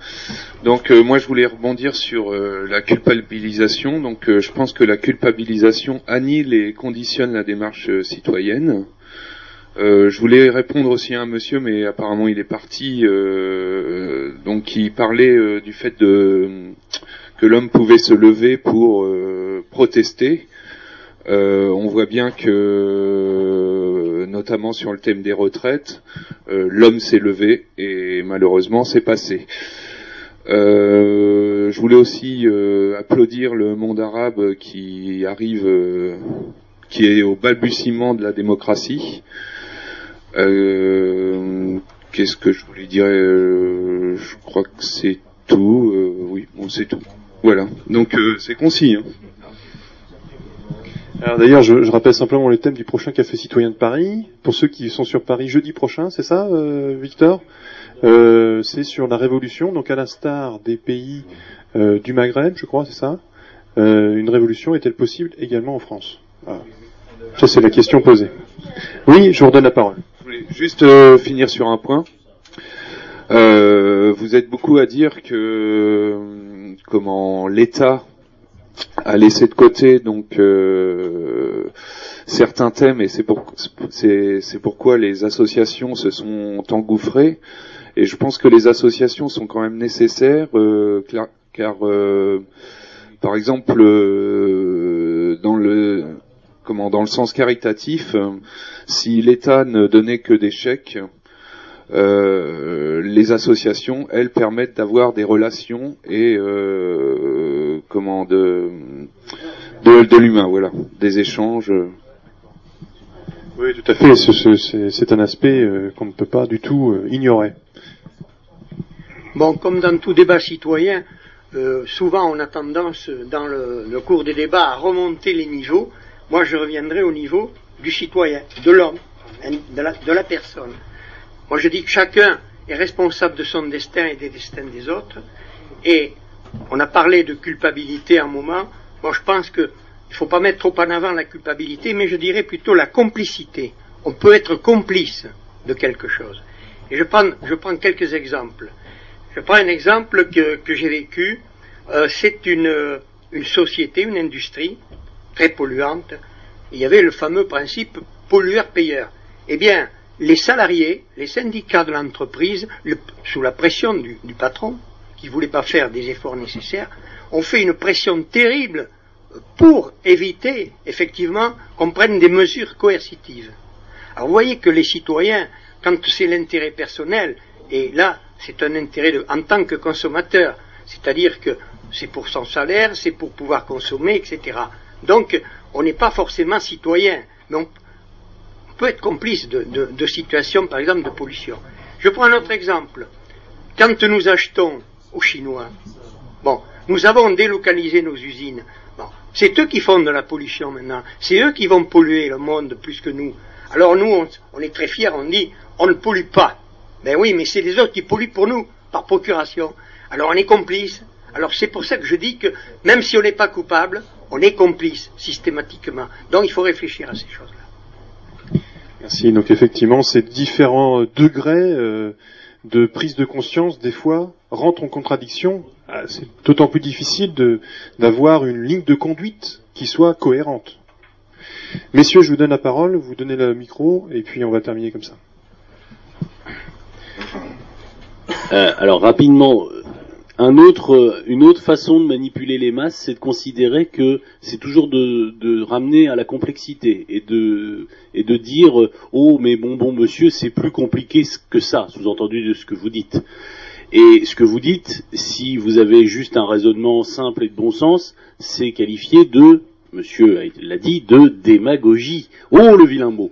Donc euh, moi je voulais rebondir sur euh, la culpabilisation. Donc euh, je pense que la culpabilisation annule et conditionne la démarche citoyenne. je voulais répondre aussi à un monsieur, mais apparemment il est parti, donc qui parlait du fait de que l'homme pouvait se lever pour protester. On voit bien que, notamment sur le thème des retraites, euh, l'homme s'est levé et malheureusement c'est passé. Euh, je voulais aussi euh, applaudir le monde arabe qui arrive, qui est au balbutiement de la démocratie. Qu'est-ce que je voulais dire Je crois que c'est tout. oui, bon, c'est tout. Voilà. Donc c'est concis. Hein. D'ailleurs, je, rappelle simplement le thème du prochain Café Citoyen de Paris. Pour ceux qui sont sur Paris jeudi prochain, c'est ça, euh, Victor? Euh, C'est sur la révolution, donc à l'instar des pays euh, du Maghreb, je crois, c'est ça? Une révolution est-elle possible également en France? Voilà. Ça, c'est la question posée. Oui, je vous redonne la parole. Je voulais juste finir sur un point. vous êtes beaucoup à dire que comment l'État à laisser de côté donc euh, certains thèmes et c'est pour, c'est pourquoi les associations se sont engouffrées. Et je pense que les associations sont quand même nécessaires euh, car euh, par exemple euh, dans le comment dans le sens caritatif si l'État ne donnait que des chèques euh, les associations, elles, permettent d'avoir des relations et euh, comment de de, de l'humain, voilà, des échanges. Oui, tout à fait. C'est un aspect euh, qu'on ne peut pas du tout euh, ignorer. Bon, comme dans tout débat citoyen, euh, souvent on a tendance, dans le, le, cours des débats, à remonter les niveaux. Moi, je reviendrai au niveau du citoyen, de l'homme, de la, de la personne. Moi, je dis que chacun est responsable de son destin et des destins des autres. Et on a parlé de culpabilité à un moment. Moi, je pense qu'il ne faut pas mettre trop en avant la culpabilité, mais je dirais plutôt la complicité. On peut être complice de quelque chose. Et je prends, je prends quelques exemples. Je prends un exemple que, que j'ai vécu. Euh, C'est une, une société, une industrie très polluante. Il y avait le fameux principe pollueur-payeur. Eh bien, les salariés, les syndicats de l'entreprise, sous la pression du, patron, qui ne voulait pas faire des efforts nécessaires, ont fait une pression terrible pour éviter, effectivement, qu'on prenne des mesures coercitives. Alors vous voyez que les citoyens, quand c'est l'intérêt personnel, et là, c'est un intérêt de, en tant que consommateur, c'est-à-dire que c'est pour son salaire, c'est pour pouvoir consommer, etc. Donc, on n'est pas forcément citoyen, peut être complice de, situations, par exemple, de pollution. Je prends un autre exemple. Quand nous achetons aux Chinois, bon, nous avons délocalisé nos usines. Bon, c'est eux qui font de la pollution maintenant. C'est eux qui vont polluer le monde plus que nous. Alors nous, on, on est très fiers, on dit, on ne pollue pas. Ben oui, mais c'est les autres qui polluent pour nous, par procuration. Alors on est complice. Alors c'est pour ça que je dis que même si on n'est pas coupable, on est complice systématiquement. Donc il faut réfléchir à ces choses-là. Merci. Donc effectivement, ces différents degrés euh, de prise de conscience, des fois, rentrent en contradiction. Ah, c'est d'autant plus difficile d'avoir une ligne de conduite qui soit cohérente. Messieurs, je vous donne la parole, vous donnez le micro, et puis on va terminer comme ça. Euh, alors rapidement, un autre, une autre façon de manipuler les masses, c'est de considérer que c'est toujours de, de, ramener à la complexité et de, et de dire oh mais bon bon monsieur c'est plus compliqué que ça, sous-entendu de ce que vous dites. Et ce que vous dites, si vous avez juste un raisonnement simple et de bon sens, c'est qualifié de, monsieur l'a dit, de démagogie. Oh le vilain mot.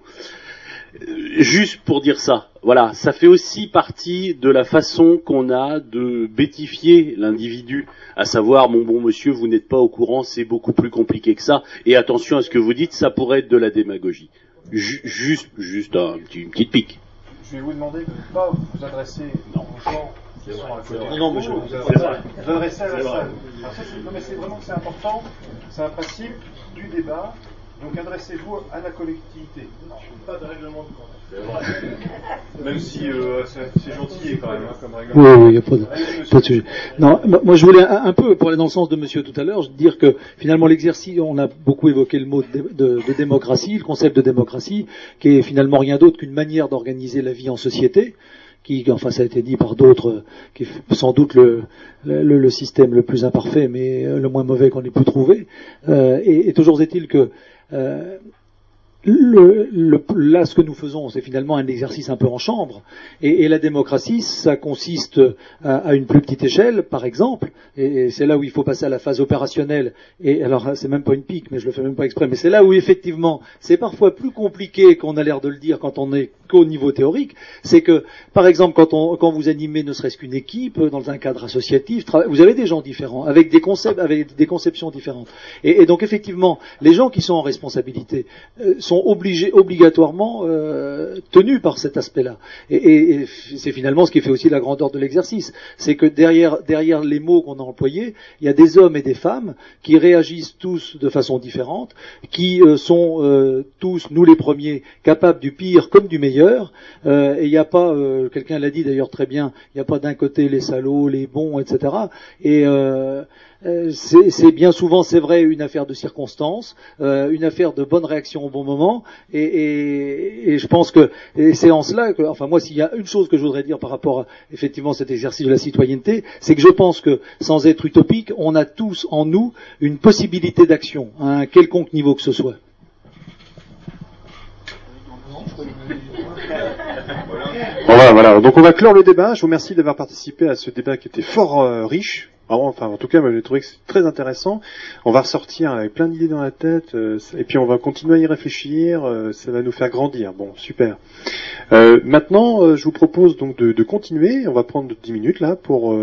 Juste pour dire ça, voilà, ça fait aussi partie de la façon qu'on a de bêtifier l'individu, à savoir, mon bon monsieur, vous n'êtes pas au courant, c'est beaucoup plus compliqué que ça, et attention à ce que vous dites, ça pourrait être de la démagogie. juste, juste un petit, une petite pique. Je vais vous demander de ne pas vous adresser aux gens qui sont à côté. Non, non, mais je vous, vous adresser à la salle. non, mais c'est vraiment que c'est important, c'est un principe du débat. Donc adressez-vous à la collectivité. Pas de règlement de compte. [LAUGHS] Même si euh, c'est gentil quand même hein, comme règlement. Oui, oui, il n'y a pas de, pas de sujet. Non, moi je voulais un, peu, pour aller dans le sens de monsieur tout à l'heure, dire que finalement l'exercice, on a beaucoup évoqué le mot de, de, de, démocratie, le concept de démocratie, qui est finalement rien d'autre qu'une manière d'organiser la vie en société qui, enfin ça a été dit par d'autres, qui est sans doute le, le, le, système le plus imparfait, mais le moins mauvais qu'on ait pu trouver. Euh, et, et, toujours est-il que euh, le, le, là, ce que nous faisons, c'est finalement un exercice un peu en chambre. Et, et la démocratie, ça consiste à, à, une plus petite échelle, par exemple. Et, et c'est là où il faut passer à la phase opérationnelle. Et alors, c'est même pas une pique, mais je le fais même pas exprès. Mais c'est là où effectivement, c'est parfois plus compliqué qu'on a l'air de le dire quand on est qu'au niveau théorique. C'est que, par exemple, quand, vous animez ne serait-ce qu'une équipe dans un cadre associatif, vous avez des gens différents, avec des concepts, avec des conceptions différentes. Et, donc, effectivement, les gens qui sont en responsabilité euh, sont obligatoirement euh, tenus par cet aspect-là. Et, c'est finalement ce qui fait aussi la grandeur de l'exercice, c'est que derrière, les mots qu'on a employés, il y a des hommes et des femmes qui réagissent tous de façon différente, qui euh, sont euh, tous, nous les premiers, capables du pire comme du meilleur. Et il n'y a pas, quelqu'un l'a dit d'ailleurs très bien, il n'y a pas d'un côté les salauds, les bons, etc. Et euh, c'est bien souvent, c'est vrai, une affaire de circonstances, euh, une affaire de bonne réaction au bon moment, et je pense que c'est en cela que, enfin moi, s'il y a une chose que je voudrais dire par rapport à effectivement cet exercice de la citoyenneté, c'est que je pense que, sans être utopique, on a tous en nous une possibilité d'action, à un quelconque niveau que ce soit. Voilà, voilà. Donc on va clore le débat. Je vous remercie d'avoir participé à ce débat qui était fort euh, riche. enfin, en tout cas, j'ai trouvé que c'est très intéressant. On va ressortir avec plein d'idées dans la tête, euh, et puis on va continuer à y réfléchir. Euh, ça va nous faire grandir. Bon, super. maintenant, je vous propose donc de, de, continuer. On va prendre 10 minutes là pour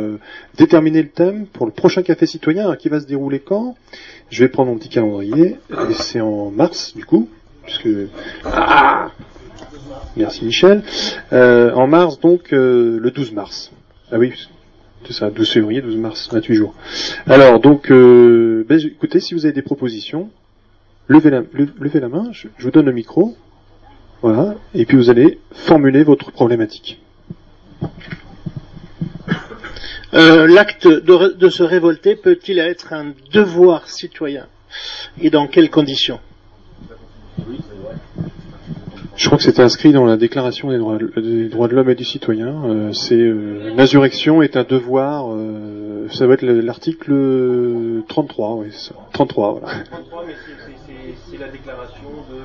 déterminer le thème pour le prochain café citoyen qui va se dérouler quand? Je vais prendre mon petit calendrier. C'est en mars, du coup, puisque. Ah Merci Michel. Euh, en mars, donc, euh, le 12 mars. Ah oui, c'est ça, 12 février, 12 mars, 28 jours. Alors, donc, euh, ben, écoutez, si vous avez des propositions, levez la, levez la main, je, vous donne le micro. Voilà, et puis vous allez formuler votre problématique. L'acte de, de se révolter peut-il être un devoir citoyen? Et dans quelles conditions? Je crois que c'est inscrit dans la Déclaration des droits, des droits de l'homme et du citoyen. Euh, c'est euh, l'insurrection est un devoir. Euh, ça va être l'article 33, oui, 33, voilà. 33, mais c'est la déclaration de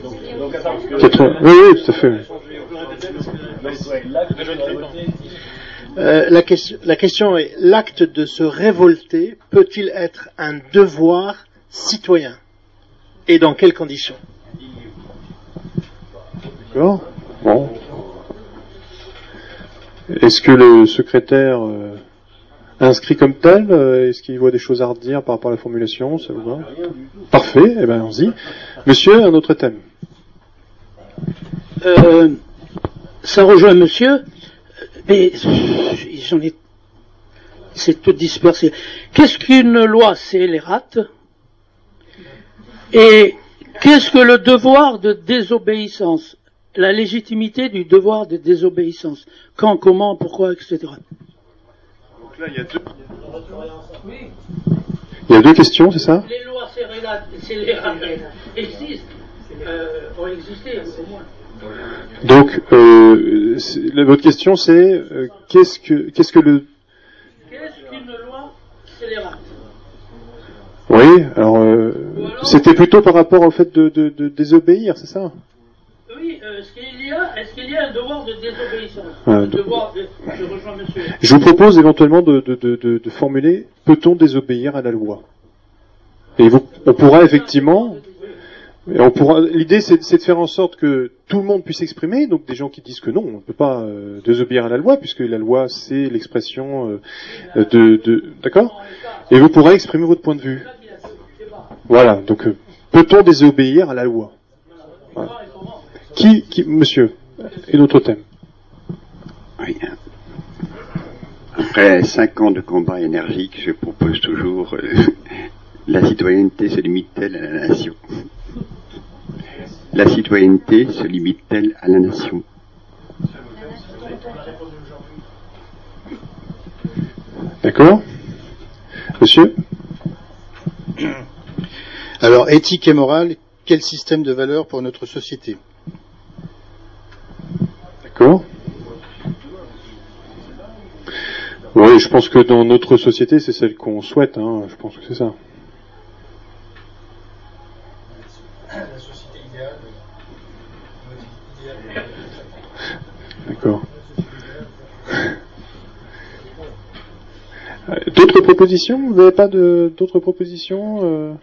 92, 93, 99. oui, oui, tout à fait. Euh, la, question, la question est l'acte de se révolter peut-il être un devoir citoyen? Et dans quelles conditions? Bon. Est-ce que le secrétaire euh, inscrit comme tel, euh, est-ce qu'il voit des choses à redire par rapport à la formulation? Ça vous va? Parfait, eh ben allons-y. Monsieur, un autre thème. Euh, ça rejoint monsieur, mais j'en ai... C'est tout dispersé. Qu'est-ce qu'une loi? C'est les rates? Et qu'est-ce que le devoir de désobéissance? La légitimité du devoir de désobéissance. Quand, comment, pourquoi, etc. Donc là, il y a deux, il y a deux questions, c'est ça? Les lois scélérates existent, euh, ont existé au moins. Donc, euh, votre question c'est euh, qu'est-ce que qu'est-ce que le Qu'est-ce qu'une loi scélérate Oui, alors euh, c'était plutôt par rapport au fait de, de, de désobéir, c'est ça? Oui, est-ce qu'il y a est-ce qu'il y a un devoir de désobéissance? Ah, Un de- devoir de je rejoins monsieur. Je vous propose éventuellement de, de, de, de, de formuler peut-on désobéir à la loi? Et vous, on pourra effectivement. et on pourra. L'idée, c'est de faire en sorte que tout le monde puisse s'exprimer. Donc, des gens qui disent que non, on ne peut pas euh, désobéir à la loi, puisque la loi, c'est l'expression euh, de. de D'accord? Et vous pourrez exprimer votre point de vue. Voilà. Donc, euh, peut-on désobéir à la loi? Voilà. Qui, qui, monsieur, et notre thème. Oui. Après cinq ans de combat énergique, je propose toujours euh, [LAUGHS] la citoyenneté se limite-t-elle à la nation? La citoyenneté se limite-t-elle à la nation? D'accord? Monsieur? [CLEARS THROAT] Alors, éthique et morale, quel système de valeurs pour notre société? D'accord Oui, je pense que dans notre société, c'est celle qu'on souhaite. Hein. Je pense que c'est ça. D'accord. Euh, D'autres propositions? Vous n'avez pas d'autres propositions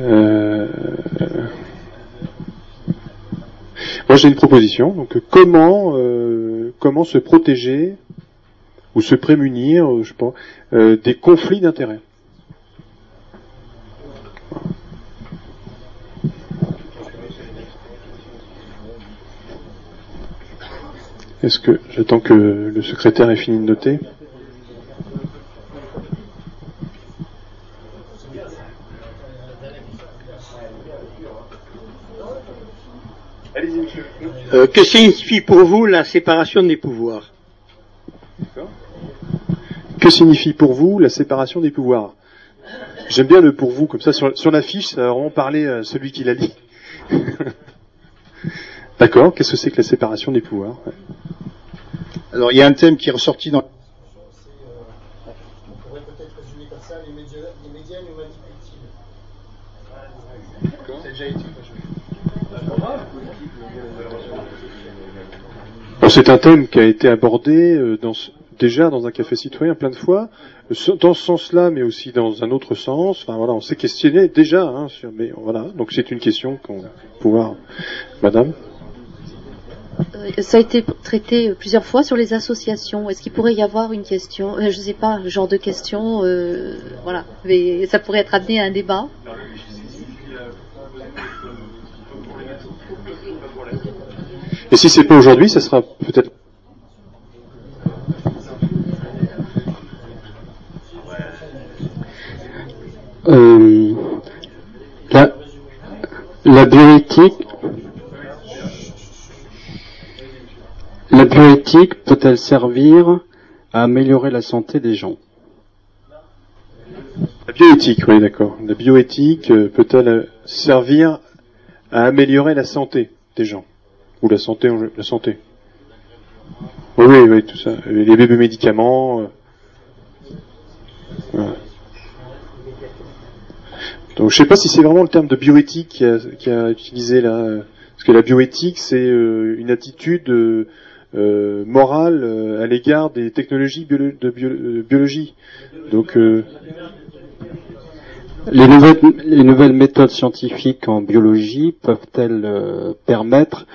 euh Moi, j'ai une proposition. Donc, comment euh, comment se protéger ou se prémunir, euh, je euh, des conflits d'intérêts? Est-ce que j'attends que le secrétaire ait fini de noter Euh, que signifie pour vous la séparation des pouvoirs Que signifie pour vous la séparation des pouvoirs? J'aime bien le pour vous, comme ça sur, sur l'affiche, ça va vraiment parler à celui qui la lit. [LAUGHS] D'accord, qu'est-ce que c'est que la séparation des pouvoirs? Ouais. Alors, il y a un thème qui est ressorti dans. On pourrait peut-être résumer comme ça les médias, les médias nous manipulent-ils C'est déjà été. C'est un thème qui a été abordé euh, dans déjà dans un café citoyen plein de fois, euh, dans ce sens-là, mais aussi dans un autre sens. Enfin voilà, on s'est questionné déjà, hein, sur, mais voilà. Donc c'est une question qu'on va pouvoir, Madame. Euh, ça a été traité plusieurs fois sur les associations. Est-ce qu'il pourrait y avoir une question, euh, je ne sais pas, le genre de question, euh, voilà, mais ça pourrait être amené à un débat. Et si c'est pas aujourd'hui, ça sera peut-être. Euh, la, la bioéthique, la bioéthique peut-elle servir à améliorer la santé des gens? La bioéthique, oui, d'accord. La bioéthique euh, peut-elle servir à améliorer la santé des gens? Ou la santé, la santé. Oui, oui, tout ça. Les bébés médicaments. euh. Donc, je sais pas si c'est vraiment le terme de bioéthique qui a, utilisé là, euh, parce que la bioéthique, c'est euh, une attitude morale à l'égard des technologies de bio- biologie. Donc, les nouvelles, les nouvelles méthodes scientifiques en biologie peuvent-elles euh, permettre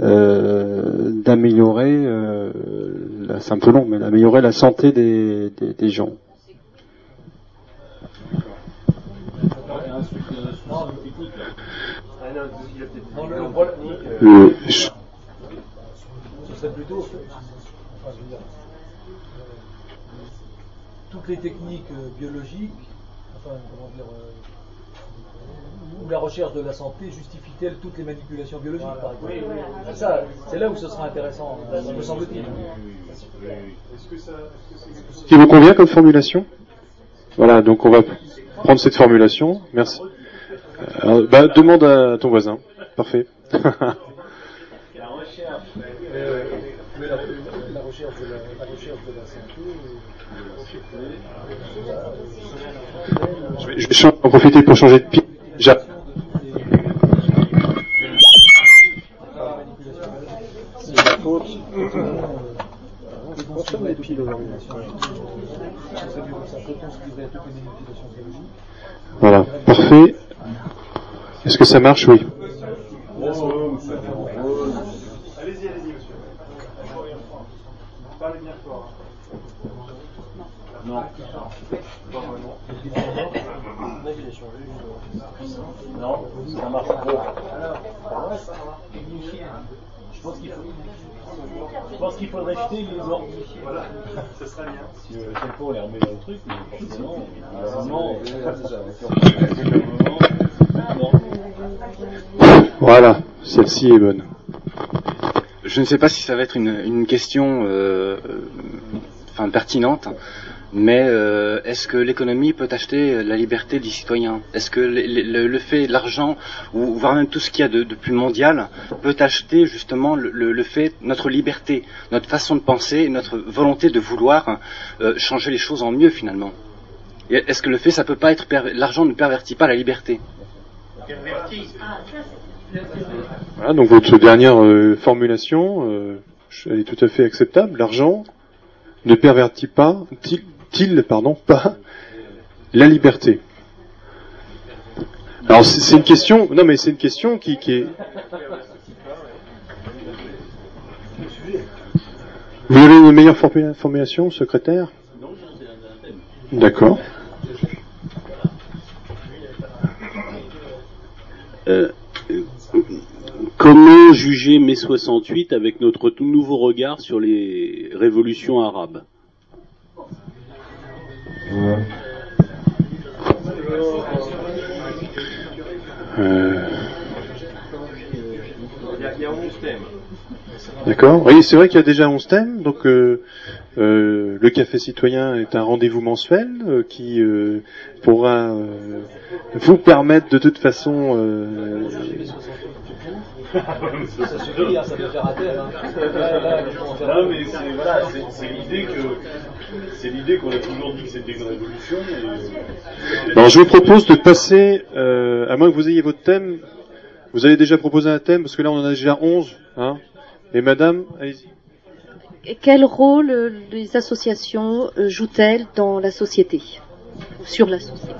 euh, d'améliorer, euh, la- c'est un peu long, mais d'améliorer la santé des, des, des gens? Euh, je- toutes les techniques biologiques, enfin, comment dire, euh, ou la recherche de la santé justifie-t-elle toutes les manipulations biologiques, par exemple C'est ça, c'est là où ce sera intéressant, euh, me semble-t-il. Ce qui vous convient comme formulation? Voilà, donc on va prendre cette formulation. Merci. Alors, bah, demande à ton voisin. Parfait. [LAUGHS] La recherche, euh, la, la recherche de la, la recherche de la santé. Je vais, en profiter pour changer de pied. Voilà, parfait. Est-ce que ça marche? Oui. Non, ça marche trop. Je pense qu'il faut. Je pense qu'il faudrait jeter les ordres. Voilà, ce serait bien. Si euh, quelqu'un on les remet dans le truc, mais forcément, à un moment, Voilà, celle-ci est bonne. Je ne sais pas si ça va être une, une question euh, euh, enfin, pertinente, mais euh, est-ce que l'économie peut acheter la liberté des citoyens? Est-ce que le, fait, l'argent, ou voire même tout ce qu'il y a de, plus mondial, peut acheter justement le, fait, notre liberté, notre façon de penser, notre volonté de vouloir euh, changer les choses en mieux finalement? Est-ce que le fait, ça peut pas être l'argent ne pervertit pas la liberté? Voilà, donc votre dernière euh, formulation, euh, elle est tout à fait acceptable. L'argent ne pervertit pas, til, pardon, pas la liberté? Alors c'est une question, non mais c'est une question qui, est. Vous avez une meilleure formula- formulation, secrétaire? D'accord. Euh, comment juger mai 68 avec notre nouveau regard sur les révolutions arabes? Euh, 11 thèmes. D'accord. Oui, c'est vrai qu'il y a déjà 11 thèmes. Donc, euh, euh, le café citoyen est un rendez-vous mensuel euh, qui euh, pourra vous permettre de toute façon. Ça suffit, hein, ça peut faire à terre. Hein. Mais c'est voilà, l'idée que c'est l'idée qu'on a toujours dit que c'était une révolution. et- Alors, je vous propose de passer, à moins que vous ayez votre thème. Vous avez déjà proposé un thème parce que là, on en a déjà 11. Hein. Et Madame, allez-y. Quel rôle euh, les associations euh, jouent-elles dans la société Sur la société?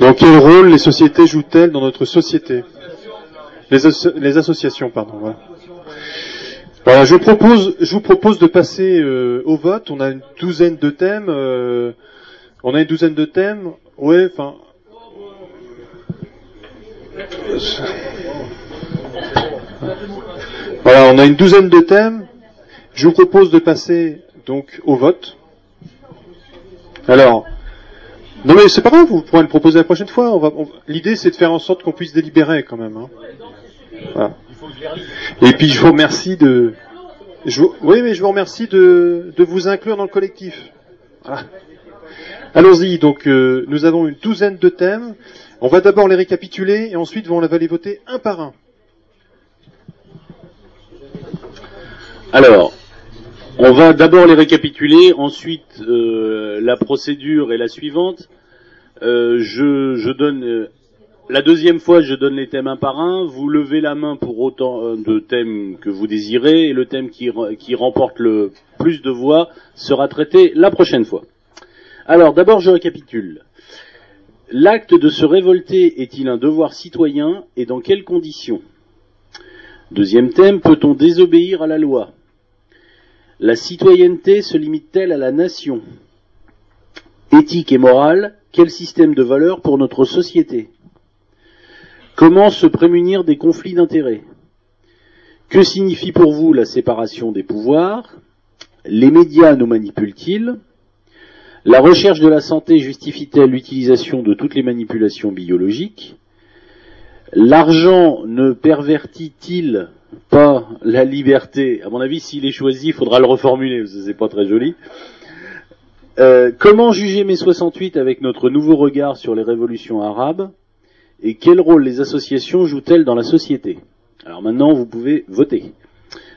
Dans quel rôle les sociétés jouent-elles dans notre société? Les, asso- les associations, pardon. Voilà. Je vous propose de passer euh, au vote. On a une douzaine de thèmes. on a une douzaine de thèmes. Ouais, enfin. Voilà, on a une douzaine de thèmes. Je vous propose de passer donc au vote. Alors, non mais c'est pas grave, vous pourrez le proposer la prochaine fois. L'idée c'est de faire en sorte qu'on puisse délibérer quand même. hein. Et puis je vous remercie de, vous- oui mais je vous remercie de, de vous inclure dans le collectif. Voilà. Allons-y. Donc euh, nous avons une douzaine de thèmes. On va d'abord les récapituler et ensuite on va les voter un par un. Alors, on va d'abord les récapituler, ensuite euh, la procédure est la suivante. Euh, je, donne euh, la deuxième fois, je donne les thèmes un par un. Vous levez la main pour autant de thèmes que vous désirez, et le thème qui remporte le plus de voix sera traité la prochaine fois. Alors, d'abord, je récapitule. L'acte de se révolter est-il un devoir citoyen et dans quelles conditions? Deuxième thème, peut-on désobéir à la loi? La citoyenneté se limite-t-elle à la nation? Éthique et morale, quel système de valeurs pour notre société? Comment se prémunir des conflits d'intérêts? Que signifie pour vous la séparation des pouvoirs? Les médias nous manipulent-ils? La recherche de la santé justifie-t-elle l'utilisation de toutes les manipulations biologiques? L'argent ne pervertit-il pas la liberté À mon avis, s'il est choisi, il faudra le reformuler, parce que c'est pas très joli. Euh, comment juger mai 68 avec notre nouveau regard sur les révolutions arabes et quel rôle les associations jouent-elles dans la société? Alors maintenant, vous pouvez voter.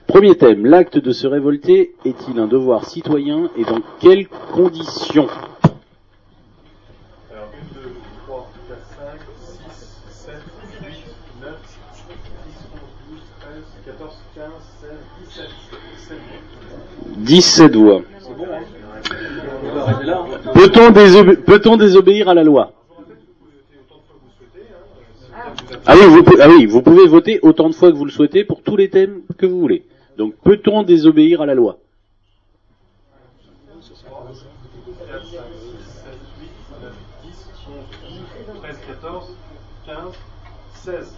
Premier thème, l'acte de se révolter est-il un devoir citoyen et dans quelles conditions Alors, 1, 2, 3, 4, 5, 6, 7, 8, 9, 10, 11, 12, 13, 14, 15, 16, 17, 17 17 voix. Peut-on désobé- peut-on désobéir à la loi? Ah oui, vous, ah oui, vous pouvez voter autant de fois que vous le souhaitez pour tous les thèmes que vous voulez. Donc peut-on désobéir à la loi? 4, 5, 6, 7, 8, 9, 10, 11, 12, 13, 14, 15, 16.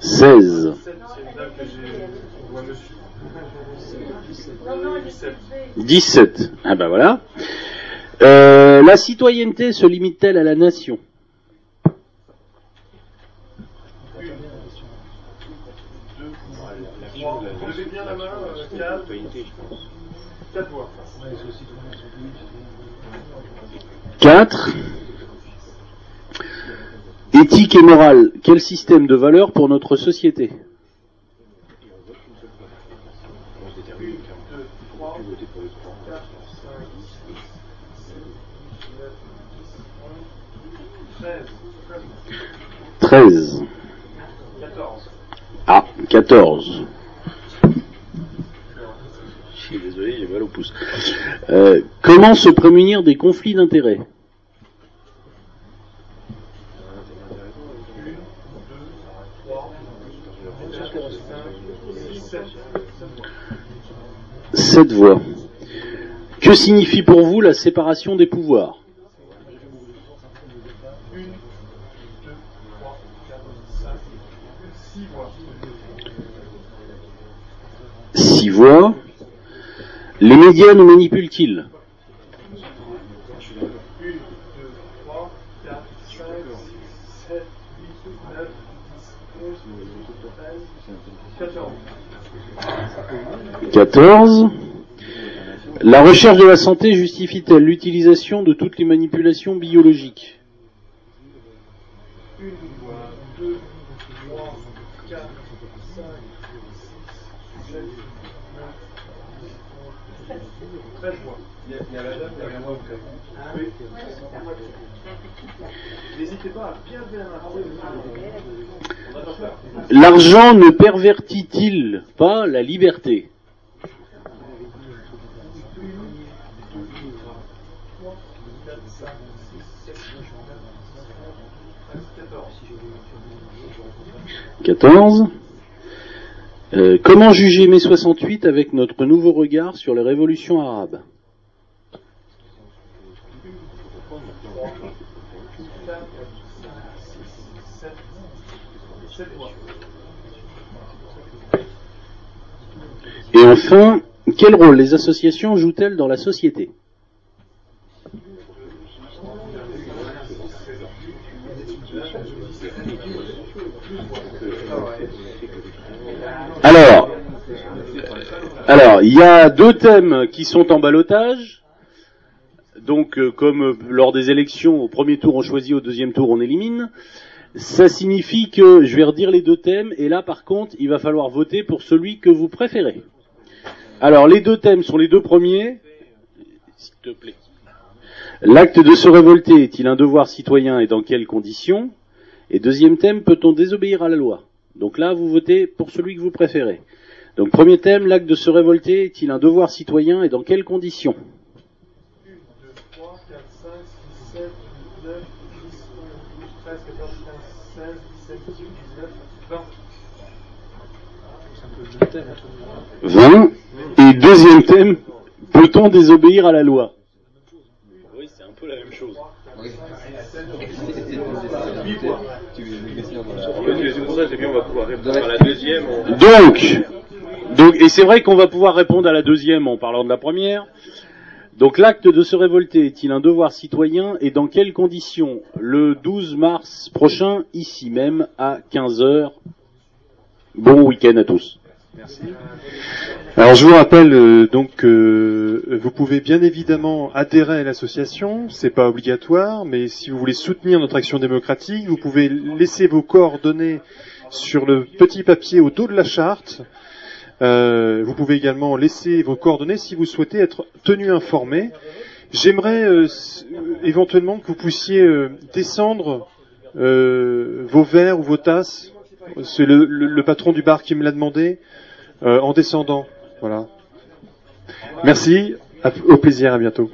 16. 17, c'est une date que j'ai. On voit monsieur. 17. 17. Ah ben voilà. Euh, la citoyenneté se limite-t-elle à la nation? Levez bien la main, 4, 4 voix. 4. Éthique et morale, quel système de valeurs pour notre société? 13. 14. Ah, 14. Je désolé, j'ai mal au pouce. Euh, comment se prémunir des conflits d'intérêts? Sept voix. Que signifie pour vous la séparation des pouvoirs? Les médias nous manipulent-ils? 14. La recherche de la santé justifie-t-elle l'utilisation de toutes les manipulations biologiques? N'hésitez pas à bien bien L'argent ne pervertit-il pas la liberté Quatorze. Euh, comment juger mai 68 avec notre nouveau regard sur les révolutions arabes Et enfin, quel rôle les associations jouent-elles dans la société? Alors, alors, il y a deux thèmes qui sont en balotage. Donc, euh, comme euh, lors des élections, au premier tour on choisit, au deuxième tour on élimine. Ça signifie que je vais redire les deux thèmes, et là par contre, il va falloir voter pour celui que vous préférez. Alors, les deux thèmes sont les deux premiers. S'il te plaît. L'acte de se révolter est-il un devoir citoyen et dans quelles conditions? Et deuxième thème, peut-on désobéir à la loi? Donc là, vous votez pour celui que vous préférez. Donc premier thème, l'acte de se révolter est-il un devoir citoyen et dans quelles conditions? 3, 4, 5, 6, 7, 9, 10, 11, 12, 13, 14, 15, 16, 17, 18, 19, 20. 20. Et deuxième thème, peut-on désobéir à la loi? Oui, c'est un peu la même chose. C'est Donc, donc, et c'est vrai qu'on va pouvoir répondre à la deuxième en parlant de la première. Donc l'acte de se révolter est-il un devoir citoyen et dans quelles conditions? Le 12 mars prochain, ici même, à 15h. Bon week-end à tous. Merci. Alors je vous rappelle euh, donc que vous pouvez bien évidemment adhérer à l'association, c'est pas obligatoire, mais si vous voulez soutenir notre action démocratique, vous pouvez laisser vos coordonnées sur le petit papier au dos de la charte. Euh, vous pouvez également laisser vos coordonnées si vous souhaitez être tenu informé. J'aimerais euh, euh, éventuellement que vous puissiez euh, descendre euh, vos verres ou vos tasses. C'est le, le- le patron du bar qui me l'a demandé euh, en descendant. Voilà. Merci. Au plaisir. À bientôt.